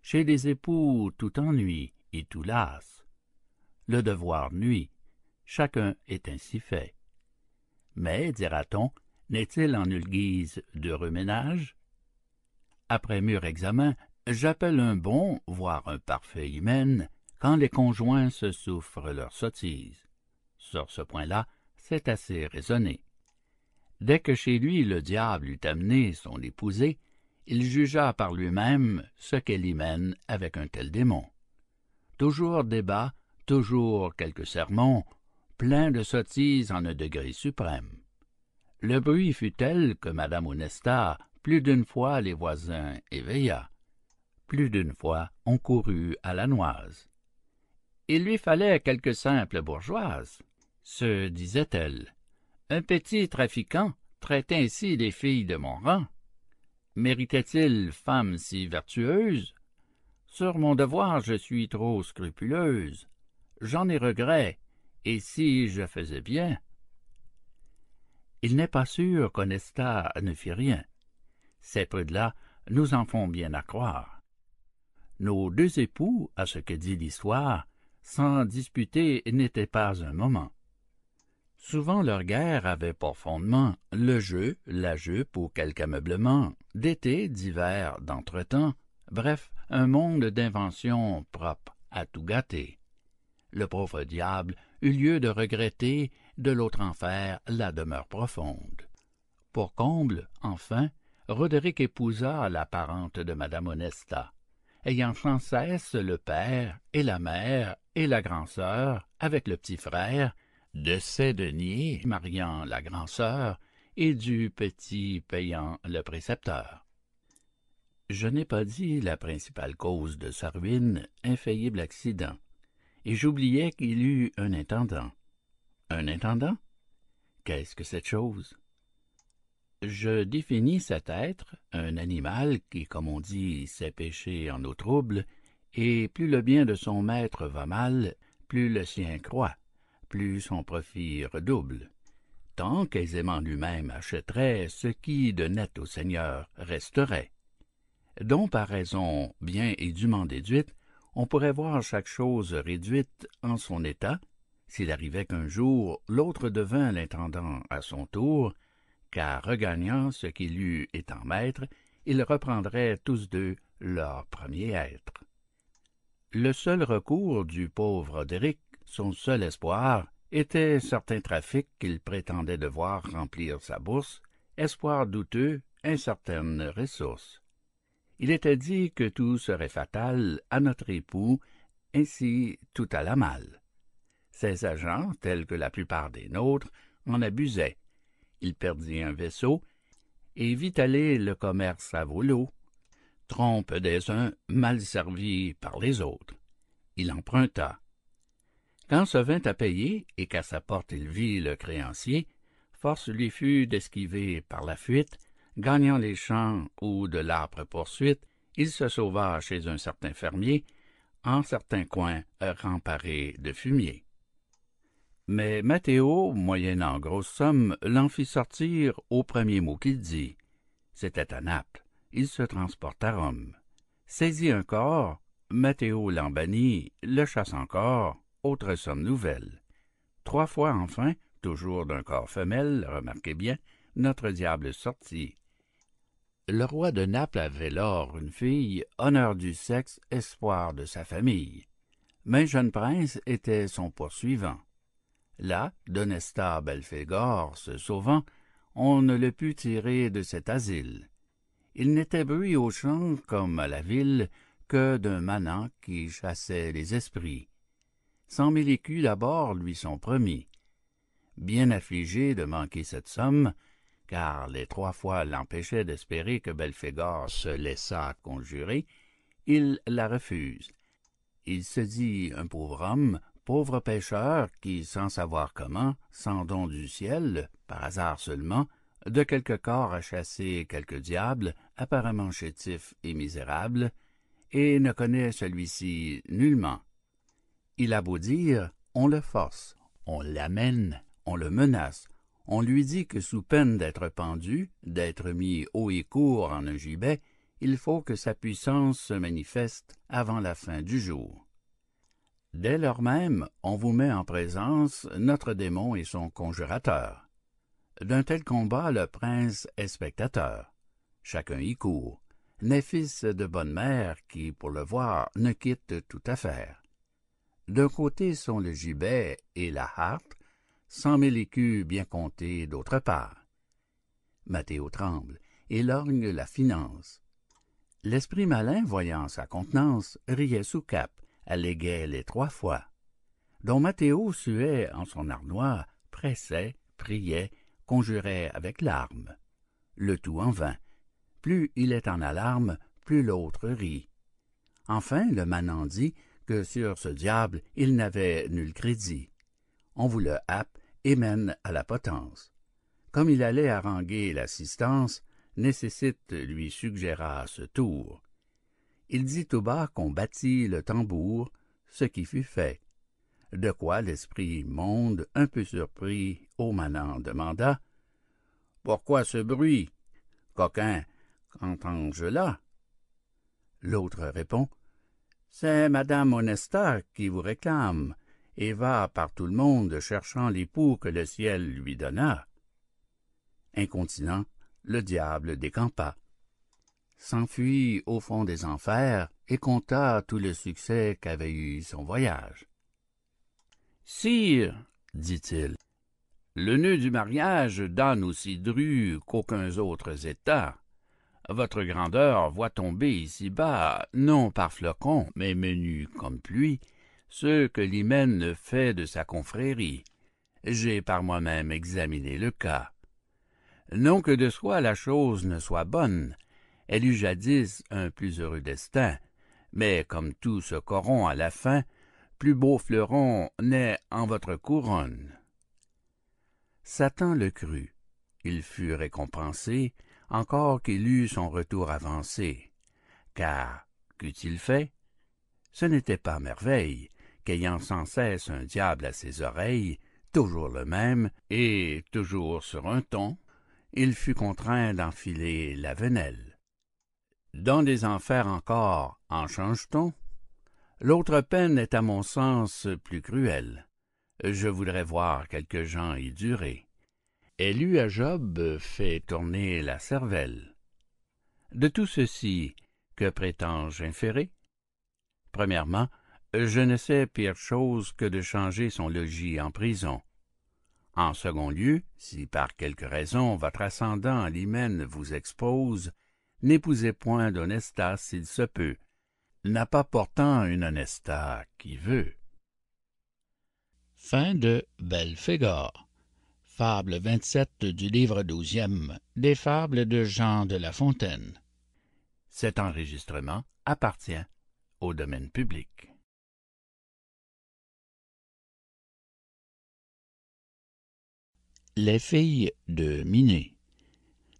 [SPEAKER 1] Chez les époux tout ennuie et tout lasse. Le devoir nuit, chacun est ainsi fait. Mais, dira-t-on, n'est-il en nulle guise d'heureux ménage? Après mûr examen, j'appelle un bon, voire un parfait hymen, quand les conjoints se souffrent leur sottise. Sur ce point-là, c'est assez raisonné. Dès que chez lui le diable eut amené son épousée, il jugea par lui-même ce qu'elle y mène avec un tel démon. Toujours débat, toujours quelques sermons, plein de sottises en un degré suprême. Le bruit fut tel que madame Onesta plus d'une fois les voisins éveilla. Plus d'une fois on courut à la noise. il lui fallait quelque simple bourgeoise. Se disait-elle, un petit trafiquant traite ainsi les filles de mon rang. Méritait-il femme si vertueuse? Sur mon devoir je suis trop scrupuleuse. J'en ai regret, et si je faisais bien? Il n'est pas sûr qu'Onesta ne fit rien. Ces prudes-là nous en font bien à croire. Nos deux époux, à ce que dit l'histoire, sans disputer n'étaient pas un moment. Souvent leur guerre avait pour fondement le jeu, la jupe ou quelque ameublement, d'été, d'hiver, d'entretemps, bref, un monde d'inventions propres à tout gâter. Le pauvre diable eut lieu de regretter de l'autre enfer la demeure profonde. Pour comble, enfin, Roderick épousa la parente de Madame Onesta, ayant sans cesse le père et la mère et la grand-sœur avec le petit frère, de ces deniers mariant la grand-sœur et du petit payant le précepteur. Je n'ai pas dit la principale cause de sa ruine, infaillible accident, et j'oubliais qu'il eut un intendant. Un intendant? Qu'est-ce que cette chose? Je définis cet être, un animal qui, comme on dit, sait pêcher en eau trouble, et plus le bien de son maître va mal, plus le sien croît, plus son profit redouble, tant qu'aisément lui-même achèterait ce qui de net au Seigneur resterait. Dont par raison bien et dûment déduite, on pourrait voir chaque chose réduite en son état, s'il arrivait qu'un jour l'autre devint l'intendant à son tour, car regagnant ce qu'il eût étant maître, ils reprendraient tous deux leur premier être. Le seul recours du pauvre Roderick, son seul espoir, était certain trafic qu'il prétendait devoir remplir sa bourse, espoir douteux, incertaine ressource. Il était dit que tout serait fatal à notre époux, ainsi tout alla mal. Ses agents, tels que la plupart des nôtres, en abusaient, il perdit un vaisseau et vit aller le commerce à volo, trompe des uns, mal servi par les autres. Il emprunta. Quand se vint à payer et qu'à sa porte il vit le créancier, force lui fut d'esquiver par la fuite, gagnant les champs ou de l'âpre poursuite, il se sauva chez un certain fermier, en certains coins remparé de fumier. Mais Mathéo, moyennant grosse somme, l'en fit sortir au premier mot qu'il dit. C'était à Naples. Il se transporte à Rome. Saisit un corps, Mathéo l'en bannit, le chasse encore, autre somme nouvelle. Trois fois enfin, toujours d'un corps femelle, remarquez bien, notre diable sortit. Le roi de Naples avait lors une fille, honneur du sexe, espoir de sa famille. Mais jeune prince était son poursuivant. Là, d'Onesta Belphégor se sauvant, on ne le put tirer de cet asile. Il n'était bruit aux champs comme à la ville que d'un manant qui chassait les esprits. Cent mille écus d'abord lui sont promis. Bien affligé de manquer cette somme, car les trois fois l'empêchaient d'espérer que Belphégor se laissât conjurer, il la refuse. Il se dit un pauvre homme pauvre pêcheur qui, sans savoir comment, sans don du ciel, par hasard seulement, de quelque corps a chassé quelque diable, apparemment chétif et misérable, et ne connaît celui-ci nullement. Il a beau dire, on le force, on l'amène, on le menace, on lui dit que sous peine d'être pendu, d'être mis haut et court en un gibet, il faut que sa puissance se manifeste avant la fin du jour. Dès lors même, on vous met en présence notre démon et son conjurateur. D'un tel combat, le prince est spectateur. Chacun y court, n'est fils de bonne mère qui, pour le voir, ne quitte toute affaire. D'un côté sont le gibet et la harpe, cent mille écus bien comptés d'autre part. Mathéo tremble et lorgne la finance. L'esprit malin, voyant sa contenance, riait sous cap, alléguait les trois fois, dont Mathéo suait en son armoire, pressait, priait, conjurait avec larmes. Le tout en vain. Plus il est en alarme, plus l'autre rit. Enfin le manant dit
[SPEAKER 2] que sur ce diable il n'avait nul crédit. On vous le et mène à la potence. Comme il allait haranguer l'assistance, Nécessite lui suggéra ce tour. Il dit tout bas qu'on bâtit le tambour, ce qui fut fait. De quoi l'esprit monde, un peu surpris, au manant demanda Pourquoi ce bruit Coquin, qu'entends-je là? L'autre répond C'est madame Honesta qui vous réclame et va par tout le monde cherchant l'époux que le ciel lui donna. Incontinent, le diable décampa, s'enfuit au fond des enfers et conta tout le succès qu'avait eu son voyage. Sire, dit-il, le nœud du mariage donne aussi dru qu'aucuns autres états. Votre grandeur voit tomber ici-bas, non par flocons, mais menus comme pluie, ce que l'hymen fait de sa confrérie. J'ai par moi-même examiné le cas. Non que de soi la chose ne soit bonne, elle eut jadis un plus heureux destin, mais comme tout se corrompt à la fin, plus beau fleuron naît en votre couronne. Satan le crut, il fut récompensé, encore qu'il eût son retour avancé. Car, qu'eût-il fait? Ce n'était pas merveille, qu'ayant sans cesse un diable à ses oreilles, toujours le même, et toujours sur un ton, il fut contraint d'enfiler la venelle. Dans des enfers encore en change-t-on? L'autre peine est à mon sens plus cruelle. Je voudrais voir quelques gens y durer. Elle eut à Job fait tourner la cervelle. De tout ceci, que prétends-je inférer? Premièrement, je ne sais pire chose que de changer son logis en prison. En second lieu, si par quelque raison votre ascendant l'hymen vous expose, n'épousez point d'Honesta s'il se peut, n'a pas pourtant une Honesta qui veut.
[SPEAKER 1] Fin de Belphégor Fable 27 du livre douzième des Fables de Jean de La Fontaine.
[SPEAKER 2] Cet enregistrement appartient au domaine public.
[SPEAKER 1] Les filles de Miné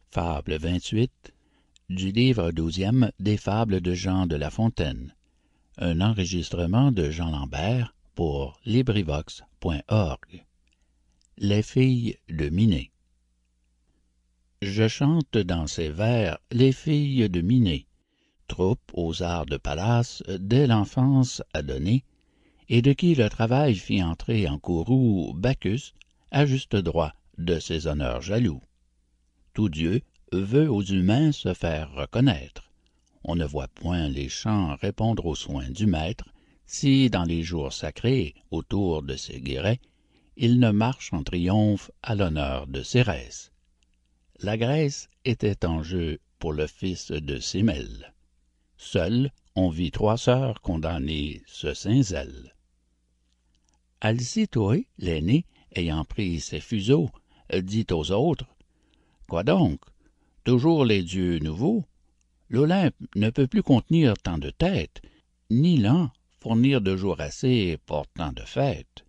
[SPEAKER 1] Fable 28 du livre douzième des Fables de Jean de La Fontaine. Un enregistrement de Jean Lambert pour LibriVox.org. Les filles de Miné Je chante dans ces vers les filles de Miné, troupe aux arts de palace dès l'enfance à donner, et de qui le travail fit entrer en courroux Bacchus, à juste droit, de ses honneurs jaloux. Tout Dieu veut aux humains se faire reconnaître. On ne voit point les chants répondre aux soins du maître, si dans les jours sacrés, autour de ses guérets, il ne marche en triomphe à l'honneur de Cérès. La Grèce était en jeu pour le fils de Sémel. Seul, on vit trois sœurs condamnées ce saint zèle. Alcitoé, l'aîné, ayant pris ses fuseaux, dit aux autres quoi donc? Toujours les dieux nouveaux? L'olympe ne peut plus contenir tant de têtes ni l'an fournir de jours assez pour tant de fêtes.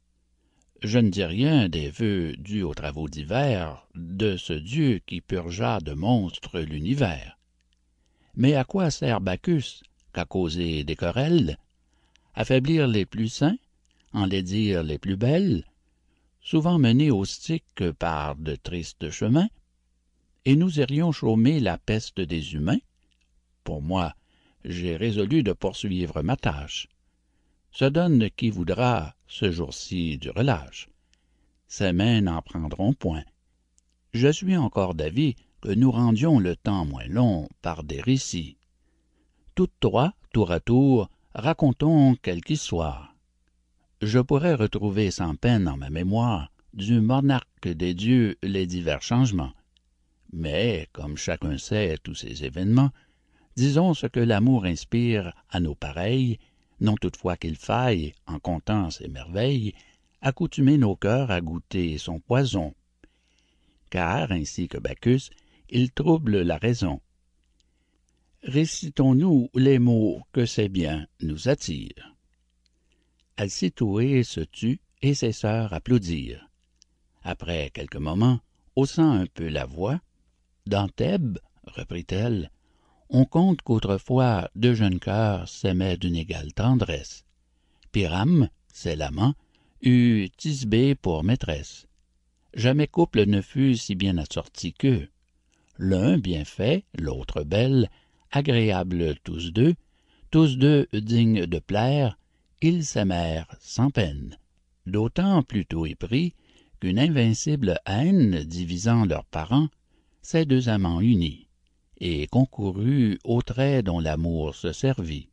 [SPEAKER 1] Je ne dis rien des vœux dus aux travaux divers de ce dieu qui purgea de monstres l'univers. Mais à quoi sert bacchus qu'à causer des querelles? Affaiblir les plus saints? Enlaidir les plus belles? Souvent menés au stick par de tristes chemins et nous irions chômer la peste des humains. Pour moi j'ai résolu de poursuivre ma tâche. Se donne qui voudra ce jour-ci du relâche. Ses mains n'en prendront point. Je suis encore d'avis que nous rendions le temps moins long par des récits. Toutes trois tour à tour racontons quelque histoire je pourrais retrouver sans peine en ma mémoire du monarque des dieux les divers changements. Mais comme chacun sait tous ces événements disons ce que l'amour inspire à nos pareils non toutefois qu'il faille en comptant ces merveilles accoutumer nos cœurs à goûter son poison. Car ainsi que bacchus il trouble la raison. Récitons nous les mots que ces biens nous attirent Alcitoué se tut et ses sœurs applaudirent. Après quelques moments, haussant un peu la voix, dans Thèbes, reprit-elle, on compte qu'autrefois deux jeunes cœurs s'aimaient d'une égale tendresse. Pyrame, c'est l'amant, eut Thisbé pour maîtresse. Jamais couple ne fut si bien assorti qu'eux. L'un bien fait, l'autre belle, agréables tous deux, tous deux dignes de plaire, ils s'aimèrent sans peine, d'autant plutôt épris qu'une invincible haine divisant leurs parents, ces deux amants unis, et concourut aux traits dont l'amour se servit.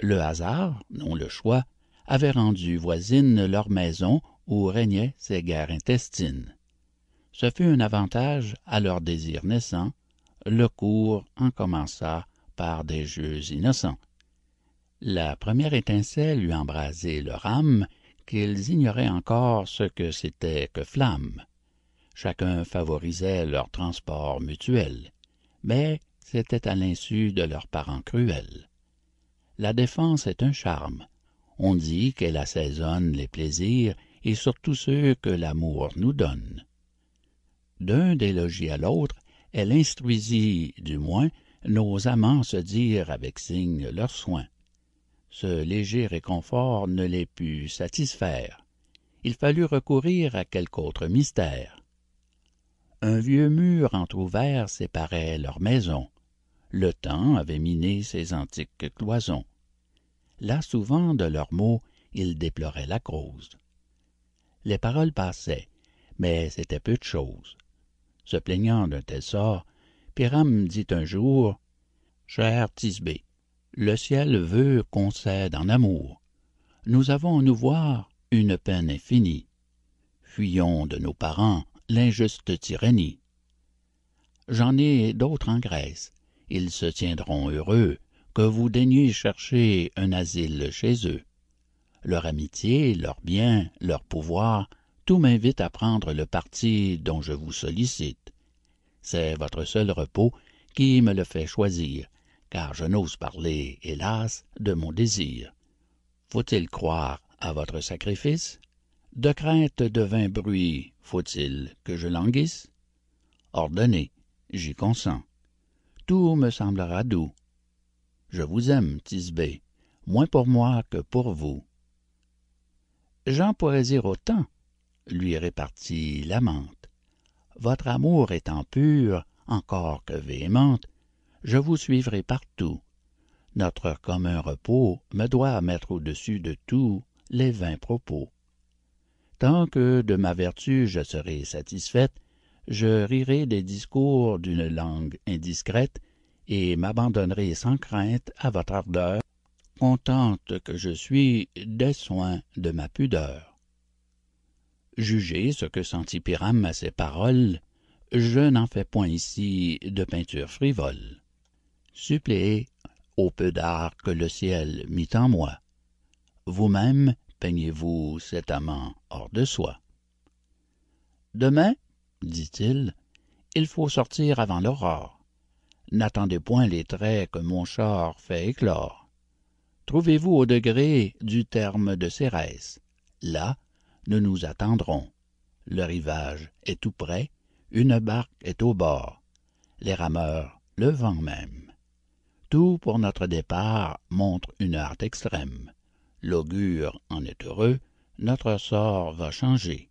[SPEAKER 1] Le hasard, non le choix, avait rendu voisine leur maison où régnaient ces guerres intestines. Ce fut un avantage à leur désir naissant, le cours en commença par des jeux innocents. La première étincelle eut embrasé leur âme, qu'ils ignoraient encore ce que c'était que flamme. Chacun favorisait leur transport mutuel, mais c'était à l'insu de leurs parents cruels. La défense est un charme. On dit qu'elle assaisonne les plaisirs et surtout ceux que l'amour nous donne. D'un des logis à l'autre, elle instruisit, du moins, nos amants se dire avec signe leurs soins. Ce léger réconfort ne les put satisfaire. Il fallut recourir à quelque autre mystère. Un vieux mur entr'ouvert séparait leur maison. Le temps avait miné ces antiques cloisons. Là souvent de leurs mots ils déploraient la cause. Les paroles passaient, mais c'était peu de chose. Se plaignant d'un tel sort, Pyrame dit un jour Cher le ciel veut qu'on cède en amour. Nous avons à nous voir une peine infinie. Fuyons de nos parents l'injuste tyrannie. J'en ai d'autres en Grèce. Ils se tiendront heureux que vous daigniez chercher un asile chez eux. Leur amitié, leur bien, leur pouvoir, tout m'invite à prendre le parti dont je vous sollicite. C'est votre seul repos qui me le fait choisir, car je n'ose parler, hélas, de mon désir. Faut-il croire à votre sacrifice? De crainte de vain bruit, faut-il que je languisse? Ordonnez, j'y consens. Tout me semblera doux. Je vous aime, Thisbé, moins pour moi que pour vous. J'en pourrais dire autant, lui répartit l'amante. Votre amour étant pur, encore que je vous suivrai partout. Notre commun repos me doit mettre au-dessus de tout les vains propos. Tant que de ma vertu je serai satisfaite, je rirai des discours d'une langue indiscrète et m'abandonnerai sans crainte à votre ardeur, contente que je suis des soins de ma pudeur. Jugez ce que sentit Pyrame à ces paroles, je n'en fais point ici de peinture frivole. Suppléez au peu d'art que le ciel mit en moi. Vous-même peignez-vous cet amant hors de soi. Demain, dit-il, il faut sortir avant l'aurore. N'attendez point les traits que mon char fait éclore. Trouvez-vous au degré du terme de Cérès. Là, nous nous attendrons. Le rivage est tout près, une barque est au bord, les rameurs le vent même. Tout pour notre départ montre une hâte extrême. L'augure en est heureux, notre sort va changer,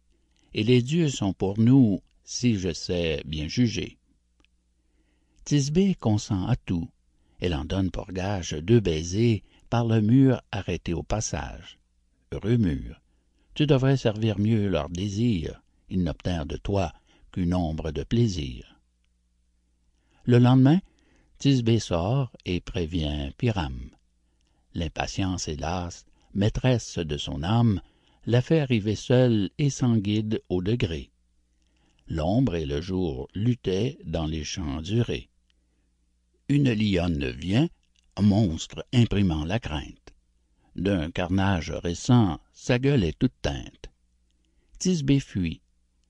[SPEAKER 1] et les dieux sont pour nous, si je sais bien juger. Thisbé consent à tout, elle en donne pour gage deux baisers par le mur arrêté au passage. Heureux mur, tu devrais servir mieux leurs désirs, ils n'obtinrent de toi qu'une ombre de plaisir. Le lendemain, Sort et prévient Pyrame. L'impatience, hélas, maîtresse de son âme, la fait arriver seule et sans guide au degré. L'ombre et le jour luttaient dans les champs durés. Une lionne vient, monstre imprimant la crainte d'un carnage récent sa gueule est toute teinte thisbé fuit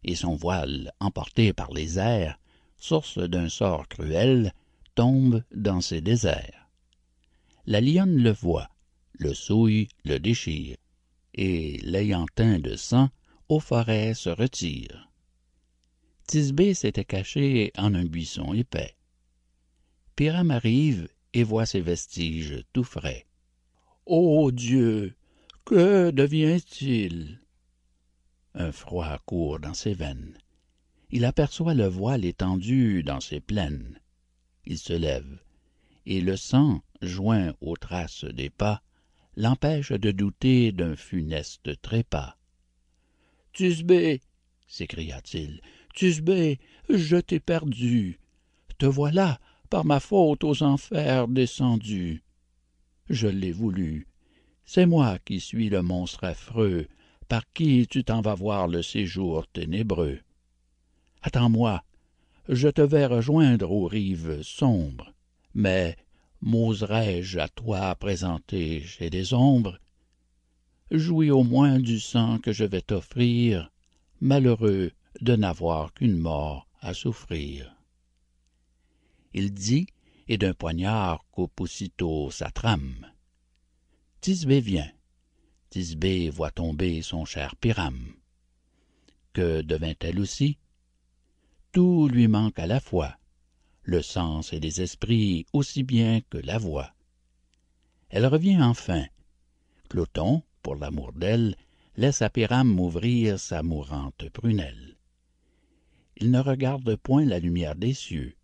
[SPEAKER 1] et son voile emporté par les airs source d'un sort cruel tombe dans ces déserts la lionne le voit le souille, le déchire, et l'ayant teint de sang, aux forêts se retire. Tisbé s'était caché en un buisson épais. Pyram arrive et voit ses vestiges tout frais. Ô Dieu, que devient-il Un froid court dans ses veines. Il aperçoit le voile étendu dans ses plaines. Il se lève, et le sang, joint aux traces des pas, l'empêche de douter d'un funeste trépas. Tisbé, s'écria-t-il, Tisbé, je t'ai perdu. Te voilà, par ma faute, aux enfers descendu. Je l'ai voulu. C'est moi qui suis le monstre affreux, par qui tu t'en vas voir le séjour ténébreux. Attends-moi, je te vais rejoindre aux rives sombres, mais m'oserais-je à toi présenter chez des ombres? Jouis au moins du sang que je vais t'offrir malheureux de n'avoir qu'une mort à souffrir. Il dit et d'un poignard coupe aussitôt sa trame. Tisbé vient. Tisbé voit tomber son cher pyram que devint-elle aussi? Tout lui manque à la fois le sens et les esprits aussi bien que la voix. Elle revient enfin. Cloton pour l'amour d'elle laisse à pyram ouvrir sa mourante prunelle. Il ne regarde point la lumière des cieux.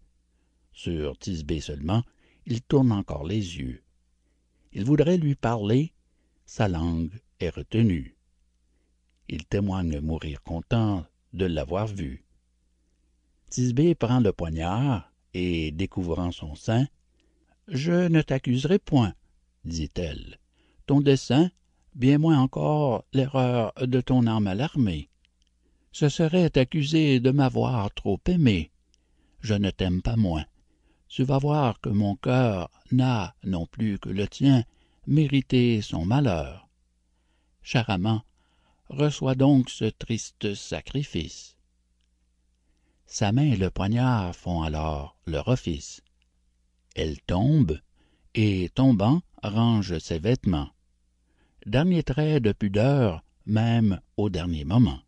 [SPEAKER 1] Sur Tisbé seulement il tourne encore les yeux. Il voudrait lui parler. Sa langue est retenue. Il témoigne mourir content de l'avoir vue Tisbé prend le poignard et découvrant son sein je ne t'accuserai point dit-elle ton dessein bien moins encore l'erreur de ton âme alarmée ce serait t'accuser de m'avoir trop aimé. Je ne t'aime pas moins. Tu vas voir que mon cœur n'a non plus que le tien mérité son malheur cher amant reçois donc ce triste sacrifice sa main et le poignard font alors leur office. Elle tombe et tombant range ses vêtements. Dernier trait de pudeur même au dernier moment.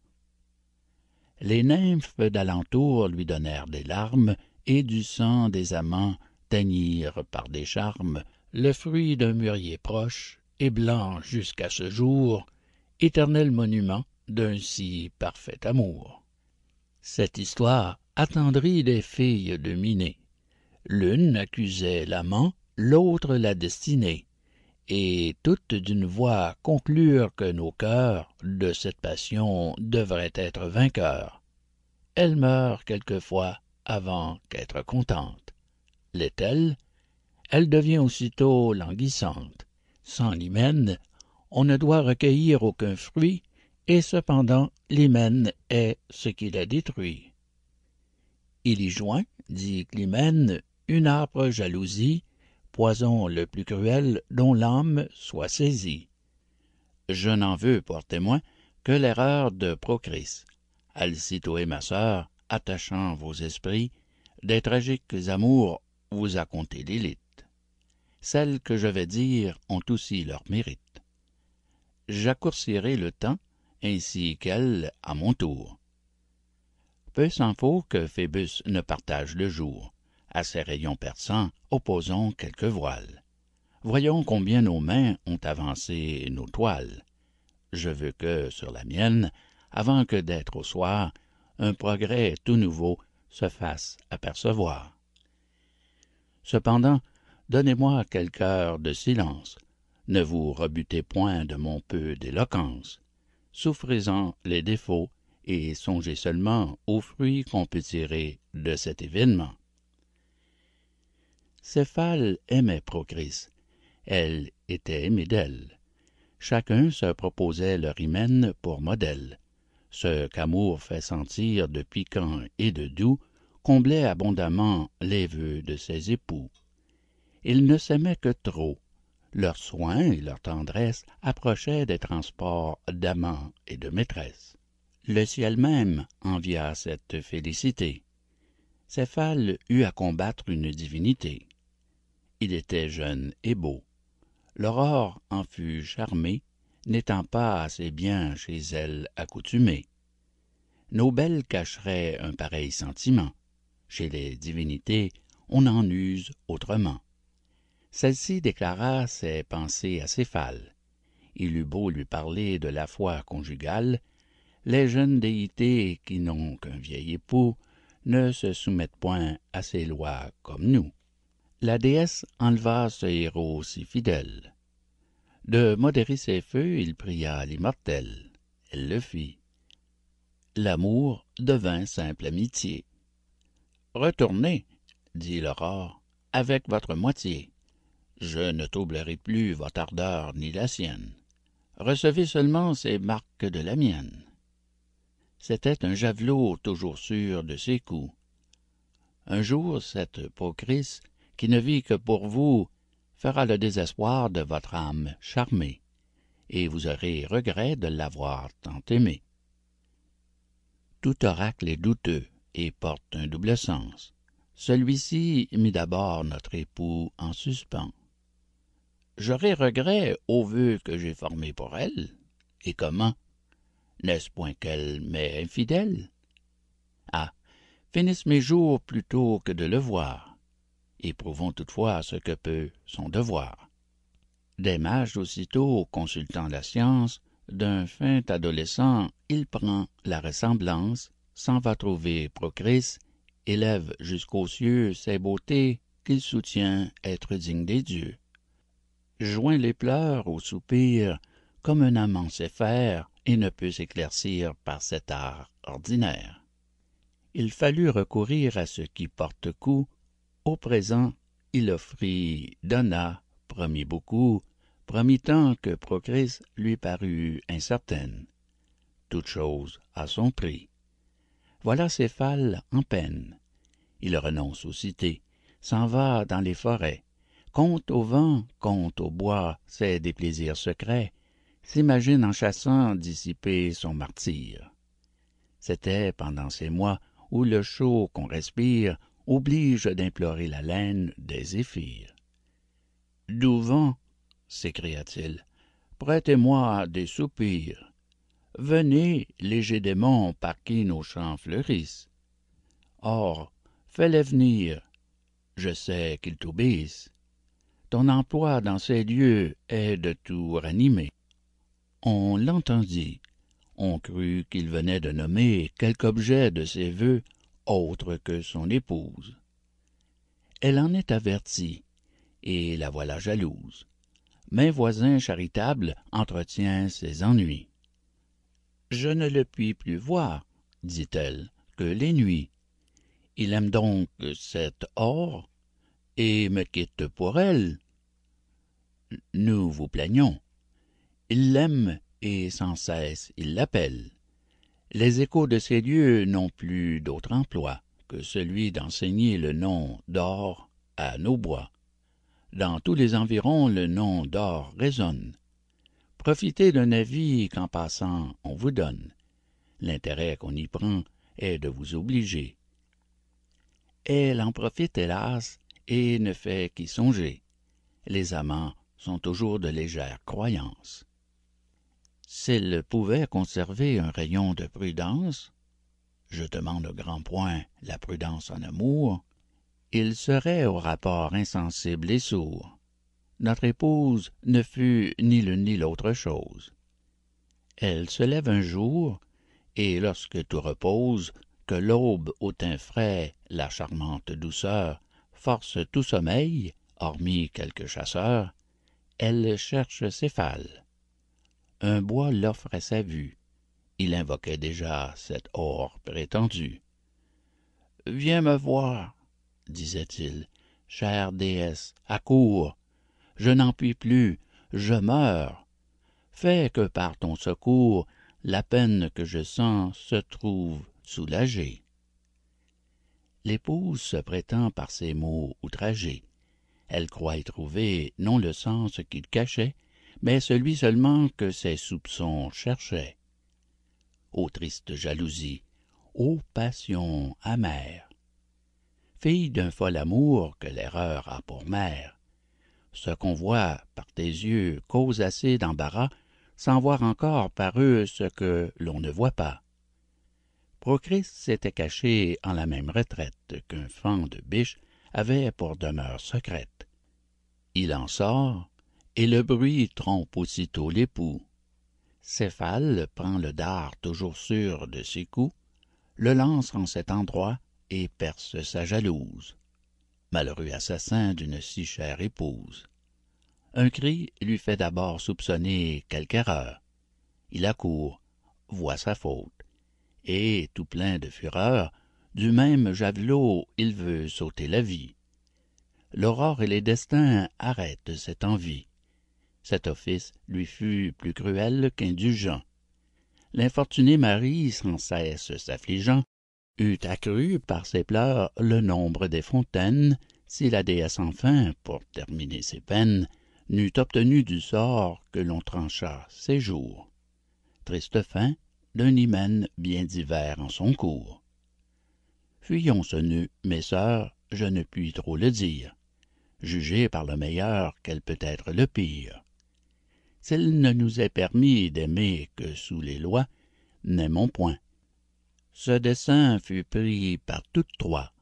[SPEAKER 1] Les nymphes d'alentour lui donnèrent des larmes et du sang des amants teignirent par des charmes le fruit d'un mûrier proche et blanc jusqu'à ce jour éternel monument d'un si parfait amour cette histoire attendrit les filles de miné. L'une accusait l'amant l'autre la destinée. Et toutes d'une voix conclurent que nos cœurs de cette passion devraient être vainqueurs. Elle meurt quelquefois avant qu'être contente. L'est-elle? Elle devient aussitôt languissante. Sans l'hymen on ne doit recueillir aucun fruit et cependant l'hymen est ce qui la détruit. Il y joint dit climène une âpre jalousie poison le plus cruel dont l'âme soit saisie. Je n'en veux pour témoin que l'erreur de procris alcitoé ma sœur attachant vos esprits des tragiques amours vous a conté l'élite celles que je vais dire ont aussi leur mérite. J'accourcirai le temps ainsi qu'elles à mon tour. Peu s'en faut que phébus ne partage le jour. À ses rayons perçants opposons quelques voiles. Voyons combien nos mains ont avancé nos toiles. Je veux que sur la mienne avant que d'être au soir un progrès tout nouveau se fasse apercevoir. Cependant donnez-moi quelque heure de silence. Ne vous rebutez point de mon peu d'éloquence souffrez-en les défauts et songez seulement aux fruits qu'on peut tirer de cet événement. Céphale aimait procris. Elle était aimée d'elle. Chacun se proposait leur hymen pour modèle. Ce qu'amour fait sentir de piquant et de doux comblait abondamment les vœux de ses époux. Ils ne s'aimaient que trop leurs soins et leur tendresse approchaient des transports d'amant et de maîtresse le ciel même envia cette félicité. Céphale eut à combattre une divinité. Il était jeune et beau. L'aurore en fut charmée n'étant pas assez bien chez elle accoutumée. Nos belles cacheraient un pareil sentiment. Chez les divinités on en use autrement celle-ci déclara ses pensées à céphale il eut beau lui parler de la foi conjugale les jeunes déités qui n'ont qu'un vieil époux ne se soumettent point à ces lois comme nous. La déesse enleva ce héros si fidèle. De modérer ses feux il pria l'immortelle elle le fit. L'amour devint simple amitié. Retournez dit l'aurore avec votre moitié je ne troublerai plus votre ardeur ni la sienne. Recevez seulement ces marques de la mienne. C'était un javelot toujours sûr de ses coups. Un jour cette procris qui ne vit que pour vous fera le désespoir de votre âme charmée et vous aurez regret de l'avoir tant aimée. Tout oracle est douteux et porte un double sens. Celui-ci mit d'abord notre époux en suspens j'aurai regret aux vœux que j'ai formés pour elle. Et comment? N'est-ce point qu'elle m'est infidèle? Ah finissent mes jours plutôt que de le voir. Éprouvons toutefois ce que peut son devoir. Des mages aussitôt consultant la science d'un fin adolescent il prend la ressemblance s'en va trouver procris élève jusqu'aux cieux ces beautés qu'il soutient être dignes des dieux joint les pleurs aux soupirs comme un amant sait faire et ne peut s'éclaircir par cet art ordinaire. Il fallut recourir à ce qui porte coup. Au présent il offrit donna promit beaucoup promit tant que procris lui parut incertaine. Toute chose a son prix. Voilà céphale en peine. Il renonce aux cités s'en va dans les forêts compte au vent compte au bois ses déplaisirs secrets. S'imagine en chassant dissiper son martyre c'était pendant ces mois où le chaud qu'on respire oblige d'implorer la laine des zéphyrs doux vent! s'écria-t-il prêtez-moi des soupirs. Venez légers démons par qui nos champs fleurissent. Or fais-les venir. Je sais qu'ils ton emploi dans ces lieux est de tout ranimer. On l'entendit. On crut qu'il venait de nommer quelque objet de ses vœux autre que son épouse. Elle en est avertie et la voilà jalouse. Mais voisin charitable entretient ses ennuis. Je ne le puis plus voir dit-elle que les nuits. Il aime donc cet or et me quitte pour elle. Nous vous plaignons. Il l'aime et sans cesse il l'appelle. Les échos de ces lieux n'ont plus d'autre emploi que celui d'enseigner le nom d'or à nos bois. Dans tous les environs le nom d'or résonne. Profitez d'un avis qu'en passant on vous donne. L'intérêt qu'on y prend est de vous obliger. Elle en profite hélas et ne fait qu'y songer. Les amants sont toujours de légère croyance s'il pouvait conserver un rayon de prudence je demande au grand point la prudence en amour il serait au rapport insensible et sourd. Notre épouse ne fut ni l'une ni l'autre chose. Elle se lève un jour et lorsque tout repose que l'aube au teint frais la charmante douceur force tout sommeil hormis quelques chasseurs elle cherche céphale un bois l'offre à sa vue. Il invoquait déjà cet or prétendu viens me voir disait-il chère déesse accours. Je n'en puis plus. Je meurs. Fais que par ton secours la peine que je sens se trouve soulagée l'épouse se prétend par ces mots outragée. Elle croit y trouver non le sens qu'il cachait mais celui seulement que ses soupçons cherchaient. Ô triste jalousie ô passion amère. Fille d'un fol amour que l'erreur a pour mère ce qu'on voit par tes yeux cause assez d'embarras sans voir encore par eux ce que l'on ne voit pas procris s'était caché en la même retraite qu'un fan de biche avait pour demeure secrète. Il en sort et le bruit trompe aussitôt l'époux. Céphale prend le dard toujours sûr de ses coups le lance en cet endroit et perce sa jalouse. Malheureux assassin d'une si chère épouse. Un cri lui fait d'abord soupçonner quelque erreur. Il accourt voit sa faute et tout plein de fureur du même javelot il veut s'ôter la vie. L'aurore et les destins arrêtent cette envie. Cet office lui fut plus cruel qu'indulgent. L'infortuné mari sans cesse s'affligeant eût accru par ses pleurs le nombre des fontaines si la déesse enfin pour terminer ses peines n'eût obtenu du sort que l'on tranchât ses jours. Triste fin d'un hymen bien divers en son cours. Fuyons ce nœud mes sœurs je ne puis trop le dire. Jugez par le meilleur quel peut être le pire. S'il ne nous est permis d'aimer que sous les lois n'aimons point. Ce dessein fut pris par toutes trois.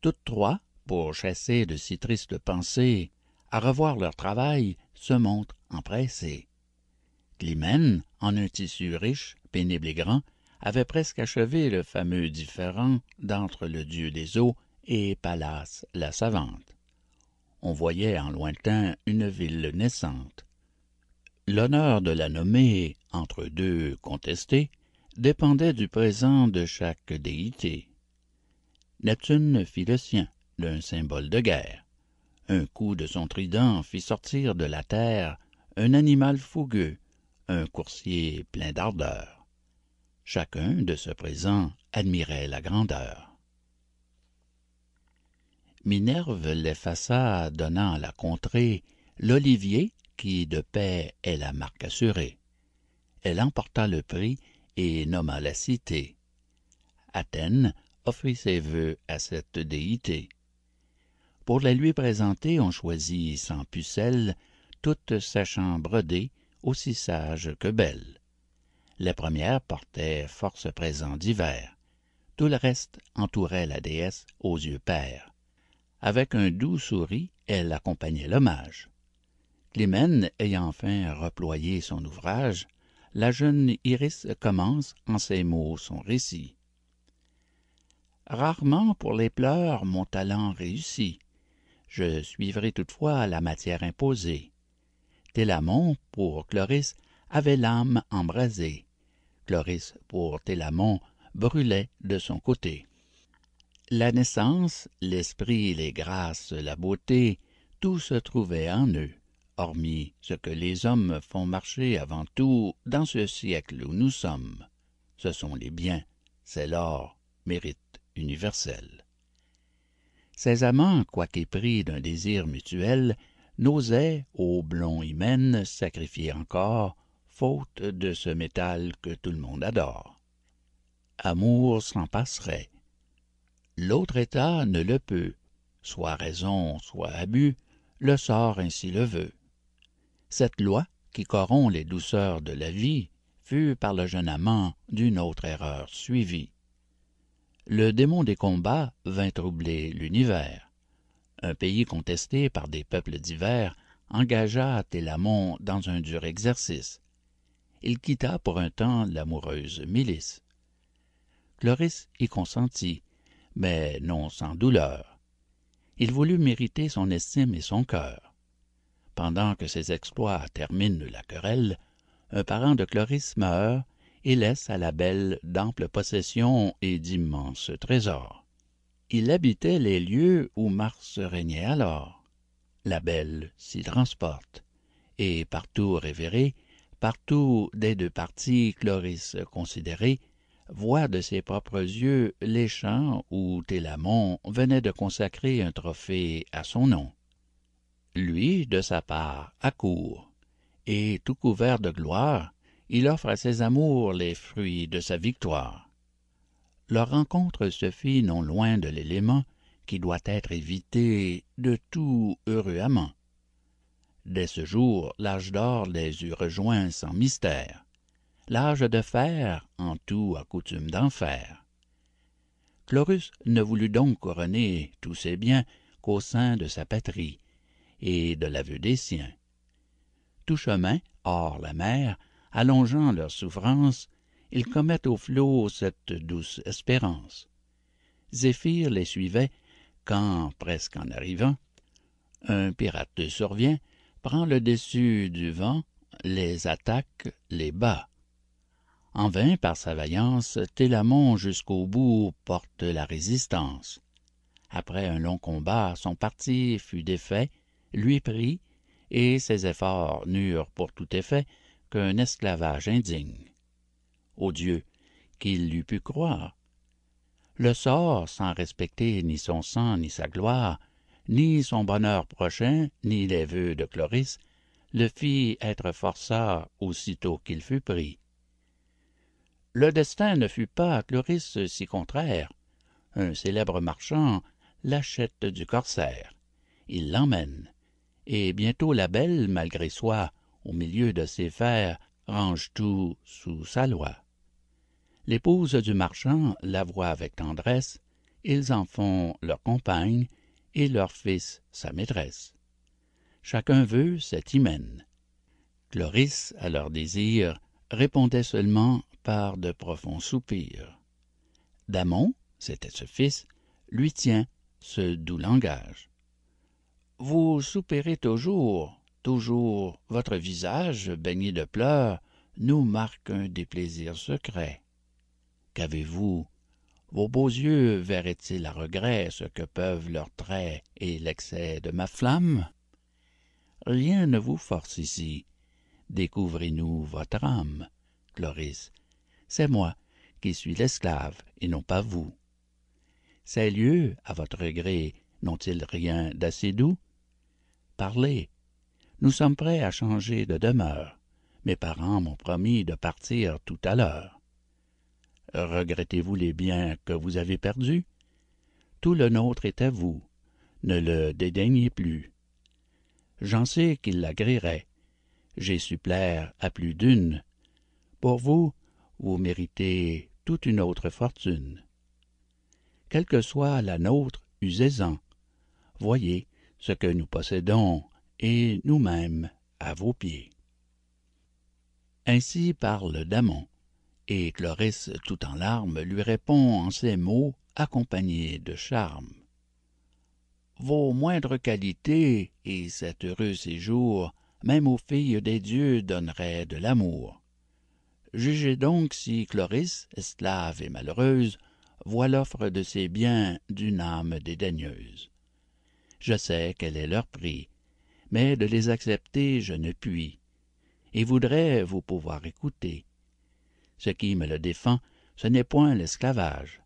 [SPEAKER 1] Toutes trois pour chasser de si tristes pensées à revoir leur travail se montrent empressées. Climène en un tissu riche pénible et grand avait presque achevé le fameux différend d'entre le dieu des eaux et pallas la savante. On voyait en lointain une ville naissante. L'honneur de la nommer entre deux contestés dépendait du présent de chaque déité. Neptune fit le sien d'un symbole de guerre. Un coup de son trident fit sortir de la terre un animal fougueux un coursier plein d'ardeur chacun de ce présent admirait la grandeur. Minerve l'effaça donnant à la contrée l'olivier qui de paix est la marque assurée. Elle emporta le prix et nomma la cité. Athènes offrit ses vœux à cette déité. Pour la lui présenter on choisit sans pucelle toutes sachant broder aussi sages que belles les premières portaient force présents divers. Tout le reste entourait la déesse aux yeux pairs. Avec un doux souris elle accompagnait l'hommage. Climène ayant enfin reployé son ouvrage la jeune iris commence en ces mots son récit. Rarement pour les pleurs mon talent réussit. Je suivrai toutefois la matière imposée. Télamon pour chloris avait l'âme embrasée pour télamon brûlait de son côté. La naissance l'esprit les grâces la beauté tout se trouvait en eux hormis ce que les hommes font marcher avant tout dans ce siècle où nous sommes. Ce sont les biens c'est l'or mérite universel. Ces amants quoiqu'épris d'un désir mutuel n'osaient au blond hymen sacrifier encore faute de ce métal que tout le monde adore. Amour s'en passerait. L'autre état ne le peut. Soit raison soit abus le sort ainsi le veut. Cette loi qui corrompt les douceurs de la vie fut par le jeune amant d'une autre erreur suivie. Le démon des combats vint troubler l'univers. Un pays contesté par des peuples divers engagea télamon dans un dur exercice il quitta pour un temps l'amoureuse milice chloris y consentit mais non sans douleur. Il voulut mériter son estime et son cœur. Pendant que ses exploits terminent la querelle un parent de chloris meurt et laisse à la belle d'amples possessions et d'immenses trésors. Il habitait les lieux où mars régnait alors. La belle s'y transporte et partout révérée partout des deux parties chloris considérée voit de ses propres yeux les champs où télamon venait de consacrer un trophée à son nom. Lui de sa part accourt. Et tout couvert de gloire il offre à ses amours les fruits de sa victoire. Leur rencontre se fit non loin de l'élément qui doit être évité de tout heureux amant dès ce jour l'âge d'or les eût rejoints sans mystère. L'âge de fer en tout a coutume d'en faire. Chlorus ne voulut donc couronner tous ses biens qu'au sein de sa patrie et de l'aveu des siens. Tout chemin hors la mer allongeant leurs souffrances ils commettent aux flots cette douce espérance. Zéphir les suivait quand presque en arrivant un pirate survient prend le dessus du vent les attaque les bat. En vain par sa vaillance télamon jusqu'au bout porte la résistance. Après un long combat son parti fut défait lui pris et ses efforts n'eurent pour tout effet qu'un esclavage indigne. Ô dieu qu'il l'eût pu croire. Le sort sans respecter ni son sang ni sa gloire ni son bonheur prochain ni les vœux de chloris le fit être forçat aussitôt qu'il fut pris. Le destin ne fut pas à chloris si contraire. Un célèbre marchand l'achète du corsaire. Il l'emmène. Et bientôt la belle malgré soi au milieu de ses fers range tout sous sa loi. L'épouse du marchand la voit avec tendresse. Ils en font leur compagne et leur fils sa maîtresse. Chacun veut cet hymen. Chloris à leur désir répondait seulement par de profonds soupirs. Damon c'était ce fils lui tient ce doux langage vous soupirez toujours toujours votre visage baigné de pleurs nous marque un déplaisir secret qu'avez-vous vos beaux yeux verraient-ils à regret ce que peuvent leurs traits et l'excès de ma flamme? Rien ne vous force ici. Découvrez nous votre âme chloris c'est moi qui suis l'esclave et non pas vous. Ces lieux à votre gré n'ont-ils rien d'assez doux? Parlez. Nous sommes prêts à changer de demeure. Mes parents m'ont promis de partir tout à l'heure regrettez-vous les biens que vous avez perdus? Tout le nôtre est à vous. Ne le dédaignez plus. J'en sais qu'il l'agréerait j'ai su plaire à plus d'une. Pour vous vous méritez toute une autre fortune. Quelle que soit la nôtre usez-en. Voyez ce que nous possédons et nous-mêmes à vos pieds. Ainsi parle damon et chloris tout en larmes lui répond en ces mots accompagnés de charmes vos moindres qualités et cet heureux séjour même aux filles des dieux donneraient de l'amour. Jugez donc si chloris esclave et malheureuse voit l'offre de ses biens d'une âme dédaigneuse. Je sais quel est leur prix mais de les accepter je ne puis et voudrais vous pouvoir écouter ce qui me le défend ce n'est point l'esclavage.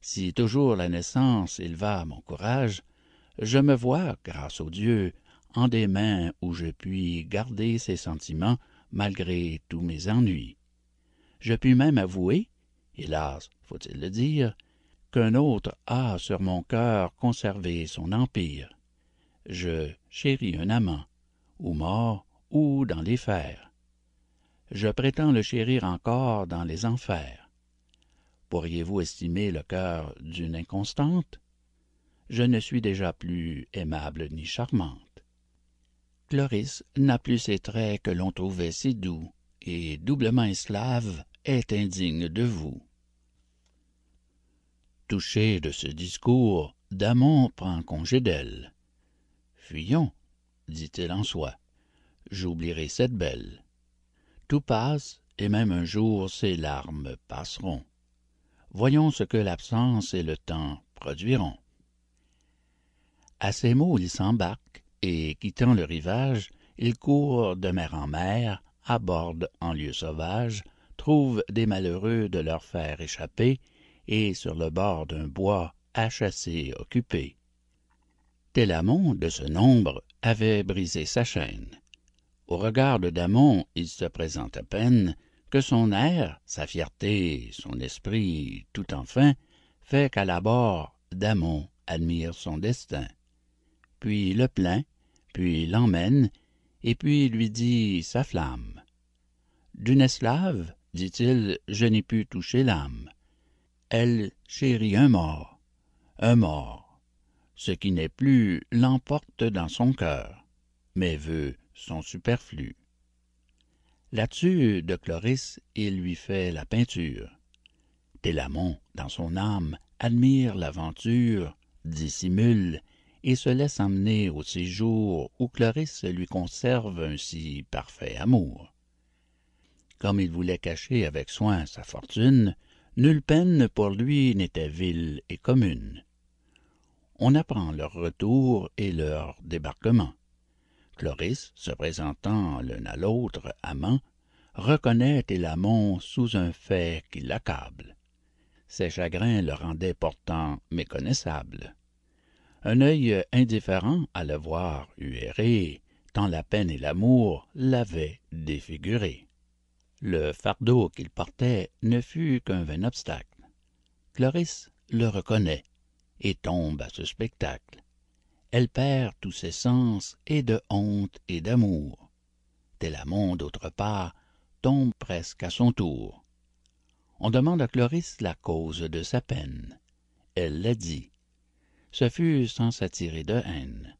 [SPEAKER 1] Si toujours la naissance éleva mon courage je me vois grâce aux dieux en des mains où je puis garder ces sentiments malgré tous mes ennuis. Je puis même avouer hélas faut-il le dire qu'un autre a sur mon cœur conservé son empire. Je chéris un amant ou mort ou dans les fers je prétends le chérir encore dans les enfers. Pourriez-vous estimer le cœur d'une inconstante? Je ne suis déjà plus aimable ni charmante. Chloris n'a plus ces traits que l'on trouvait si doux et doublement esclave est indigne de vous. Touché de ce discours damon prend congé d'elle. Fuyons dit-il en soi. J'oublierai cette belle tout passe et même un jour ces larmes passeront. Voyons ce que l'absence et le temps produiront. À ces mots il s'embarque et quittant le rivage il court de mer en mer aborde en lieu sauvage trouve des malheureux de leur faire échapper et sur le bord d'un bois à chasser occupés télamon de ce nombre avait brisé sa chaîne au regard de damon il se présente à peine que son air sa fierté son esprit tout enfin fait qu'à l'abord damon admire son destin. Puis le plaint puis l'emmène et puis lui dit sa flamme d'une esclave dit-il je n'ai pu toucher l'âme. Elle chérit un mort un mort. Ce qui n'est plus l'emporte dans son cœur mes vœux sont superflus là-dessus de chloris il lui fait la peinture télamon dans son âme admire l'aventure dissimule et se laisse emmener au séjour où Clarisse lui conserve un si parfait amour. Comme il voulait cacher avec soin sa fortune, nulle peine pour lui n'était vile et commune. On apprend leur retour et leur débarquement. Cloris, se présentant l'un à l'autre amant, reconnaît Télamon sous un fait qui l'accable. Ses chagrins le rendaient pourtant méconnaissable. Un œil indifférent à le voir erré tant la peine et l'amour l'avaient défiguré. Le fardeau qu'il portait ne fut qu'un vain obstacle. Clarisse le reconnaît et tombe à ce spectacle elle perd tous ses sens et de honte et d'amour. Télamon d'autre part tombe presque à son tour. On demande à Clarisse la cause de sa peine. Elle la dit. Ce fut sans s'attirer de haine.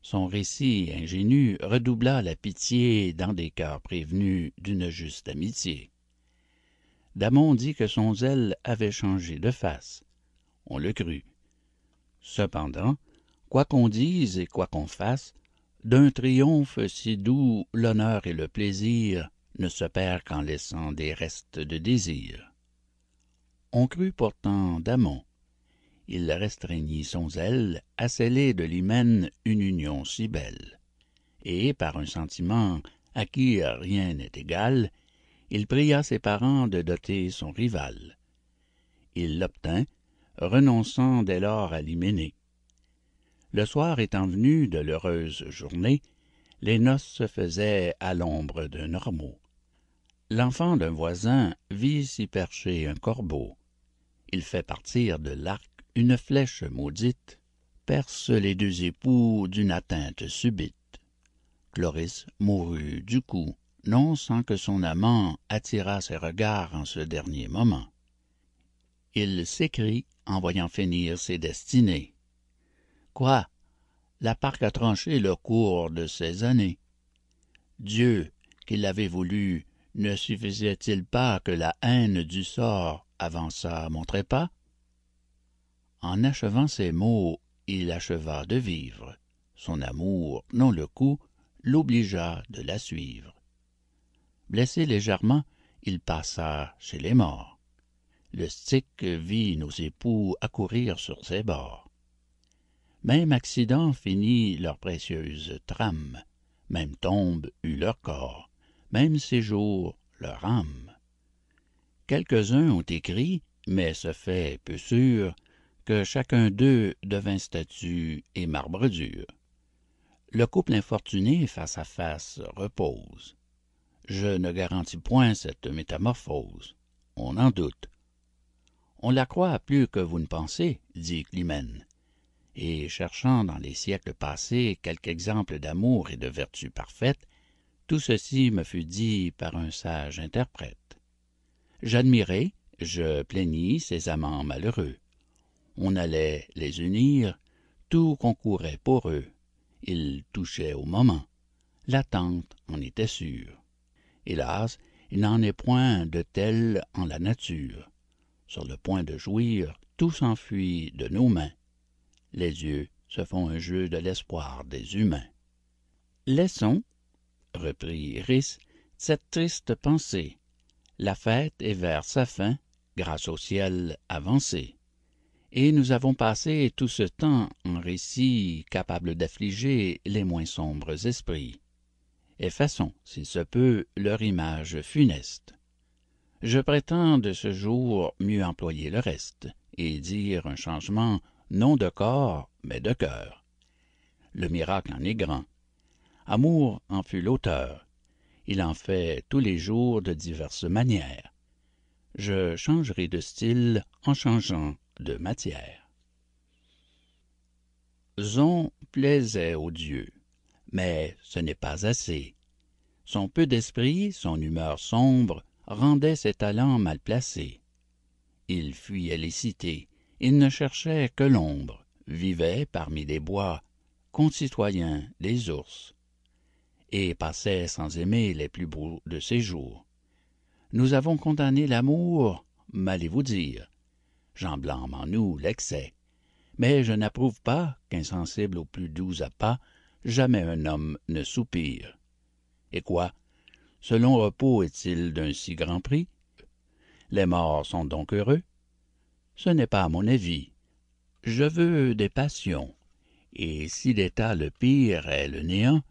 [SPEAKER 1] Son récit ingénu redoubla la pitié dans des cœurs prévenus d'une juste amitié. Damon dit que son zèle avait changé de face. On le crut. Cependant quoi qu'on dise et quoi qu'on fasse d'un triomphe si doux l'honneur et le plaisir ne se perd qu'en laissant des restes de désir. On crut pourtant damon il restreignit son zèle à sceller de l'hymen une union si belle. Et par un sentiment à qui rien n'est égal il pria ses parents de doter son rival. Il l'obtint renonçant dès lors à le soir étant venu de l'heureuse journée les noces se faisaient à l'ombre d'un ormeau l'enfant d'un voisin vit s'y percher un corbeau. Il fait partir de l'arc une flèche maudite perce les deux époux d'une atteinte subite. Chloris mourut du coup non sans que son amant attirât ses regards en ce dernier moment. Il s'écrie en voyant finir ses destinées quoi la parque a tranché le cours de ses années? Dieu qui l'avait voulu ne suffisait-il pas que la haine du sort avançât? Mon trépas en achevant ces mots il acheva de vivre. Son amour non le coup l'obligea de la suivre. Blessé légèrement il passa chez les morts. Le styx vit nos époux accourir sur ses bords même accident finit leur précieuse trame. Même tombe eut leur corps. Même séjour leur âme. Quelques-uns ont écrit mais ce fait peu sûr que chacun d'eux devint statue et marbre dur. Le couple infortuné face à face repose. Je ne garantis point cette métamorphose. On en doute. On la croit plus que vous ne pensez dit et cherchant dans les siècles passés quelque exemple d'amour et de vertu parfaite tout ceci me fut dit par un sage interprète. J'admirai je plaignis ces amants malheureux. On allait les unir tout concourait pour eux. Ils touchaient au moment. L'attente en était sûre. Hélas il n'en est point de tel en la nature. Sur le point de jouir tout s'enfuit de nos mains les yeux se font un jeu de l'espoir des humains. Laissons reprit iris cette triste pensée. La fête est vers sa fin grâce au ciel avancé. Et nous avons passé tout ce temps en récits capables d'affliger les moins sombres esprits. Effaçons s'il se peut leur image funeste. Je prétends de ce jour mieux employer le reste et dire un changement non de corps mais de cœur. Le miracle en est grand. Amour en fut l'auteur. Il en fait tous les jours de diverses manières. Je changerai de style en changeant de matière. Zon plaisait aux dieux mais ce n'est pas assez. Son peu d'esprit son humeur sombre rendaient ses talents mal placés. Il fuyait les cités il ne cherchait que l'ombre vivait parmi les bois concitoyen des ours et passait sans aimer les plus beaux de ses jours. Nous avons condamné l'amour m'allez-vous dire j'en blâme en nous l'excès. Mais je n'approuve pas qu'insensible aux plus doux appas jamais un homme ne soupire. Et quoi? Ce long repos est-il d'un si grand prix? Les morts sont donc heureux ce n'est pas mon avis. Je veux des passions. Et si l'état le pire est le néant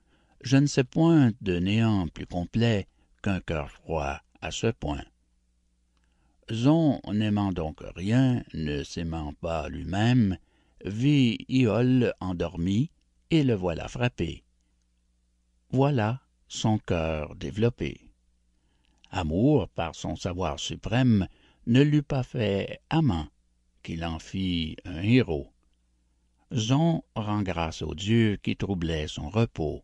[SPEAKER 1] je ne sais point de néant plus complet qu'un cœur froid à ce point. Zon n'aimant donc rien ne s'aimant pas lui-même vit iole endormi et le voilà frappé. Voilà son cœur développé. Amour par son savoir suprême ne l'eût pas fait amant qu'il en fit un héros. Zon rend grâce au dieu qui troublait son repos.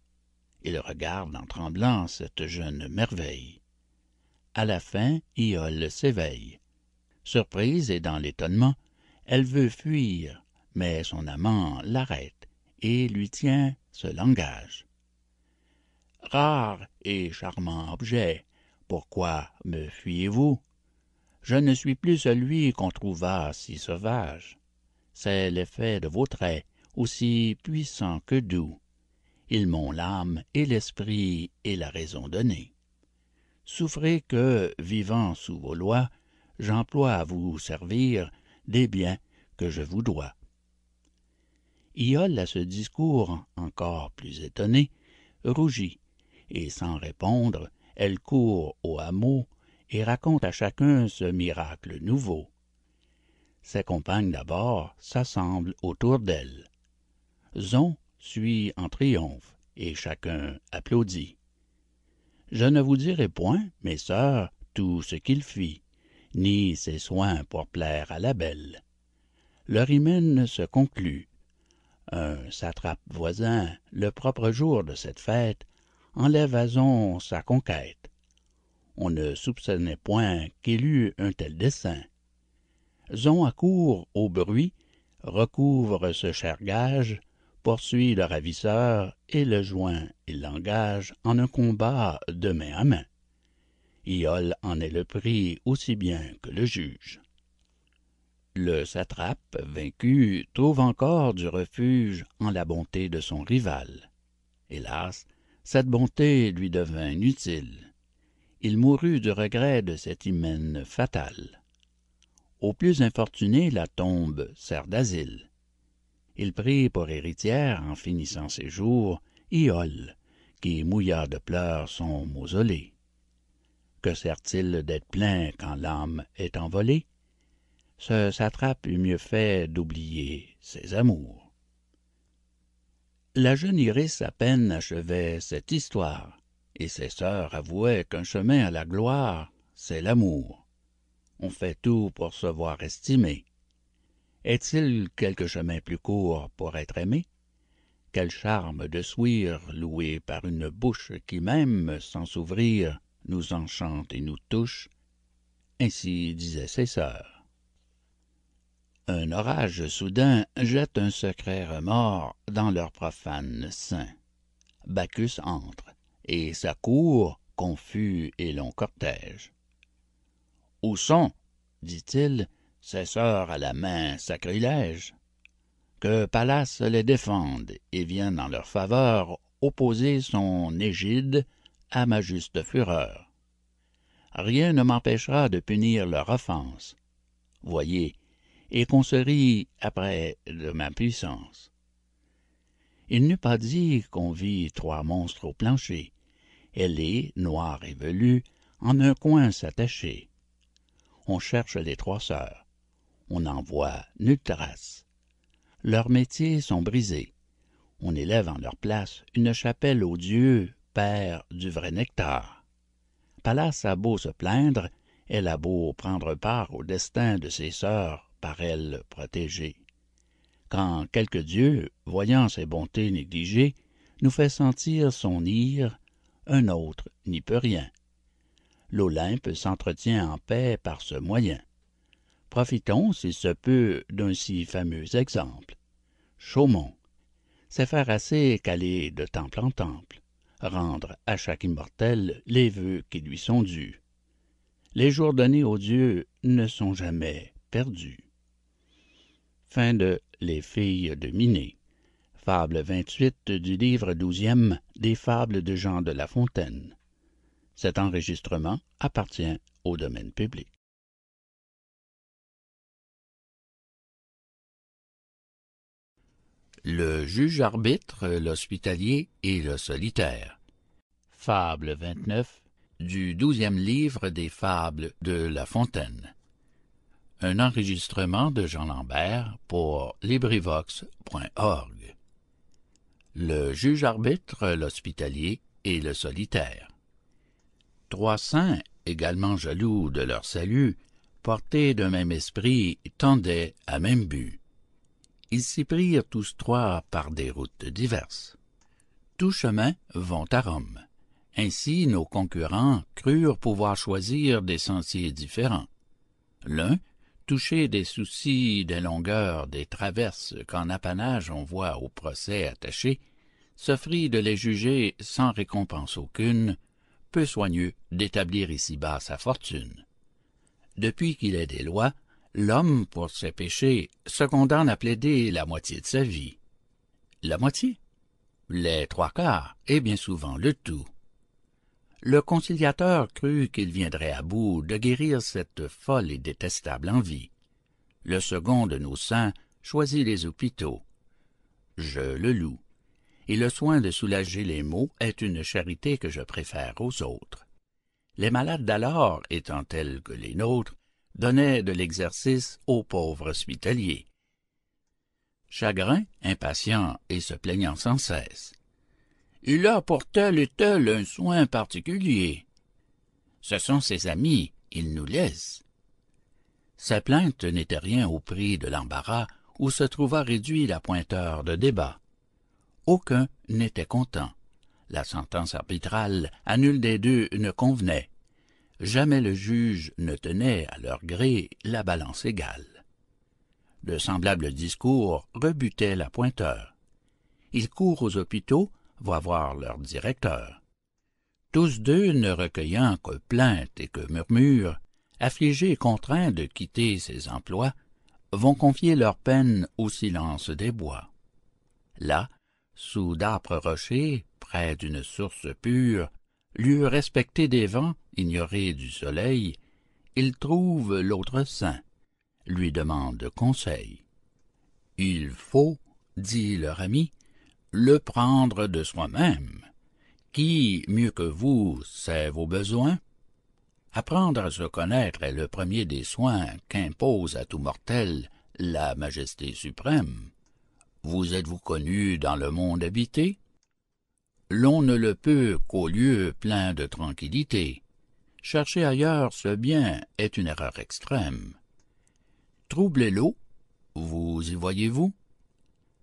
[SPEAKER 1] Il regarde en tremblant cette jeune merveille. À la fin iole s'éveille. Surprise et dans l'étonnement elle veut fuir mais son amant l'arrête et lui tient ce langage. Rare et charmant objet pourquoi me fuyez-vous? Je ne suis plus celui qu'on trouva si sauvage. C'est l'effet de vos traits aussi puissants que doux. Ils m'ont l'âme et l'esprit et la raison donnée. Souffrez que vivant sous vos lois j'emploie à vous servir des biens que je vous dois. Iole à ce discours encore plus étonnée rougit et sans répondre elle court au hameau et raconte à chacun ce miracle nouveau. Ses compagnes d'abord s'assemblent autour d'elle. Zon suit en triomphe et chacun applaudit. Je ne vous dirai point mes sœurs tout ce qu'il fit ni ses soins pour plaire à la belle. Leur hymen se conclut. Un satrape voisin le propre jour de cette fête enlève à zon sa conquête on ne soupçonnait point qu'il eût un tel dessein. Zon accourt au bruit recouvre ce cher gage poursuit le ravisseur et le joint il l'engage en un combat de main à main. Iole en est le prix aussi bien que le juge. Le satrape vaincu trouve encore du refuge en la bonté de son rival. Hélas cette bonté lui devint inutile il mourut de regret de cet hymen fatal au plus infortuné la tombe sert d'asile. Il prit pour héritière en finissant ses jours iole qui mouilla de pleurs son mausolée. Que sert-il d'être plein quand l'âme est envolée? Ce satrape eût mieux fait d'oublier ses amours. La jeune iris à peine achevait cette histoire et ses sœurs avouaient qu'un chemin à la gloire c'est l'amour. On fait tout pour se voir estimé. Est-il quelque chemin plus court pour être aimé? Quel charme de s'ouïr loué par une bouche qui même sans s'ouvrir nous enchante et nous touche. Ainsi disaient ses sœurs. Un orage soudain jette un secret remords dans leur profane sein. Bacchus entre et s'accourt confus et long cortège où sont dit-il ces sœurs à la main sacrilège? Que pallas les défende et vienne en leur faveur opposer son égide à ma juste fureur. Rien ne m'empêchera de punir leur offense. Voyez et qu'on se rit après de ma puissance il n'eût pas dit qu'on vit trois monstres au plancher ailés noirs et velus en un coin s'attacher on cherche les trois sœurs. On n'en voit nulle trace. Leurs métiers sont brisés. On élève en leur place une chapelle au dieu père du vrai nectar. Pallas a beau se plaindre elle a beau prendre part au destin de ses sœurs par elle protégées quand quelque dieu voyant ses bontés négligées
[SPEAKER 2] nous fait sentir son ire, un autre n'y peut rien. L'Olympe s'entretient en paix par ce moyen. Profitons, si se peut, d'un si fameux exemple. Chaumont, c'est faire assez qu'aller de temple en temple, rendre à chaque immortel les vœux qui lui sont dus. Les jours donnés aux dieux ne sont jamais perdus. Les filles de Miné. Fable 28 du livre douzième des Fables de Jean de La Fontaine. Cet enregistrement appartient au domaine public.
[SPEAKER 1] Le juge-arbitre, l'hospitalier et le solitaire. Fable 29 du douzième livre des Fables de La Fontaine. Un enregistrement de Jean Lambert pour LibriVox.org. Le juge-arbitre, l'hospitalier et le solitaire. Trois saints, également jaloux de leur salut, portés d'un même esprit, tendaient à même but ils s'y prirent tous trois par des routes diverses. Tous chemins vont à Rome. Ainsi nos concurrents crurent pouvoir choisir des sentiers différents. L'un, touché des soucis des longueurs des traverses qu'en apanage on voit au procès attachés, s'offrit de les juger sans récompense aucune, peu soigneux d'établir ici-bas sa fortune. Depuis qu'il est des lois, l'homme, pour ses péchés, se condamne à plaider la moitié de sa vie. La moitié? Les trois quarts, et bien souvent le tout. Le conciliateur crut qu'il viendrait à bout de guérir cette folle et détestable envie. Le second de nos saints choisit les hôpitaux. Je le loue. Et le soin de soulager les maux est une charité que je préfère aux autres. Les malades d'alors, étant tels que les nôtres, donnait de l'exercice aux pauvres hospitaliers. Chagrin, impatient et se plaignant sans cesse. Il a pour tel et tel un soin particulier. Ce sont ses amis, il nous laisse. Sa plainte n'était rien au prix de l'embarras où se trouva réduit la pointeur de débat. Aucun n'était content. La sentence arbitrale à nul des deux ne convenait jamais le juge ne tenait à leur gré la balance égale. De semblables discours rebutaient la pointeur. Ils courent aux hôpitaux, voient voir leur directeur. Tous deux ne recueillant que plaintes et que murmures, affligés et contraints de quitter ces emplois, vont confier leur peine au silence des bois. Là, sous d'âpres rochers, près d'une source pure, lieu respecté des vents, ignoré du soleil, il trouve l'autre saint, lui demande conseil. Il faut, dit leur ami, le prendre de soi-même. Qui, mieux que vous, sait vos besoins? Apprendre à se connaître est le premier des soins qu'impose à tout mortel la majesté suprême. Vous êtes-vous connu dans le monde habité? l'on ne le peut qu'au lieu plein de tranquillité. Chercher ailleurs ce bien est une erreur extrême. Troublez l'eau, vous y voyez-vous?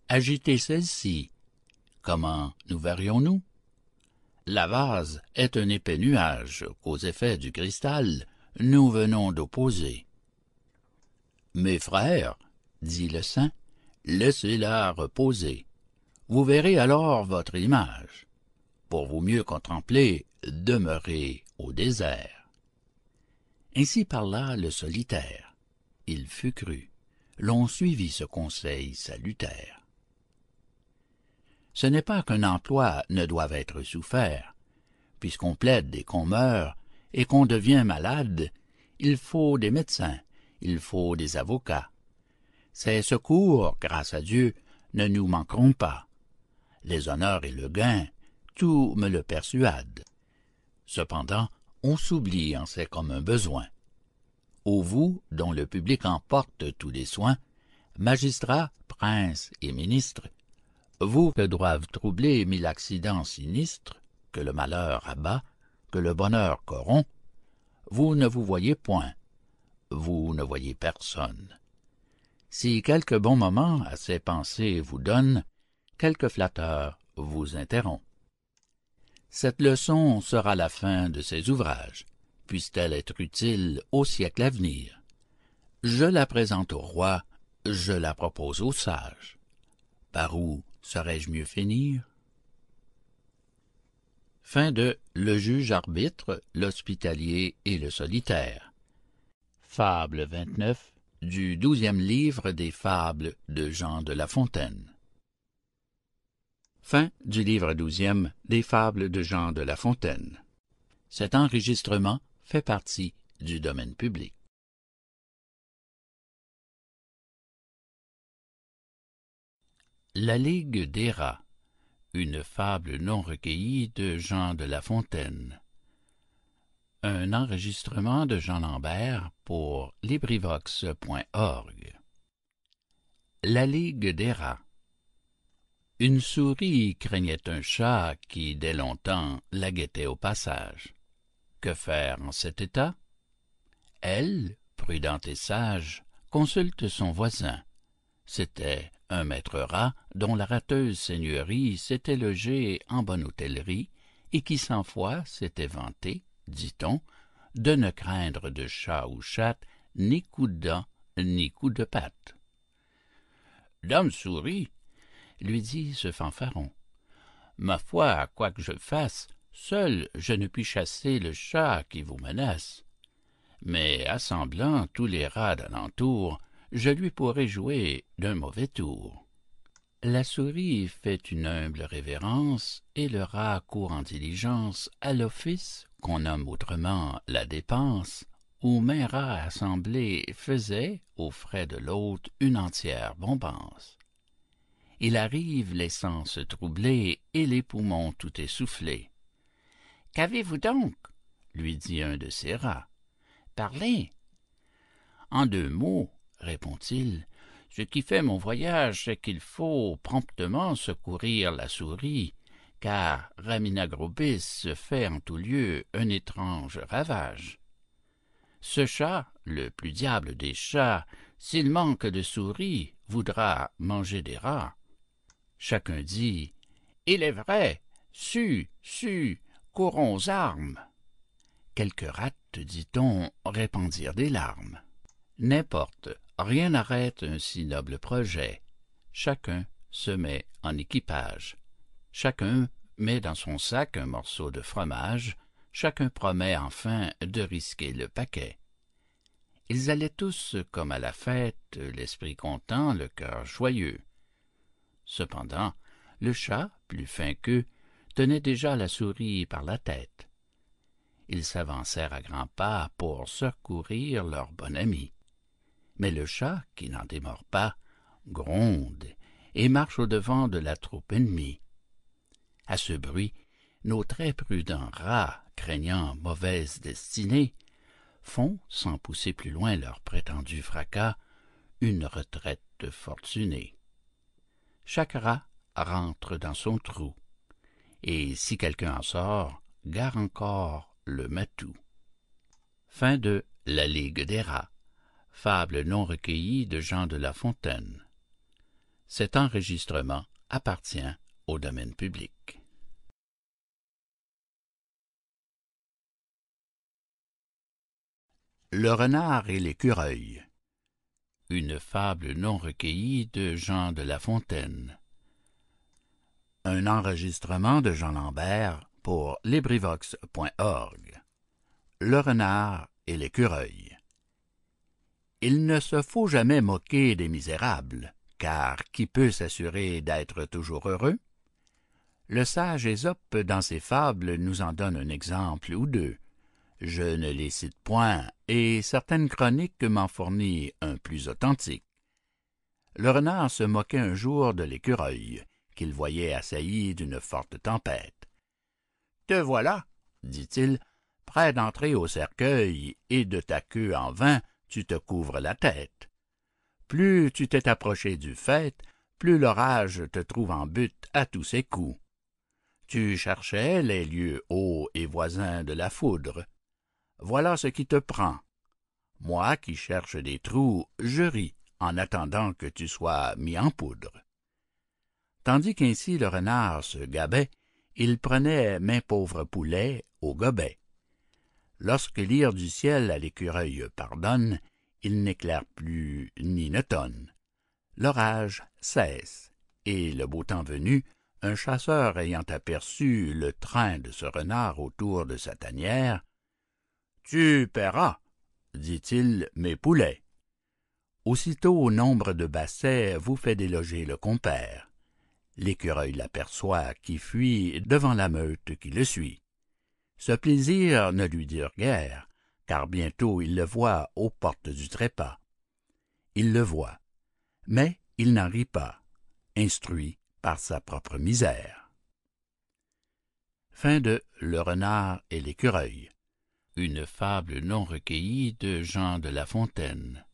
[SPEAKER 1] Agitez celle-ci, comment nous verrions-nous? La vase est un épais nuage qu'aux effets du cristal nous venons d'opposer. Mes frères, dit le saint, laissez-la reposer. Vous verrez alors votre image pour vous mieux contempler, demeurez au désert. Ainsi parla le solitaire. Il fut cru. L'on suivit ce conseil salutaire. Ce n'est pas qu'un emploi ne doive être souffert. Puisqu'on plaide et qu'on meurt, et qu'on devient malade, il faut des médecins, il faut des avocats. Ces secours, grâce à Dieu, ne nous manqueront pas. Les honneurs et le gain tout me le persuade. Cependant, on s'oublie en c'est comme un besoin. Ô vous, dont le public emporte tous les soins, magistrats, princes et ministres, vous que doivent troubler mille accidents sinistres, que le malheur abat, que le bonheur corrompt, vous ne vous voyez point, vous ne voyez personne. Si quelque bon moment à ces pensées vous donne, quelque flatteur vous interrompt. Cette leçon sera la fin de ces ouvrages, puisse-t-elle être utile au siècle à venir. Je la présente au roi, je la propose aux sages. Par où saurais-je mieux finir? Fin de Le juge arbitre, l'hospitalier et le solitaire. Fable 29 du douzième livre des fables de Jean de La Fontaine. Fin du livre douzième des fables de Jean de La Fontaine. Cet enregistrement fait partie du domaine public. La Ligue des rats, une fable non recueillie de Jean de La Fontaine. Un enregistrement de Jean Lambert pour LibriVox.org. La Ligue des rats. Une souris craignait un chat qui, dès longtemps, la guettait au passage. Que faire en cet état? Elle, prudente et sage, consulte son voisin. C'était un maître rat dont la rateuse seigneurie s'était logée en bonne hôtellerie et qui cent fois s'était vanté, dit-on, de ne craindre de chat ou chatte ni coup de dent ni coup de patte. Dame Souris, lui dit ce fanfaron, ma foi, quoi que je fasse, seul je ne puis chasser le chat qui vous menace. Mais assemblant tous les rats d'alentour, je lui pourrai jouer d'un mauvais tour. La souris fait une humble révérence, et le rat court en diligence à l'office qu'on nomme autrement la dépense, où maint rat assemblé faisait, aux frais de l'hôte, une entière bombance. Il arrive les sens troublés et les poumons tout essoufflés. Qu'avez-vous donc? lui dit un de ces rats. Parlez. En deux mots, répond-il, ce qui fait mon voyage, c'est qu'il faut promptement secourir la souris, car Raminagrobis fait en tout lieu un étrange ravage. Ce chat, le plus diable des chats, s'il manque de souris, voudra manger des rats. Chacun dit Il est vrai, su, su, courons aux armes. Quelques rattes, dit-on, répandirent des larmes. N'importe, rien n'arrête un si noble projet. Chacun se met en équipage. Chacun met dans son sac un morceau de fromage. Chacun promet enfin de risquer le paquet. Ils allaient tous comme à la fête, l'esprit content, le cœur joyeux. Cependant, le chat, plus fin qu'eux, tenait déjà la souris par la tête. Ils s'avancèrent à grands pas pour secourir leur bon ami mais le chat, qui n'en démord pas, gronde et marche au-devant de la troupe ennemie. À ce bruit, nos très prudents rats, craignant mauvaise destinée, font, sans pousser plus loin leur prétendu fracas, une retraite fortunée. Chaque rat rentre dans son trou, et si quelqu'un en sort, gare encore le matou. Fin de La Ligue des rats Fable non recueillie de Jean de La Fontaine. Cet enregistrement appartient au domaine public. Le renard et l'écureuil. Une fable non recueillie de Jean de La Fontaine. Un enregistrement de Jean Lambert pour LibriVox.org. Le renard et l'écureuil. Il ne se faut jamais moquer des misérables, car qui peut s'assurer d'être toujours heureux? Le sage Ésope, dans ses fables, nous en donne un exemple ou deux. Je ne les cite point, et certaines chroniques m'en fournissent un plus authentique. Le renard se moquait un jour de l'écureuil, qu'il voyait assailli d'une forte tempête. Te voilà, dit-il, près d'entrer au cercueil, et de ta queue en vain tu te couvres la tête. Plus tu t'es approché du fait, plus l'orage te trouve en butte à tous ses coups. Tu cherchais les lieux hauts et voisins de la foudre. Voilà ce qui te prend. Moi qui cherche des trous, je ris en attendant que tu sois mis en poudre. Tandis qu'ainsi le renard se gabait, il prenait main pauvre poulet au gobet. Lorsque l'ire du ciel à l'écureuil pardonne, il n'éclaire plus ni ne tonne. L'orage cesse, et le beau temps venu, un chasseur ayant aperçu le train de ce renard autour de sa tanière, « Tu paieras, dit-il, mes poulets. Aussitôt au nombre de bassets vous fait déloger le compère. L'écureuil l'aperçoit qui fuit devant la meute qui le suit. Ce plaisir ne lui dure guère, car bientôt il le voit aux portes du trépas. Il le voit, mais il n'en rit pas, instruit par sa propre misère. Fin de Le renard et l'écureuil. Une fable non recueillie de Jean de La Fontaine.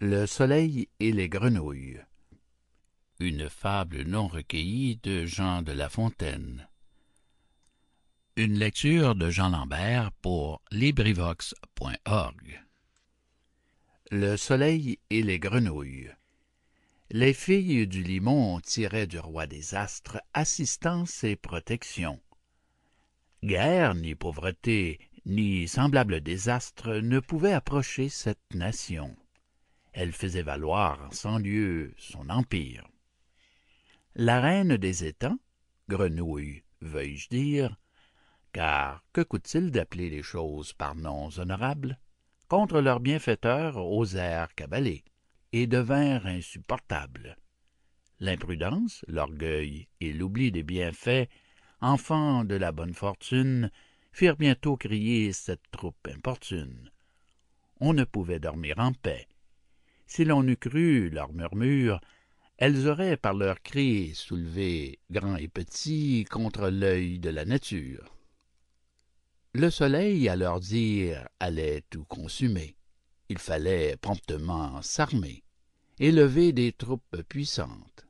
[SPEAKER 1] Le soleil et les grenouilles. Une fable non recueillie de Jean de La Fontaine. Une lecture de Jean Lambert pour LibriVox.org. Le soleil et les grenouilles. Les filles du limon tiraient du roi des astres assistance et protection. Guerre, ni pauvreté, ni semblable désastre ne pouvaient approcher cette nation. Elle faisait valoir en cent lieues son empire. La reine des étangs, grenouille, veuille-je dire, car que coûte-t-il d'appeler les choses par noms honorables, contre leurs bienfaiteurs osèrent cabaler et devinrent insupportables. L'imprudence, l'orgueil et l'oubli des bienfaits, enfants de la bonne fortune, firent bientôt crier cette troupe importune. On ne pouvait dormir en paix. Si l'on eût cru leurs murmures, elles auraient par leurs cris soulevé grands et petits contre l'œil de la nature. Le soleil, à leur dire, allait tout consumer il fallait promptement s'armer et lever des troupes puissantes.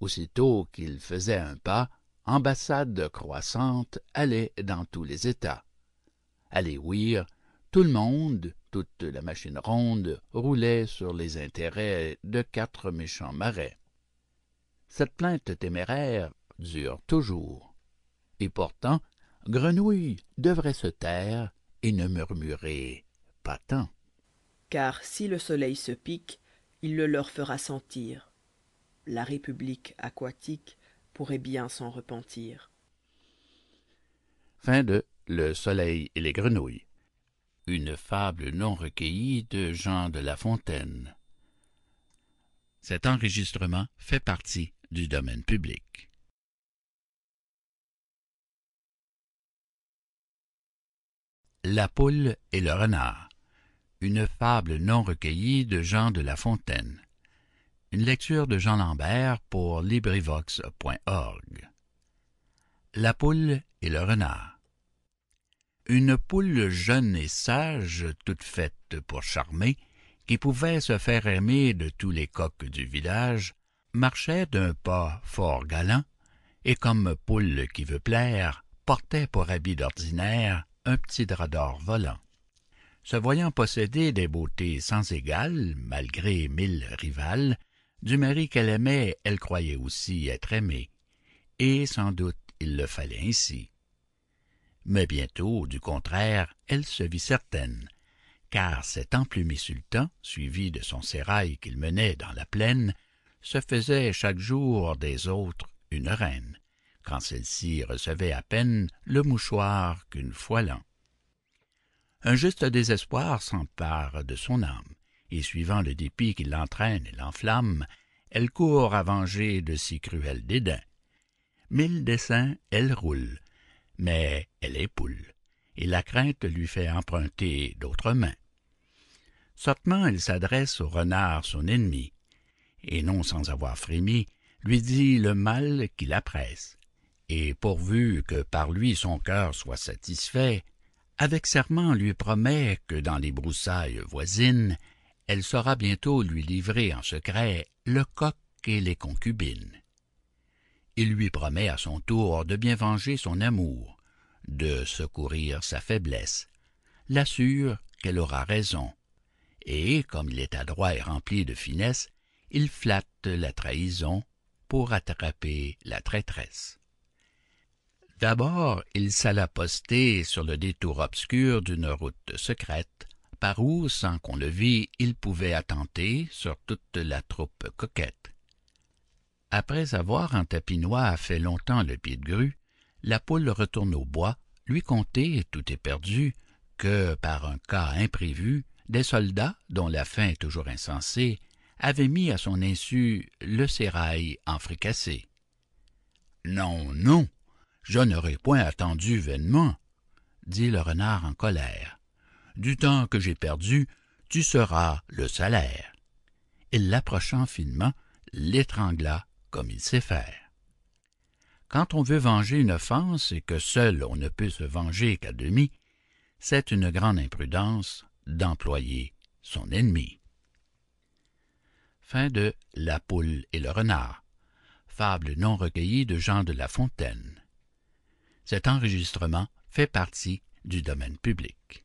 [SPEAKER 1] Aussitôt qu'il faisait un pas, ambassade croissante allait dans tous les États. Allez ouïr, tout le monde, toute la machine ronde, roulait sur les intérêts de quatre méchants marais. Cette plainte téméraire dure toujours. Et pourtant, Grenouille devrait se taire et ne murmurer pas tant
[SPEAKER 3] car si le soleil se pique il le leur fera sentir la république aquatique pourrait bien s'en repentir
[SPEAKER 1] Fin de Le soleil et les grenouilles Une fable non recueillie de Jean de La Fontaine Cet enregistrement fait partie du domaine public. La poule et le renard une fable non recueillie de Jean de La Fontaine. Une lecture de Jean Lambert pour LibriVox.org. La poule et le renard. Une poule jeune et sage, toute faite pour charmer, qui pouvait se faire aimer de tous les coqs du village, marchait d'un pas fort galant, et comme poule qui veut plaire, portait pour habit d'ordinaire un petit drap d'or volant se voyant posséder des beautés sans égales, malgré mille rivales, du mari qu'elle aimait, elle croyait aussi être aimée, et sans doute il le fallait ainsi. Mais bientôt, du contraire, elle se vit certaine, car cet emplumé sultan, suivi de son sérail qu'il menait dans la plaine, se faisait chaque jour des autres une reine, quand celle-ci recevait à peine le mouchoir qu'une fois l'an. Un juste désespoir s'empare de son âme et suivant le dépit qui l'entraîne et l'enflamme elle court à venger de si cruels dédains. Mille desseins elle roule mais elle est poule et la crainte lui fait emprunter d'autres mains. Sottement elle s'adresse au renard son ennemi et non sans avoir frémi lui dit le mal qui la presse. Et pourvu que par lui son cœur soit satisfait avec serment lui promet que dans les broussailles voisines elle saura bientôt lui livrer en secret le coq et les concubines il lui promet à son tour de bien venger son amour de secourir sa faiblesse, l'assure qu'elle aura raison, et, comme il est adroit et rempli de finesse, il flatte la trahison pour attraper la traîtresse. D'abord, il s'alla poster sur le détour obscur d'une route secrète, par où, sans qu'on le vît, il pouvait attenter sur toute la troupe coquette. Après avoir en tapinois fait longtemps le pied de grue, la poule retourne au bois, lui conter, tout est perdu, que, par un cas imprévu, des soldats, dont la faim est toujours insensée, avaient mis à son insu le sérail en fricassé. Non, non, je n'aurais point attendu vainement, dit le renard en colère. Du temps que j'ai perdu, tu seras le salaire. Il l'approchant finement, l'étrangla comme il sait faire. Quand on veut venger une offense et que seul on ne peut se venger qu'à demi, c'est une grande imprudence d'employer son ennemi. Fin de La poule et le renard. Fable non recueillie de Jean de La Fontaine. Cet enregistrement fait partie du domaine public.